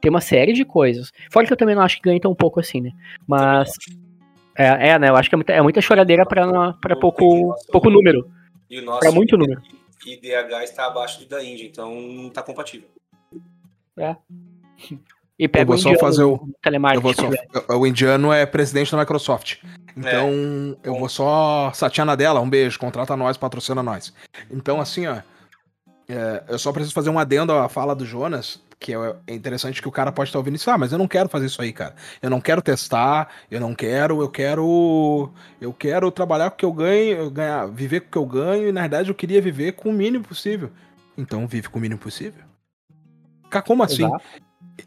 Tem uma série de coisas. Fora que eu também não acho que ganha tão pouco assim, né? Mas. É, é né? Eu acho que é muita, é muita choradeira pra, pra pouco, pouco número. E o nosso Pra muito número. IDH está abaixo do da Índia, então não tá compatível. E pega Eu vou o só indiano fazer o- telemarketing. Eu vou só, velho. o indiano é presidente da Microsoft. Então, eu vou só Satiana dela, um beijo, contrata nós, patrocina nós. Então, assim, ó, é, eu só preciso fazer um adendo à fala do Jonas, que é é interessante que o cara pode estar ouvindo isso. Ah, mas eu não quero fazer isso aí, cara. Eu não quero testar, eu não quero, eu quero. Eu quero trabalhar com o que eu ganho, eu ganhar, viver com o que eu ganho, e na verdade eu queria viver com o mínimo possível. Então vive com o mínimo possível. Cara, como assim? Exato.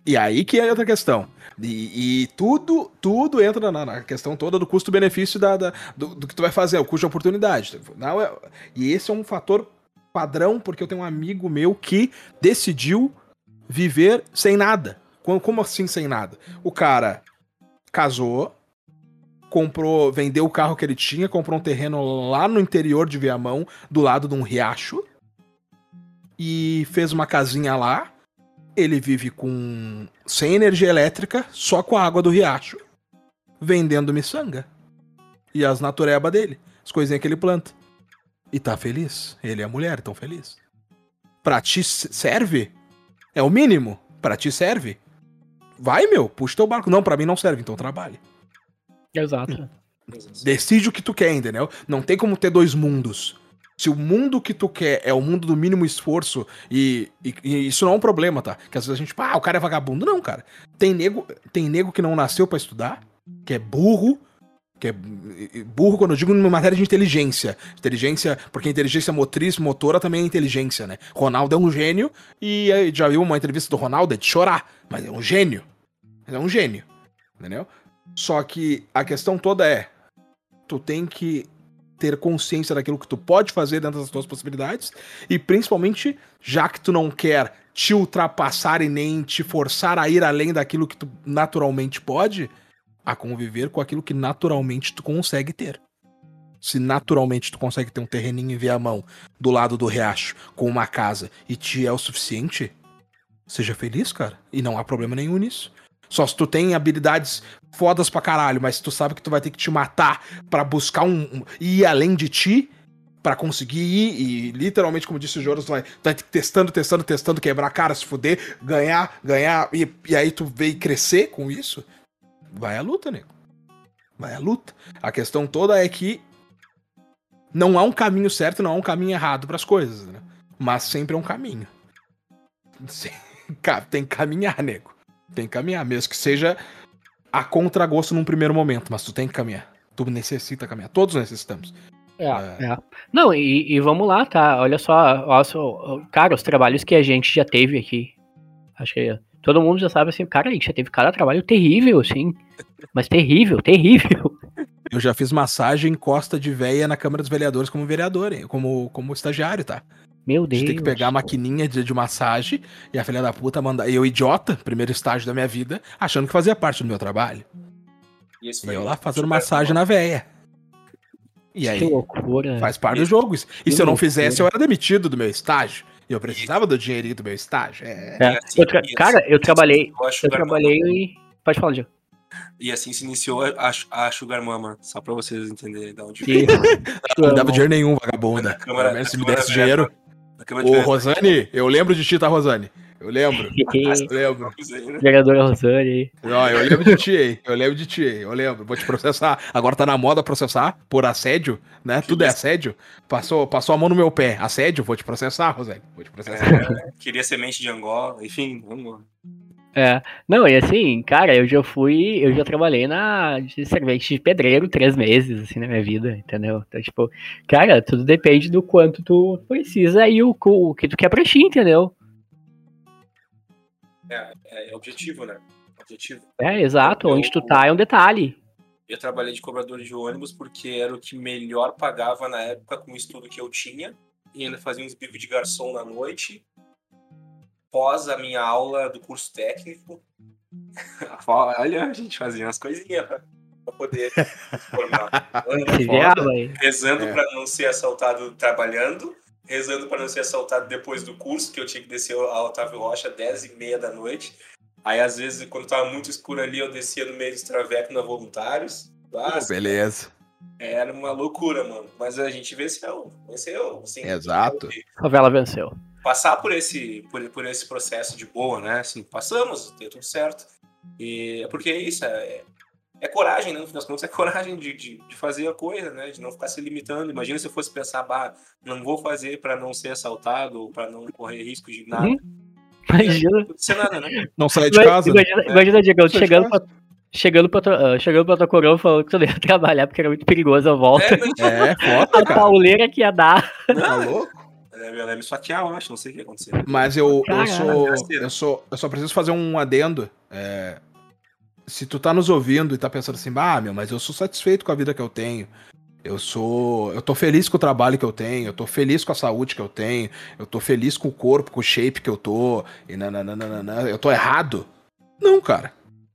E aí que é outra questão. E, e tudo, tudo entra na, na questão toda do custo-benefício da, da- do, do que tu vai fazer, o custo de oportunidade. Não é- e esse é um fator padrão, porque eu tenho um amigo meu que decidiu viver sem nada. Como, como assim sem nada? O cara casou, comprou, vendeu o carro que ele tinha, comprou um terreno lá no interior de Viamão, do lado de um riacho, e fez uma casinha lá. Ele vive com sem energia elétrica, só com a água do riacho, vendendo miçanga. E as naturebas dele, as coisinhas que ele planta. E tá feliz. Ele e a mulher estão felizes. Pra ti serve? É o mínimo. Pra ti serve? Vai, meu, puxa teu barco. Não, pra mim não serve, então trabalhe. Exato. Decide o que tu quer, entendeu? Não tem como ter dois mundos. Se o mundo que tu quer é o mundo do mínimo esforço, e, e- e isso não é um problema, tá? Que às vezes a gente, ah, o cara é vagabundo. Não, cara. Tem nego, tem nego que não nasceu pra estudar, que é burro, que é burro quando eu digo numa matéria de inteligência. Inteligência, porque inteligência motriz, motora também é inteligência, né? Ronaldo é um gênio, e aí, já viu uma entrevista do Ronaldo? É de chorar, mas é um gênio. É um gênio, entendeu? Só que a questão toda é, tu tem que ter consciência daquilo que tu pode fazer dentro das tuas possibilidades e principalmente, já que tu não quer te ultrapassar e nem te forçar a ir além daquilo que tu naturalmente pode, a conviver com aquilo que naturalmente tu consegue ter. Se naturalmente tu consegue ter um terreninho em Viamão, do lado do riacho, com uma casa, e te é o suficiente, seja feliz, cara. E não há problema nenhum nisso. Só se tu tem habilidades fodas pra caralho, mas tu sabe que tu vai ter que te matar pra buscar um, um- ir além de ti pra conseguir ir e literalmente como disse o Jonas, tu vai, tu vai testando, testando, testando, quebrar a cara, se fuder, ganhar, ganhar e, e aí tu veio crescer com isso. Vai à luta, nego. Vai à luta. A questão toda é que não há um caminho certo, não há um caminho errado pras coisas, né? Mas sempre é um caminho. <laughs> Tem que caminhar, nego. Tem que caminhar, mesmo que seja a contragosto num primeiro momento, mas tu tem que caminhar. Tu necessita caminhar. Todos necessitamos. É, É. é. Não, e, e vamos lá, tá? Olha só, nossa, cara, os trabalhos que a gente já teve aqui. Acho que todo mundo já sabe assim, cara, a gente já teve cada trabalho terrível, assim. Mas terrível, terrível. Eu já fiz massagem em costa de véia na Câmara dos Vereadores como vereador, hein? Como, como estagiário, tá? Meu A Deus. gente tem que pegar a maquininha de, de massagem e a filha da puta mandar. Eu, idiota, primeiro estágio da minha vida, achando que fazia parte do meu trabalho. E E eu lá fazendo super massagem na véia. E Que aí, loucura. faz parte do jogo. isso. E Que se eu não loucura. fizesse, eu era demitido do meu estágio. E eu precisava do dinheirinho do meu estágio. É. É. Assim- Eu tra- Cara, eu trabalhei. a Eu Sugar trabalhei e. Pode falar, Diego. E assim se iniciou a, a Sugar Mama, só pra vocês entenderem de onde Que- <laughs> Não dava dinheiro nenhum, vagabunda. Câmara- se me desse dinheiro. De Ô. Rosane, eu lembro de ti, tá, Rosane? Eu lembro. <laughs> Eu lembro. Vereadora Rosane. Ó, eu lembro de ti, hein? Eu lembro de ti, hein? Eu lembro. Vou te processar. Agora tá na moda processar por assédio, né? Tudo é assédio. Passou, passou a mão no meu pé. Assédio? Vou te processar, Rosane. Vou te processar. É, queria semente de Angola, enfim, vamos lá. É. Não, e assim, cara, eu já fui. Eu já trabalhei na de servente de pedreiro três meses, assim, na minha vida, entendeu? Então, tipo, cara, tudo depende do quanto tu precisa e o, o que tu quer pra ti, entendeu? É, é objetivo, né? Objetivo. É, exato. Eu- Onde tu tá é um detalhe. Eu trabalhei de cobrador de ônibus porque era o que melhor pagava na época com o estudo que eu tinha. E ainda fazia uns bicos de garçom na noite. Pós a minha aula do curso técnico. <laughs> Olha, a gente fazia umas coisinhas. poder se formar. Rezando É. pra não ser assaltado trabalhando, rezando pra não ser assaltado depois do curso, que eu tinha que descer a Otávio Rocha 10 e meia da noite. Aí, às vezes, quando tava muito escuro ali, eu descia no meio dos Traveco na Voluntários. Ah, Beleza. Era uma loucura, mano. Mas a gente venceu. Venceu. Assim, Exato. Favela venceu. Passar por esse, por, por esse processo de boa, né? Assim, passamos, deu tudo certo. E, porque é isso, é, é coragem, né? No fim das contas, é coragem de, de, de fazer a coisa, né? De não ficar se limitando. Imagina se eu fosse pensar, bah, não vou fazer pra não ser assaltado ou pra não correr risco de nada. Uhum. Imagina. Não nada, né? Não sair de casa. Imagina, imagina Diego, chegando pra, chegando, pra tua, ah, chegando pra tua coroa falando que tu não ia <laughs> trabalhar porque era muito perigoso a volta. É, mas, É, foda, a cara. pauleira que ia dar. Tá não, louco? É, ela ia me esfaquear, eu acho, não sei o que ia acontecer. Mas eu, eu sou. Eu sou. Eu só preciso fazer um adendo. É, se tu tá nos ouvindo e tá pensando assim, ah, meu, mas eu sou satisfeito com a vida que eu tenho. Eu sou. Eu tô feliz com o trabalho que eu tenho, eu tô feliz com a saúde que eu tenho, eu tô feliz com o corpo, com o shape que eu tô, e nananana, eu tô errado. Não, cara.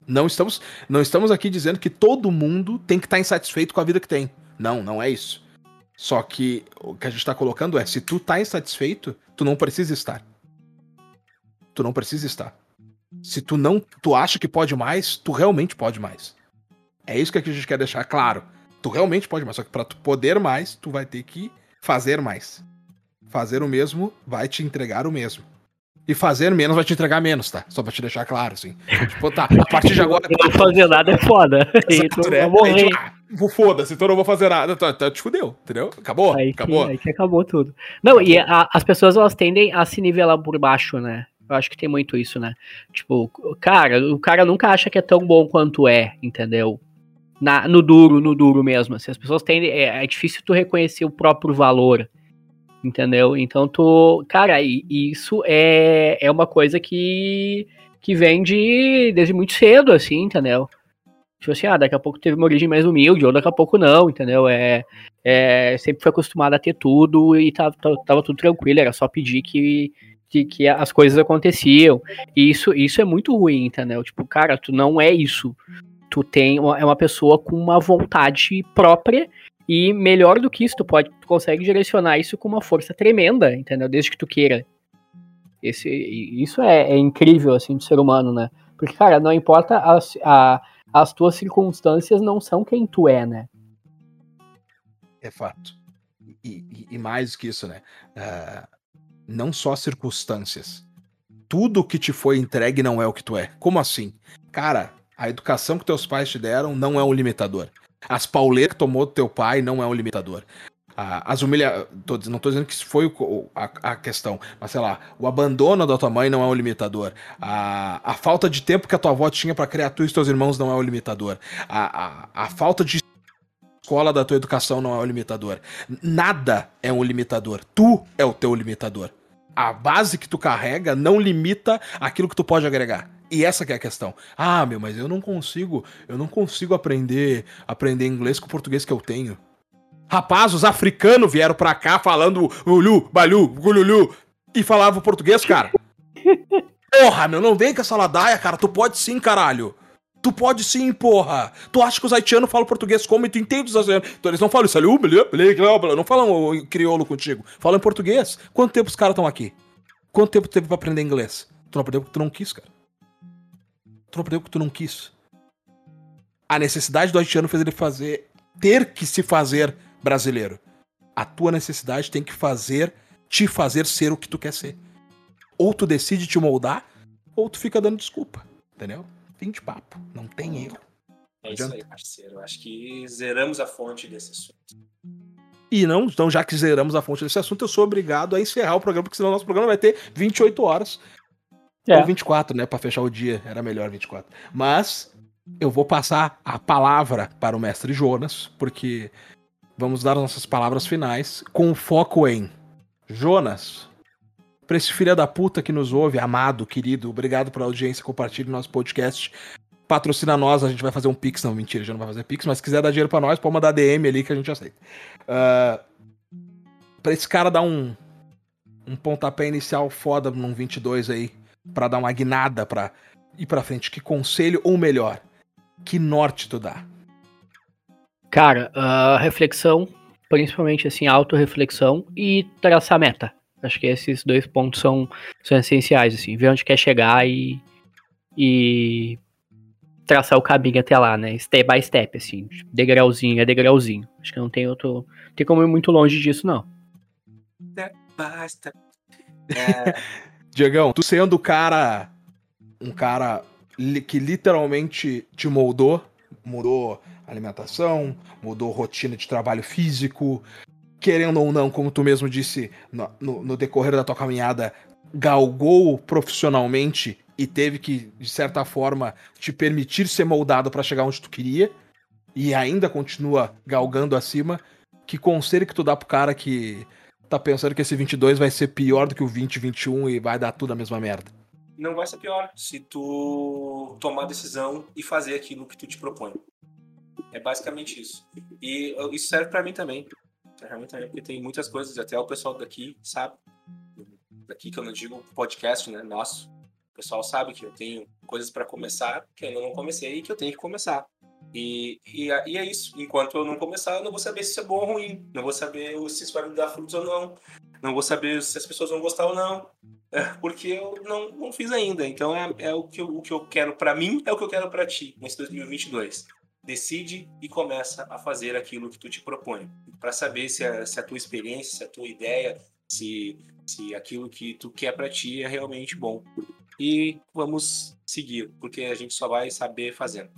Não estamos, não estamos aqui dizendo que todo mundo tem que estar insatisfeito com a vida que tem. Não, não é isso. Só que o que a gente tá colocando é, se tu tá insatisfeito, tu não precisa estar. Tu não precisa estar. Se tu não, tu acha que pode mais, tu realmente pode mais. É isso que a gente quer deixar claro. Tu realmente pode mais, só que pra tu poder mais, tu vai ter que fazer mais. Fazer o mesmo vai te entregar o mesmo. E fazer menos vai te entregar menos, tá? Só pra te deixar claro, assim. Tipo, tá, a partir de <laughs> agora. Não fazer nada é foda. Exato, <laughs> né? vai morrer. Aí, tipo, ah, Foda-se, então não vou fazer nada. Tá, tá, te fudeu, entendeu? Acabou, Aí que, acabou. aí que acabou tudo. Não, e a- as pessoas elas tendem a se nivelar por baixo, né? Eu acho que tem muito isso, né? Tipo, cara, o cara nunca acha que é tão bom quanto é, entendeu? Na, no duro, no duro mesmo. Assim, as pessoas tendem. É, é difícil tu reconhecer o próprio valor. Entendeu? Então tu. Cara, e isso é, é uma coisa que, que vem de, desde muito cedo, assim, entendeu? Tipo assim, ah, daqui a pouco teve uma origem mais humilde, ou daqui a pouco não, entendeu? É, é, sempre foi acostumado a ter tudo e tava, tava, tudo tranquilo, era só pedir que, que, que as coisas aconteciam. E isso, isso é muito ruim, entendeu? Tipo, cara, tu não é isso. Tu tem uma, é uma pessoa com uma vontade própria e melhor do que isso, tu pode, tu consegue direcionar isso com uma força tremenda, entendeu? Desde que tu queira. Esse, isso é, é incrível, assim, do ser humano, né? Porque, cara, não importa as, a, as tuas circunstâncias não são quem tu é, né? É fato. E, e- e mais que isso, né? Ah, não só circunstâncias. Tudo que te foi entregue não é o que tu é. Como assim? Cara, a educação que teus pais te deram não é um limitador. As pauleiras que tomou do teu pai não é um limitador. As humilha... tô não tô dizendo que isso foi o a, a questão, mas sei lá, o abandono da tua mãe não é um limitador. A, a falta de tempo que a tua avó tinha pra criar tu e teus irmãos não é um limitador. A, a, a falta de escola da tua educação não é o limitador. Nada é um limitador. Tu é o teu limitador. A base que tu carrega não limita aquilo que tu pode agregar. E essa que é a questão. Ah, meu, mas eu não consigo, eu não consigo aprender, aprender inglês com o português que eu tenho. Rapaz, os africanos vieram pra cá falando ulu, balu, gululu e falavam português, cara. Porra, meu, não vem com essa ladaia, cara. Tu pode sim, caralho. Tu pode sim, porra. Tu acha que os haitianos falam português como e tu entende os haitianos? Então eles não falam isso ali, não falam crioulo contigo. Falam em português. Quanto tempo os caras estão aqui? Quanto tempo teve pra aprender inglês? Tu não aprendeu porque tu não quis, cara. Tu não aprendeu porque tu não quis. A necessidade do haitiano fez ele fazer, ter que se fazer brasileiro. A tua necessidade tem que fazer, te fazer ser o que tu quer ser. Ou tu decide te moldar, ou tu fica dando desculpa. Entendeu? Fim de papo. Não tem erro. É isso aí, parceiro. Eu acho que zeramos a fonte desse assunto. E não, então, já que zeramos a fonte desse assunto, eu sou obrigado a encerrar o programa, porque senão o nosso programa vai ter 28 horas. É. Ou 24, né? Pra fechar o dia. Era melhor 24. Mas eu vou passar a palavra para o mestre Jonas, porque vamos dar nossas palavras finais com foco em Jonas. Pra esse filho da puta que nos ouve, amado, querido, obrigado pela audiência, compartilhe nosso podcast. Patrocina nós, a gente vai fazer um Pix. Não, mentira, já não vai fazer Pix, mas se quiser dar dinheiro pra nós, pode mandar DM ali que a gente aceita. Uh, pra esse cara dar um, um pontapé inicial foda num 22 aí, pra dar uma guinada pra ir pra frente, que conselho, ou melhor, que norte tu dá? Cara, uh, reflexão, principalmente assim, autorreflexão e traçar meta. Acho que esses dois pontos são, são essenciais, assim, ver onde quer chegar e, e traçar o caminho até lá, né? Step by step, assim, degrauzinho é degrauzinho. Acho que não tem outro. Não tem como ir muito longe disso, não. Basta. É... Diegão, tu sendo o cara. Um cara que literalmente te moldou, mudou alimentação, mudou rotina de trabalho físico, querendo ou não, como tu mesmo disse, no, no, no decorrer da tua caminhada, galgou profissionalmente e teve que, de certa forma, te permitir ser moldado para chegar onde tu queria, e ainda continua galgando acima, que conselho que tu dá pro cara que tá pensando que esse 22 vai ser pior do que o 2021 e vai dar tudo a mesma merda? Não vai ser pior se tu tomar decisão e fazer aquilo que tu te propõe. É basicamente isso. E isso serve para mim também. Mim também, porque tem muitas coisas, até o pessoal daqui sabe. Daqui que eu não digo podcast, né? Nosso. O pessoal sabe que eu tenho coisas para começar que eu não comecei e que eu tenho que começar. E, e, e, é isso. Enquanto eu não começar, eu não vou saber se isso é bom ou ruim. Não vou saber se isso vai me dar frutos ou não. Não vou saber se as pessoas vão gostar ou não. É, porque eu não, não fiz ainda. Então é, é o, que eu, o que eu quero para mim, é o que eu quero para ti nesse 2022. Decide e começa a fazer aquilo que tu te propõe. Para saber se a, se a tua experiência, se a tua ideia, se, se aquilo que tu quer para ti é realmente bom e vamos seguir, porque a gente só vai saber fazendo.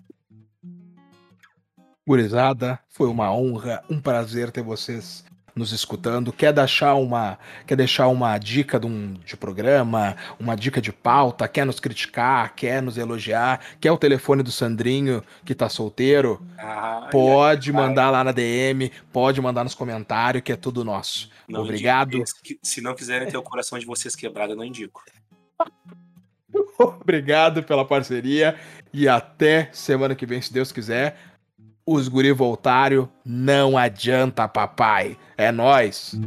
Gurizada, foi uma honra, um prazer ter vocês nos escutando. Quer deixar uma, quer deixar uma dica de, um, de programa, uma dica de pauta, quer nos criticar, quer nos elogiar, quer o telefone do Sandrinho que tá solteiro? Ah, pode mandar lá na DM, pode mandar nos comentários, que é tudo nosso. Não Obrigado. Se não quiserem ter o coração de vocês quebrado, eu não indico. <laughs> Obrigado pela parceria e até semana que vem, se Deus quiser. Os guri voltaram, não adianta, papai. É nós.